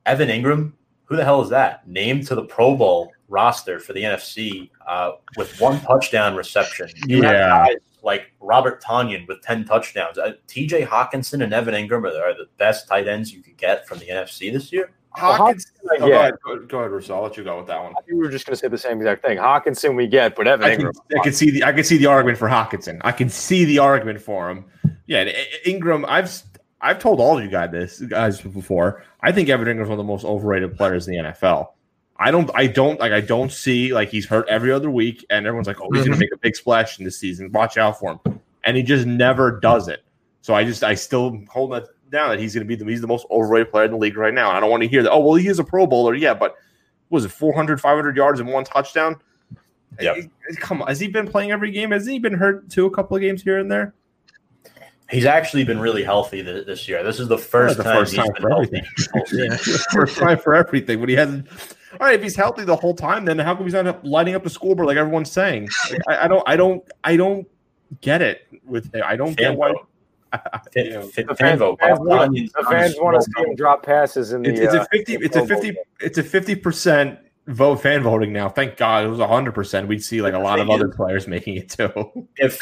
Evan Engram. Who the hell is that? Named to the Pro Bowl roster for the NFC uh, with one touchdown reception. You have Yeah. guys like Robert Tonyan with ten touchdowns. Uh, T.J. Hockenson and Evan Engram are, are the best tight ends you could get from the NFC this year. Hawkins. Oh, go yeah. ahead, go, go ahead, Russo. I'll let you go with that one. we were just going to say the same exact thing. Hockenson, we get, but Evan I can, Engram. I can see the I can see the argument for Hockenson. I can see the argument for him. Yeah, Engram. I've I've told all of you guys this guys before. I think Evan Engram's one of the most overrated players in the NFL. I don't I don't like I don't see like he's hurt every other week, and everyone's like, oh, he's gonna mm-hmm. make a big splash in this season. Watch out for him, and he just never does it. So I just I still hold that down that he's gonna be the he's the most overrated player in the league right now. And I don't want to hear that. Oh well, he is a Pro Bowler, yeah, but was it 400, 500 yards and one touchdown? Yep. Eh, Come on, has he been playing every game? Has he been hurt too? A couple of games here and there. He's actually been really healthy th- this year. This is the first the time first time for everything. yeah. First time for everything, but he hasn't. All right, if he's healthy the whole time, then how come he's not lighting up the scoreboard like everyone's saying? Like, I, I don't, I don't, I don't get it with him. I don't Fan get why. vote. You Fan, The fan fans, vote. fans want, the fans want to see him drop passes in the. It's, it's uh, a fifty. it's a fifty. It's a fifty percent vote fan voting now. Thank God it was hundred percent. We'd see like a lot of other players making it too. if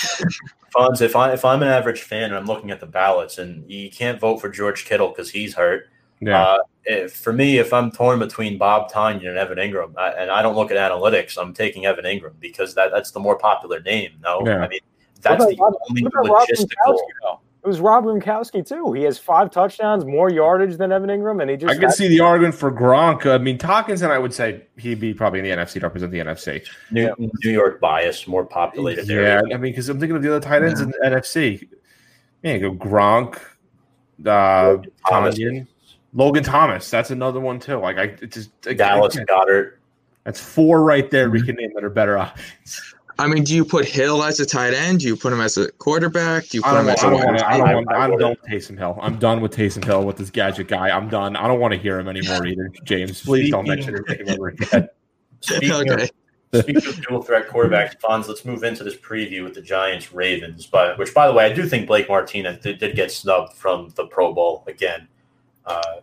Fonz, if I if I'm an average fan and I'm looking at the ballots and you can't vote for George Kittle because he's hurt. Yeah, Uh, if, for me, if I'm torn between Bob Tonyan and Evan Engram, I, and I don't look at analytics, I'm taking Evan Engram because that, that's the more popular name. No, Yeah. I mean that's What the only what about Rob logistical. Gronkowski, though? It was Rob Gronkowski too. He has five touchdowns, more yardage than Evan Engram, and he just I can see the argument for Gronk. I mean, Hockenson, I would say he'd be probably in the NFC to represent the NFC. New, New York bias, more populated Yeah, area. I mean, because I'm thinking of the other tight ends in the NFC. Yeah, you go Gronk, uh, Thomas. Tonyan, Logan Thomas. That's another one too. Like I it just again, Dallas Goedert. That's four right there we can name that are better options. I mean, do you put Hill as a tight end? Do you put him as a quarterback? Do you put him as I a don't wide want. I receiver? don't want. I I'm wouldn't. done with Taysom Hill. I'm done with Taysom Hill with this gadget guy. I'm done. I don't want to hear him anymore either. James, please don't mention his name ever again. Speaking Okay. of Speaking of dual threat quarterbacks, Fonz, let's move into this preview with the Giants Ravens. But which, by the way, I do think Blake Martinez did, did get snubbed from the Pro Bowl again. Uh,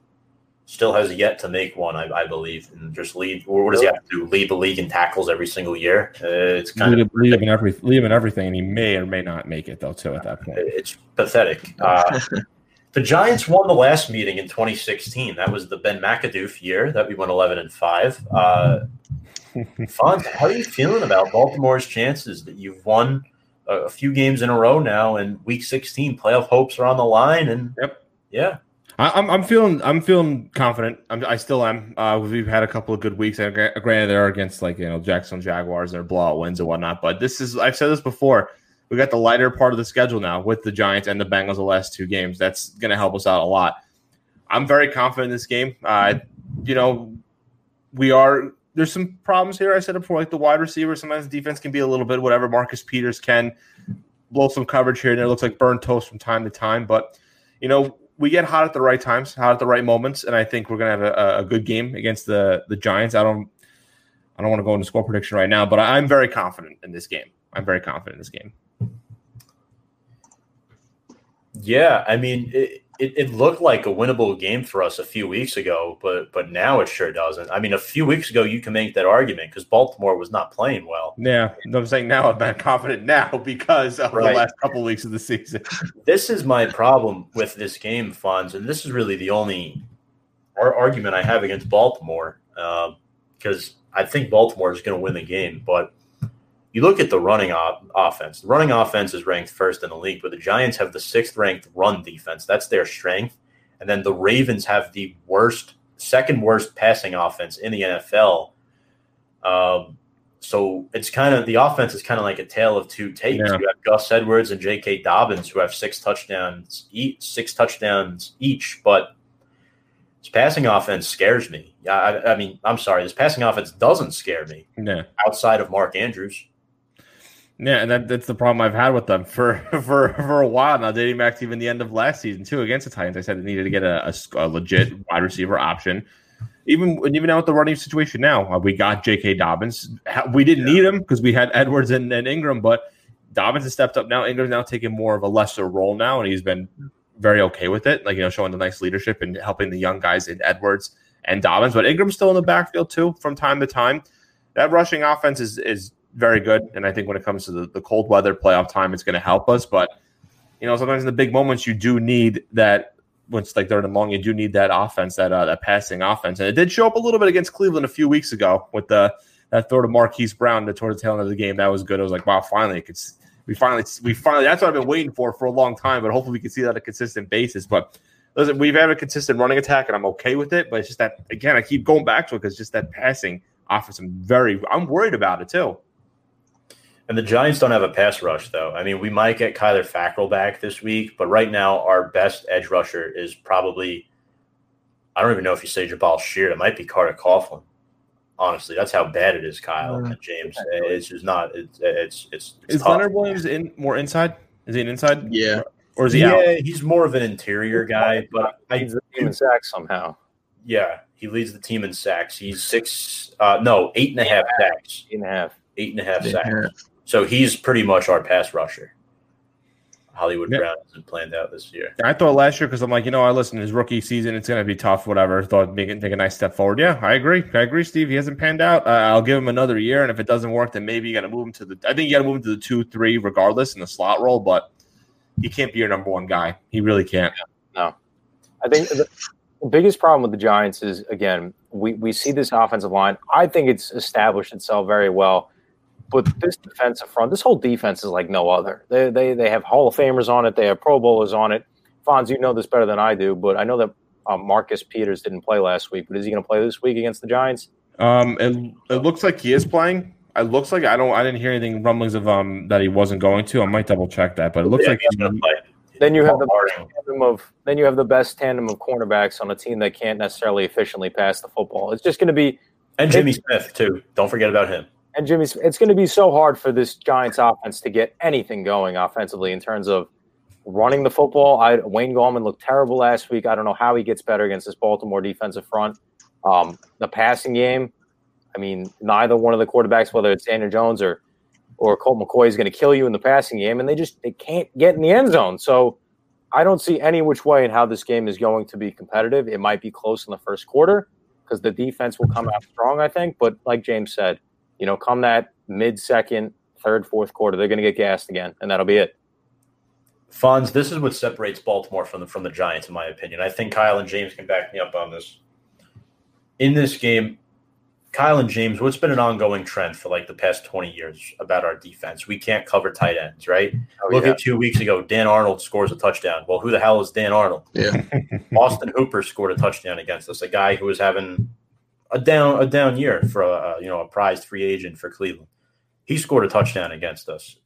still has yet to make one, I, I believe, and just lead. Or what does he have to do? Lead the league in tackles every single year. Uh, it's kind Leave, of him- leave him in every, leave him in everything, and he may or may not make it though. Too at that point. it's pathetic. Uh, the Giants won the last meeting in 2016. That was the Ben McAdoo year that we went 11 and five. Uh, Fonz, how are you feeling about Baltimore's chances that you've won a, a few games in a row now, and Week 16 playoff hopes are on the line? And Yep. yeah, I, I'm, I'm feeling I'm feeling confident. I'm, I still am. Uh, we've had a couple of good weeks. I, gra- Granted, they're against like you know Jackson Jaguars, and their blowout wins and whatnot. But this is I've said this before. We got the lighter part of the schedule now with the Giants and the Bengals the last two games. That's going to help us out a lot. I'm very confident in this game. Uh, you know, we are there's some problems here. I said it before, like the wide receiver. Sometimes the defense can be a little bit whatever. Marcus Peters can blow some coverage here and there. Looks like burnt toast from time to time, but you know we get hot at the right times, hot at the right moments, and I think we're gonna have a, a good game against the the Giants. I don't I don't want to go into score prediction right now, but I'm very confident in this game. I'm very confident in this game. yeah. I mean, it, it, it looked like a winnable game for us a few weeks ago, but but now it sure doesn't. I mean, a few weeks ago you can make that argument because Baltimore was not playing well. Yeah, I'm saying now I'm not confident now because of Right. the last couple weeks of the season. this is my problem with this game, Fonz, and this is really the only ar- argument I have against Baltimore uh, because I think Baltimore is going to win the game. But you look at the running op- offense. The running offense is ranked first in the league, but the Giants have the sixth ranked run defense. That's their strength. And then the Ravens have the worst, second worst passing offense in the NFL. Um, so it's kind of the offense is kind of like a tale of two tapes. Yeah. You have Gus Edwards and J.K. Dobbins who have six touchdowns each, six touchdowns each, but this passing offense scares me. I, I mean, I'm sorry, this passing offense doesn't scare me Yeah. outside of Mark Andrews. Yeah, and that, that's the problem I've had with them for for for a while now, dating back to even the end of last season too. Against the Titans, I said they needed to get a a legit wide receiver option. Even even now with the running situation now, uh, we got J.K. Dobbins. We didn't need him because we had Edwards and, and Ingram, but Dobbins has stepped up now. Ingram's now taking more of a lesser role now, and he's been very okay with it. Like you know, showing the nice leadership and helping the young guys in Edwards and Dobbins. But Ingram's still in the backfield too from time to time. That rushing offense is is very good, and I think when it comes to the, the cold weather playoff time, it's going to help us. But you know, sometimes in the big moments, you do need that. It's like third and long, you do need that offense, that uh, that passing offense, and it did show up a little bit against Cleveland a few weeks ago with the that throw to Marquise Brown that toward the tail end of the game. That was good. I was like, wow, finally, we finally we finally. That's what I've been waiting for for a long time. But hopefully, we can see that on a consistent basis. But listen, we've had a consistent running attack, and I'm okay with it. But it's just that again, I keep going back to it because just that passing offense. I'm very, I'm worried about it too. And the Giants don't have a pass rush, though. I mean, we might get Kyler Fackrell back this week, but right now our best edge rusher is probably I don't even know if you say Jabaal Sheard. It might be Carter Coughlin. Honestly, that's how bad it is, Kyle and James. It's just not. It's it's it's. it's Is tough. Leonard Williams in more inside? Is he an inside? Yeah. Or is he yeah, out? he's more of an interior guy, but I He's the team in sacks somehow. yeah, he leads the team in sacks. He's six, uh, no, eight and a half sacks, Eight and a half. eight and a half sacks. So he's pretty much our pass rusher. Hollywood Yeah. Brown isn't planned out this year. I thought last year because I'm like, you know, I listen his rookie season, it's going to be tough, whatever. Thought make it take a nice step forward. Yeah, I agree. I agree, Steve. He hasn't panned out. Uh, I'll give him another year, and if it doesn't work, then maybe you got to move him to the. I think you got to move him to the two, three, regardless in the slot role. But he can't be your number one guy. He really can't. No, I think the, the biggest problem with the Giants is again we we see this offensive line. I think it's established itself very well. But this defensive front, this whole defense is like no other. They they they have Hall of Famers on it. They have Pro Bowlers on it. Fonz, you know this better than I do, but I know that um, Marcus Peters didn't play last week. But is he going to play this week against the Giants? Um, it, it looks like he is playing. It looks like I don't. I didn't hear anything rumblings of um that he wasn't going to. I might double check that, but it looks Yeah, like he's gonna play. Then you have the Harding. tandem of then you have the best tandem of cornerbacks on a team that can't necessarily efficiently pass the football. It's just going to be and Jimmy Smith too. Don't forget about him. And Jimmy's. It's going to be so hard for this Giants offense to get anything going offensively in terms of running the football. I, Wayne Gallman looked terrible last week. I don't know how he gets better against this Baltimore defensive front. Um, the passing game. I mean, neither one of the quarterbacks, whether it's Daniel Jones or or Colt McCoy, is going to kill you in the passing game, and they just they can't get in the end zone. So I don't see any which way in how this game is going to be competitive. It might be close in the first quarter because the defense will come out strong, I think. But like James said, you know, come that mid second, third, fourth quarter, they're going to get gassed again, and that'll be it. Fonz, this is what separates Baltimore from the from the Giants, in my opinion. I think Kyle and James can back me up on this. In this game, Kyle and James, what's been an ongoing trend for like the past 20 years about our defense? We can't cover tight ends, right? Oh, Look yeah. at two weeks ago, Dan Arnold scores a touchdown. Well, who the hell is Dan Arnold? Yeah. Austin Hooper scored a touchdown against us, a guy who was having a down a down year for a you know a prized free agent for Cleveland. He scored a touchdown against us.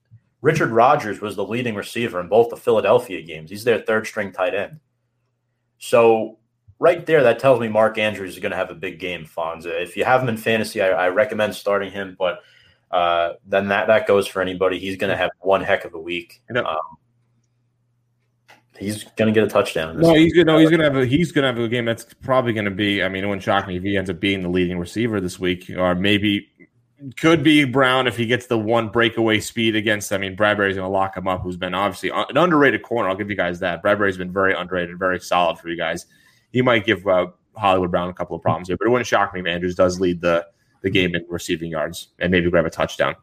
Richard Rodgers was the leading receiver in both the Philadelphia games. He's their third string tight end. So right there, that tells me Mark Andrews is going to have a big game, Fonza. If you have him in fantasy, I, I recommend starting him, but uh, then that, that goes for anybody. He's going to have one heck of a week. Um, he's going to get a touchdown. No, he's gonna. No, he's gonna have. A, he's gonna have a game that's probably gonna be. I mean, it wouldn't shock me if he ends up being the leading receiver this week, or maybe could be Brown if he gets the one breakaway speed against. I mean, Bradberry's gonna lock him up. Who's been obviously an underrated corner. I'll give you guys that. Bradberry's been very underrated, very solid for you guys. He might give uh, Hollywood Brown a couple of problems here, but it wouldn't shock me if Andrews does lead the the game in receiving yards and maybe grab a touchdown.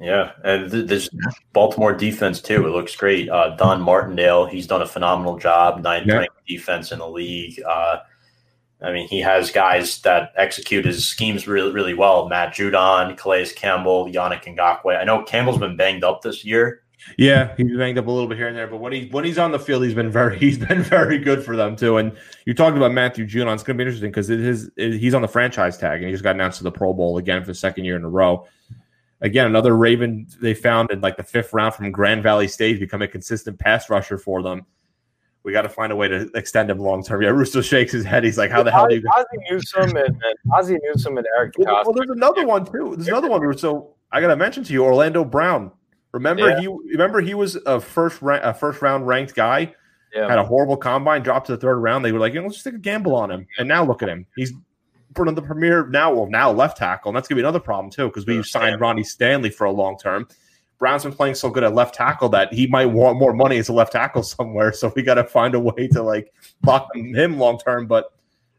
Yeah, and th- this Baltimore defense too. It looks great. Uh, Don Martindale, he's done a phenomenal job. Ninth Yeah. ranked defense in the league. Uh, I mean, he has guys that execute his schemes really, really well. Matt Judon, Calais Campbell, Yannick Ngakoue. I know Campbell's been banged up this year. Yeah, he's banged up a little bit here and there, but when he when he's on the field, he's been very he's been very good for them too. And you talked about Matthew Judon. It's going to be interesting because it is it, he's on the franchise tag and he just got announced to the Pro Bowl again for the second year in a row. Again, another Raven they found in like the fifth round from Grand Valley State, become a consistent pass rusher for them. We got to find a way to extend him long term. Yeah, Russo shakes his head. He's like, "How the hell do you?" Ozzie Newsome and, and Ozzie Newsome and Eric Well, well, there's another one too. There's another one. So I got to mention to you, Orlando Brown. Remember Yeah. he remember he was a first ra- a first round ranked guy. Yeah. Had a horrible combine, dropped to the third round. They were like, you know, let's just take a gamble on him. And now look at him. He's the premier now. Well, now left tackle, and that's gonna be another problem too because we signed Ronnie Stanley for a long term. Brown's been playing so good at left tackle that he might want more money as a left tackle somewhere. So we got to find a way to like lock him long term. But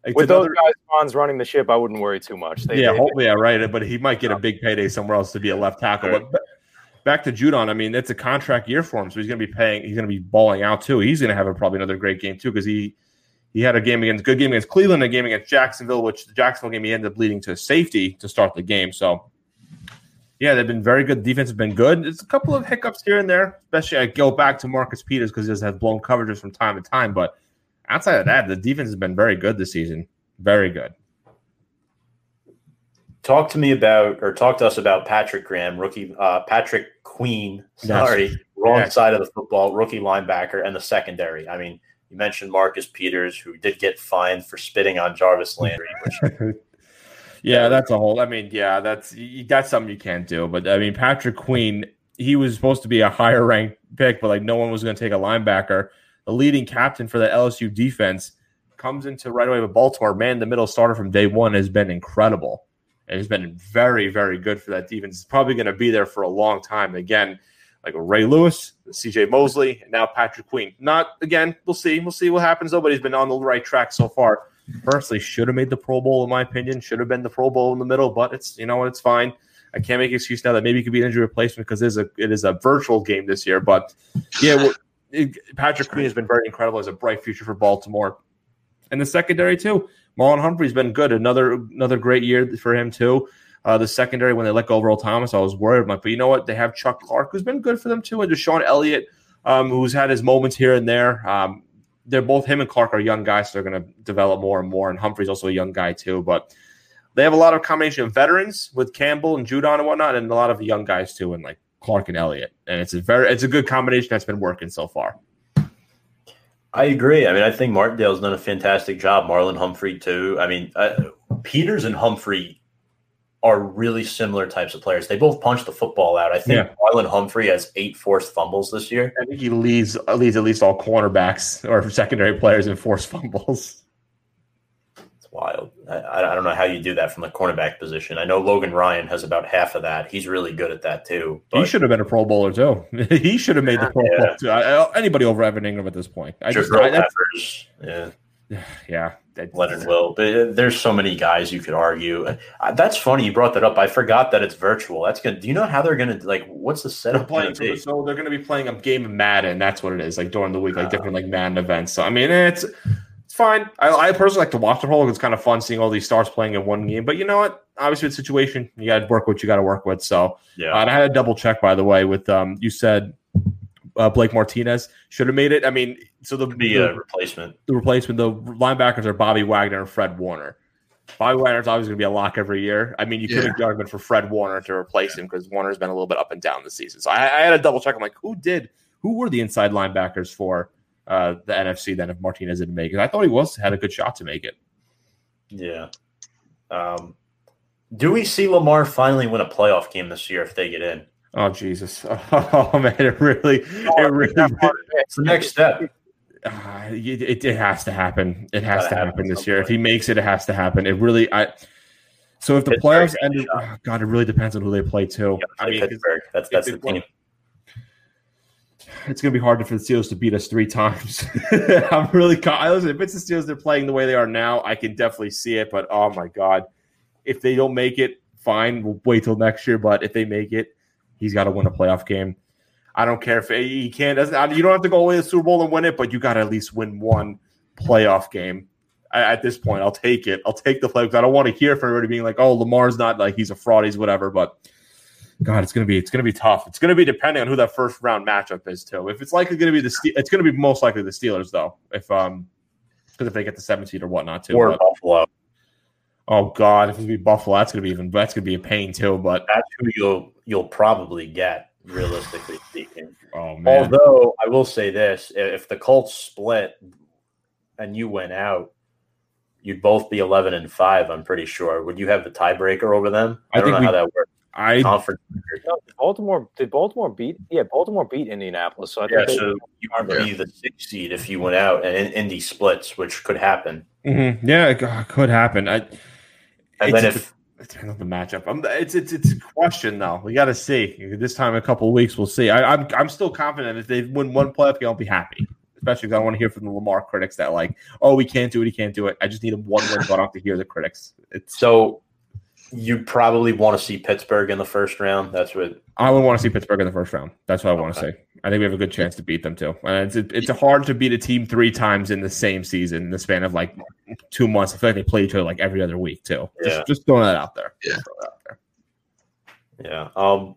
it's With those another- guys, Fonz running the ship, I wouldn't worry too much. They, yeah, they- hopefully, yeah, right. But he might get a big payday somewhere else to be a left tackle. But back to Judon, I mean, it's a contract year for him, so he's going to be paying. He's going to be balling out too. He's going to have a, probably another great game too because he he had a game against good game against Cleveland, a game against Jacksonville, which the Jacksonville game he ended up leading to safety to start the game. So. Yeah, they've been very good. Defense has been good. There's a couple of hiccups here and there, especially I go back to Marcus Peters because he has blown coverages from time to time. But outside of that, the defense has been very good this season. Very good. Talk to me about, or talk to us about Patrick Graham, rookie uh, Patrick Queen. Sorry, wrong Yeah. side of the football, rookie linebacker, and the secondary. I mean, you mentioned Marcus Peters, who did get fined for spitting on Jarvis Landry, which Yeah, that's a whole. I mean, yeah, that's that's something you can't do. But I mean, Patrick Queen, he was supposed to be a higher ranked pick, but like no one was going to take a linebacker. The leading captain for the LSU defense comes into right away with Baltimore. Man, the middle starter from day one has been incredible. It has been very, very good for that defense. It's probably going to be there for a long time. Again, like Ray Lewis, CJ Mosley, and now Patrick Queen. Not again, we'll see. We'll see what happens though, but he's been on the right track so far personally should have made the Pro Bowl in my opinion. Should have been the Pro Bowl in the middle, but it's you know what, it's fine. I can't make an excuse now that maybe it could be an injury replacement because it is a it is a virtual game this year. But yeah, it, Patrick Queen has been very incredible as a bright future for Baltimore, and the secondary too. Marlon Humphrey's been good. Another another great year for him too. Uh, the secondary when they let go of Earl Thomas. I was worried. Like, but you know what? They have Chuck Clark, who's been good for them too, and DeShon Elliott, um, who's had his moments here and there. Um, they're both him and Clark are young guys, so they're going to develop more and more. And Humphrey's also a young guy too, but they have a lot of combination of veterans with Campbell and Judon and whatnot, and a lot of young guys too, and like Clark and Elliott. And it's a very it's a good combination that's been working so far. I agree. I mean, I think Martindale's done a fantastic job. Marlon Humphrey too. I mean, uh, Peters and Humphrey are really similar types of players. They both punch the football out. I think Yeah. Marlon Humphrey has eight forced fumbles this year. I think he leads leads at least all cornerbacks or secondary players in forced fumbles. It's wild. I, I don't know how you do that from the cornerback position. I know Logan Ryan has about half of that. He's really good at that too. he should have been a Pro Bowler too. he should have made the Pro Yeah. Bowl too. I, I- anybody over Evan Engram at this point. I just, I, yeah, yeah. That- Leonard Will. But uh, there's so many guys you could argue. Uh, That's funny you brought that up. I forgot that it's virtual. That's good. Do you know how they're gonna like? What's the They're setup playing, going to be? so they're going to be playing a game of Madden. That's what it is, like during the week, like different like Madden events. So I mean, it's it's fine. I, I personally like to watch the whole. It's kind of fun seeing all these stars playing in one game. But you know what? Obviously, it's a situation you got to work what you got to work with. So Yeah, Uh, and I had a double check, by the way, with um, you said uh, Blake Martinez should have made it. I mean, so the, be the, a replacement. the replacement, the linebackers are Bobby Wagner and Fred Warner. Bobby Wagner's always going to be a lock every year. I mean, you could Yeah. have the for Fred Warner to replace him because Warner's been a little bit up and down this season. So I, I had to double check. I'm like, who did? Who were the inside linebackers for uh, the NFC then? If Martinez didn't make it, I thought he was had a good shot to make it. Yeah. Um, do we see Lamar finally win a playoff game this year if they get in? Oh Jesus! Oh man, it really, it really, It's the next step. Uh, it, it, has to happen. It has Gotta happen happen this year. If he makes it, it has to happen. It really. I. So if the Pittsburgh playoffs ended, oh, God, it really depends on who they play too. I mean, Pittsburgh. That's that's the team. it's going to be hard for the Steelers to beat us three times. I'm really. I listen. If it's the Steelers, they're playing the way they are now. I can definitely see it. But oh my God, if they don't make it, fine. We'll wait till next year. But if they make it, he's got to win a playoff game. I don't care if he can't. You don't have to go all the way to the Super Bowl and win it, but you got to at least win one playoff game. I, at this point, I'll take it. I'll take the play because I don't want to hear from everybody being like, "Oh, Lamar's not like he's a fraud, he's whatever." But God, it's gonna be it's gonna be tough. It's gonna be depending on who that first round matchup is too. If it's likely gonna be the Ste- it's gonna be most likely the Steelers though. If um because if they get the seven seed or whatnot too. Or But- Buffalo. Oh God, if it be Buffalo, that's gonna be even that's gonna be a pain too. But That's who you'll you'll probably get, realistically speaking. oh man, Although I will say this: if the Colts split and you went out, you'd both be eleven and five. I'm pretty sure. Would you have the tiebreaker over them? I I, don't think know we- how that works. I Conference. Baltimore did Baltimore beat? Yeah, Baltimore beat Indianapolis. So I think Yeah, they, so you would be the sixth seed if you went out, and Indy splits, which could happen. mhm, yeah, it could happen. I And it's then if depends on the matchup. I'm, it's it's it's a question though. We got to see this time. In a couple of weeks, we'll see. I, I'm I'm still confident if they win one playoff game, I'll be happy. Especially because I want to hear from the Lamar critics that like, oh, we can't do it, he can't do it. I just need him one win, so I have to hear the critics. It's so, you probably want to see Pittsburgh in the first round. That's what. I would want to see Pittsburgh in the first round. That's what I want to Okay. I think we have a good chance to beat them too. And it's it's hard to beat a team three times in the same season, in the span of like two months. I feel like they play each other like every other week too. Yeah. Just just throwing that out there. Yeah. Just throwing it out there. Yeah. Um.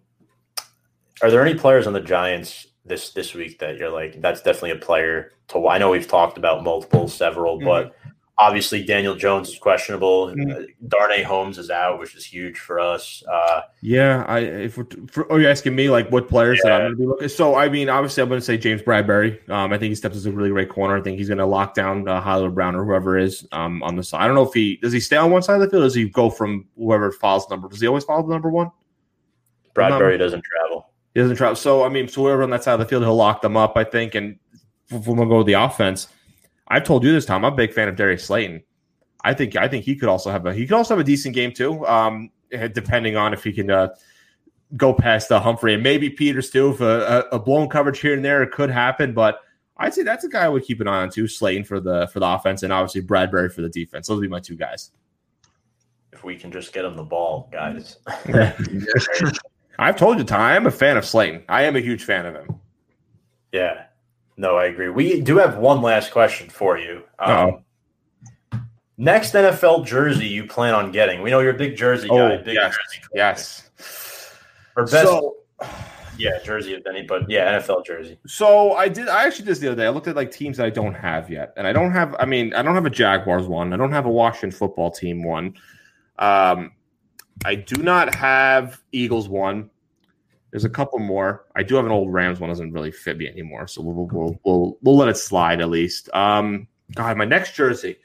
Are there any players on the Giants this this week that you're like that's definitely a player to? I know we've talked about multiple, several, but obviously Daniel Jones is questionable. Mhm. Uh, Darnay Holmes is out, which is huge for us. Uh, Yeah, I if we're, for, are you asking me like what players that I'm going to be looking? So I mean, obviously, I'm going to say James Bradberry. Um, I think he steps as a really great corner. I think he's going to lock down uh, Brown or whoever is um on the side. I don't know if he does he stay on one side of the field. Or does he go from whoever follows number? Does he always follow the number one? Bradberry doesn't travel. He doesn't travel. So I mean, so whoever on that side of the field, he'll lock them up. I think. And if going to go with the offense, I've told you this time. I'm a big fan of Darius Slayton. I think I think he could also have a he could also have a decent game too. Um, depending on if he can uh, go past uh, Humphrey and maybe Peters too. If a, a, a blown coverage here and there, it could happen. But I'd say that's a guy I would keep an eye on too. Slayton for the for the offense, and obviously Bradberry for the defense. Those would be my two guys. If we can just get him the ball, guys. I've told you, Ty, I am a fan of Slayton. I am a huge fan of him. Yeah. No, I agree. We do have one last question for you. Um, Next NFL jersey you plan on getting? We know you're a big jersey guy. Oh, big yes, jersey. yes. Or best, So, yeah, jersey of any, but yeah, NFL jersey. so I did. I actually did this the other day. I looked at like teams that I don't have yet, and I don't have. I mean, I don't have a Jaguars one. I don't have a Washington football team one. Um, I do not have Eagles one. There's a couple more. I do have an old Rams one. Doesn't really fit me anymore, so we'll we'll we'll, we'll let it slide at least. Um, God, my next jersey.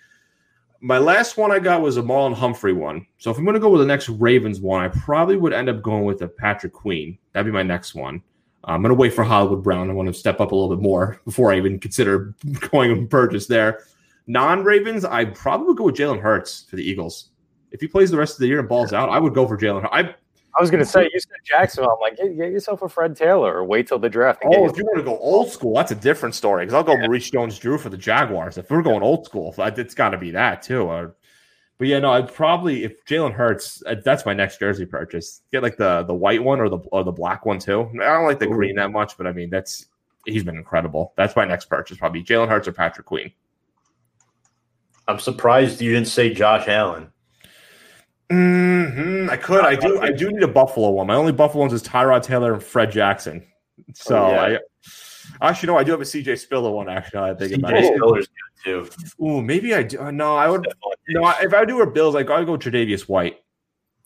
My last one I got was a Marlon Humphrey one. So if I'm going to go with the next Ravens one, I probably would end up going with a Patrick Queen. That'd be my next one. I'm going to wait for Hollywood Brown. I want to step up a little bit more before I even consider going and purchase there. Non Ravens, I probably would go with Jalen Hurts for the Eagles. If he plays the rest of the year and balls out, I would go for Jalen. I I was going to say, you said Jacksonville. I'm like, get, get yourself a Fred Taylor or wait till the draft. Oh, if you want to go old school, that's a different story. Because I'll go Maurice Jones-Drew for the Jaguars. If we're going old school, it's got to be that too. Uh, but yeah, no, I'd probably if Jalen Hurts, uh, that's my next jersey purchase. Get like the the white one or the or the black one too. I don't like the green that much, but I mean that's he's been incredible. That's my next purchase, probably Jalen Hurts or Patrick Queen. I'm surprised you didn't say Josh Allen. Hmm I could, I do, I do need a Buffalo one. My only Buffalo ones is Tyrod Taylor and Fred Jackson. So Oh, yeah. I actually no, I do have a CJ Spiller one. Actually, now that I think about CJ it. Spiller's good too. Ooh, maybe I do. uh, No, I would. No, if I do a Bills, like I go Tre'Davious White.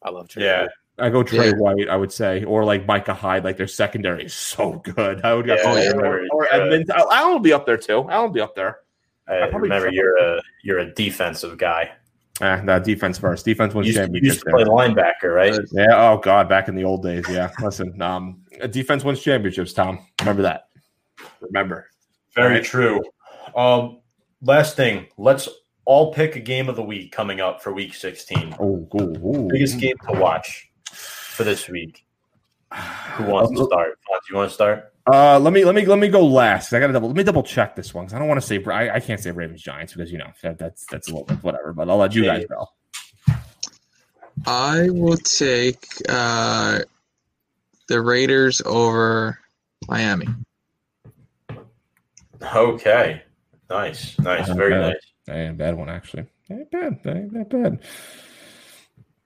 I love Yeah, I go Trey Yeah. White. I would say, or like Micah Hyde. Like their secondary is so good. I would go. Yeah, or, yeah, or, or yeah. Edmonton. Allen will be up there too. I'll be up there. I probably remember you're a you're a defensive guy. Ah, that defense first. Defense wins You championships. used to play there. linebacker, right? Yeah. Oh God, back in the old days. Yeah. Listen, um, defense wins championships. Tom, remember that. Remember. Very Right. true. Um, last thing, let's all pick a game of the week coming up for Week 16. Oh, ooh, ooh. Biggest game to watch for this week. Who wants to start? Do you want to start? Uh, let me let me let me go last. I got to double. Let me double check this one because I don't want to say. I, I can't say Ravens Giants because you know that, that's that's a little bit whatever. But I'll let you guys go. I will take uh, the Raiders over Miami. Okay. Nice. Nice. Very Okay. nice. That ain't a bad one actually. That ain't bad. That ain't that bad.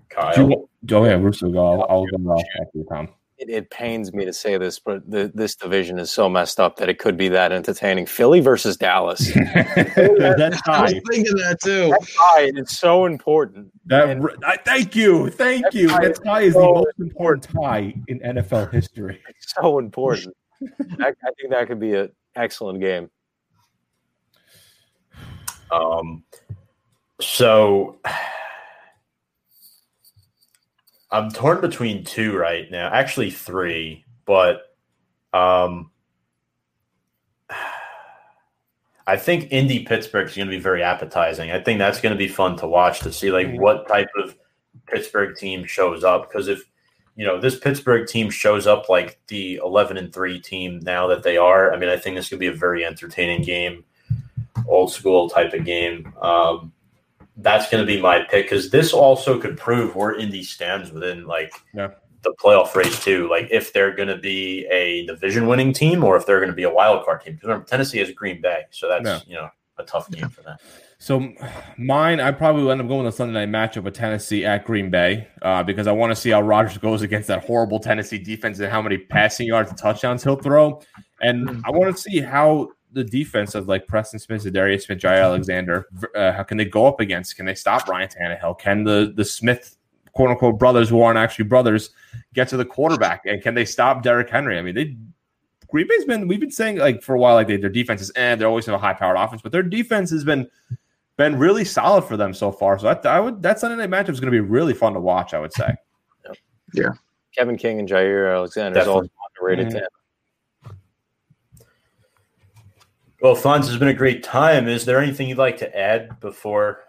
Kyle. Do you, oh yeah, Rooster go. I'll, I'll go off after you, Tom. It, it pains me to say this, but the, this division is so messed up that it could be that entertaining. Philly versus Dallas. That's I was high. thinking that too. Right, it's so important. That, And- I, thank you, thank you. tie That tie is the so most important tie in NFL history. It's so important. I, I think that could be an excellent game. Um, so I'm torn between two right now, actually three, but um, I think Indy Pittsburgh is going to be very appetizing. I think that's going to be fun to watch to see like Mhm. what type of Pittsburgh team shows up because if you know this Pittsburgh team shows up like the 11 and 3 team now that they are, I mean I think this could be a very entertaining game old school type of game. Um, that's going to be my pick because this also could prove where Indy stands within like Yeah. the playoff race too. Like if they're going to be a division winning team or if they're going to be a wild card team. Because remember, Tennessee has Green Bay, so that's Yeah. you know a tough game for them. So mine, I probably will end up going a Sunday night matchup with Tennessee at Green Bay uh, because I want to see how Rodgers goes against that horrible Tennessee defense and how many passing yards and touchdowns he'll throw, and I want to see how the defense of like Preston Smith, Darius Smith, Jaire Alexander, uh, how can they go up against? Can they stop Ryan Tannehill? Can the the Smith quote unquote brothers who aren't actually brothers get to the quarterback and can they stop Derrick Henry? I mean, they Green Bay's been we've been saying like for a while like they, their defense is and they always have a high powered offense, but their defense has been been really solid for them so far. So I, I would that Sunday night matchup is going to be really fun to watch. I would say. Yeah. Kevin King and Jaire Alexander is also underrated. Mhm. tandem. Well, Fonz has been a great time. Is there anything you'd like to add before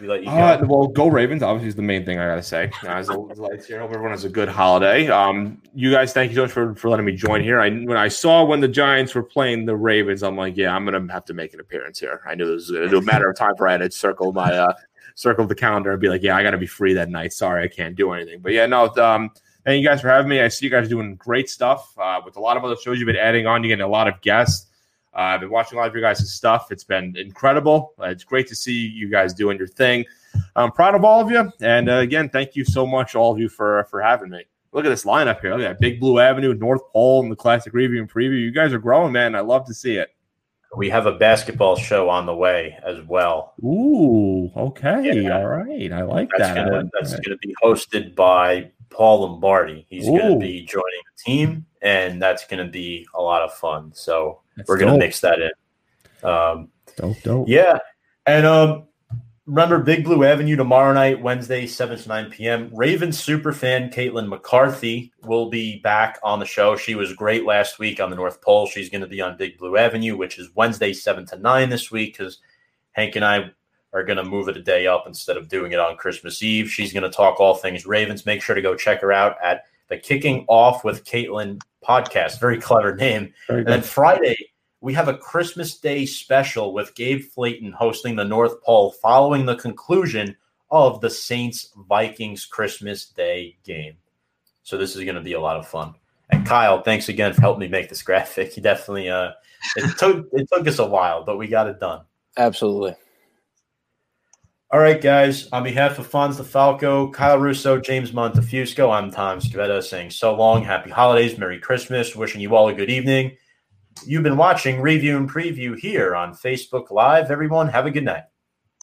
we let you go? Uh, well, go Ravens. Obviously, is the main thing I got to say. As the lights here, I hope everyone has a good holiday. Um, you guys, thank you so much for, for letting me join here. I when I saw when the Giants were playing the Ravens, I'm like, yeah, I'm gonna have to make an appearance here. I knew it was a matter of time for I had to circle my uh, circle the calendar and be like, yeah, I got to be free that night. Sorry, I can't do anything. But yeah, no. Um, thank you guys for having me. I see you guys doing great stuff uh, with a lot of other shows you've been adding on. You're getting a lot of guests. Uh, I've been watching a lot of your guys' stuff. It's been incredible. Uh, it's great to see you guys doing your thing. I'm proud of all of you. And uh, again, thank you so much, all of you, for for having me. Look at this lineup here. Look at that Big Blue Avenue, North Pole, and the Classic Review and Preview. You guys are growing, man. I love to see it. We have a basketball show on the way as well. Ooh, okay, Yeah. all right. I like That's that. I gonna like that's that. gonna be hosted by Paul Lombardi. He's gonna be joining the team, and that's gonna be a lot of fun. So That's we're gonna mix that in. Um, Dope, dope. yeah, and um, remember Big Blue Avenue tomorrow night, Wednesday, seven to nine p.m. Ravens superfan Caitlin McCarthy will be back on the show. She was great last week on the North Pole. She's going to be on Big Blue Avenue, which is Wednesday, seven to nine this week, because Hank and I are going to move it a day up instead of doing it on Christmas Eve. She's going to talk all things Ravens. Make sure to go check her out at the Kicking Off with Caitlin podcast. Very clever name. Very And then. Friday, we have a Christmas Day special with Gabe Flayton hosting the North Pole following the conclusion of the Saints Vikings Christmas Day game. So this is going to be a lot of fun. And Kyle, thanks again for helping me make this graphic. You definitely uh it took it took us a while, but we got it done. Absolutely. All right, guys. On behalf of Fonz DeFalco, Kyle Russo, James Montefusco, I'm Tom Scavetta saying so long, happy holidays, Merry Christmas, wishing you all a good evening. You've been watching Review and Preview here on Facebook Live. Everyone, have a good night.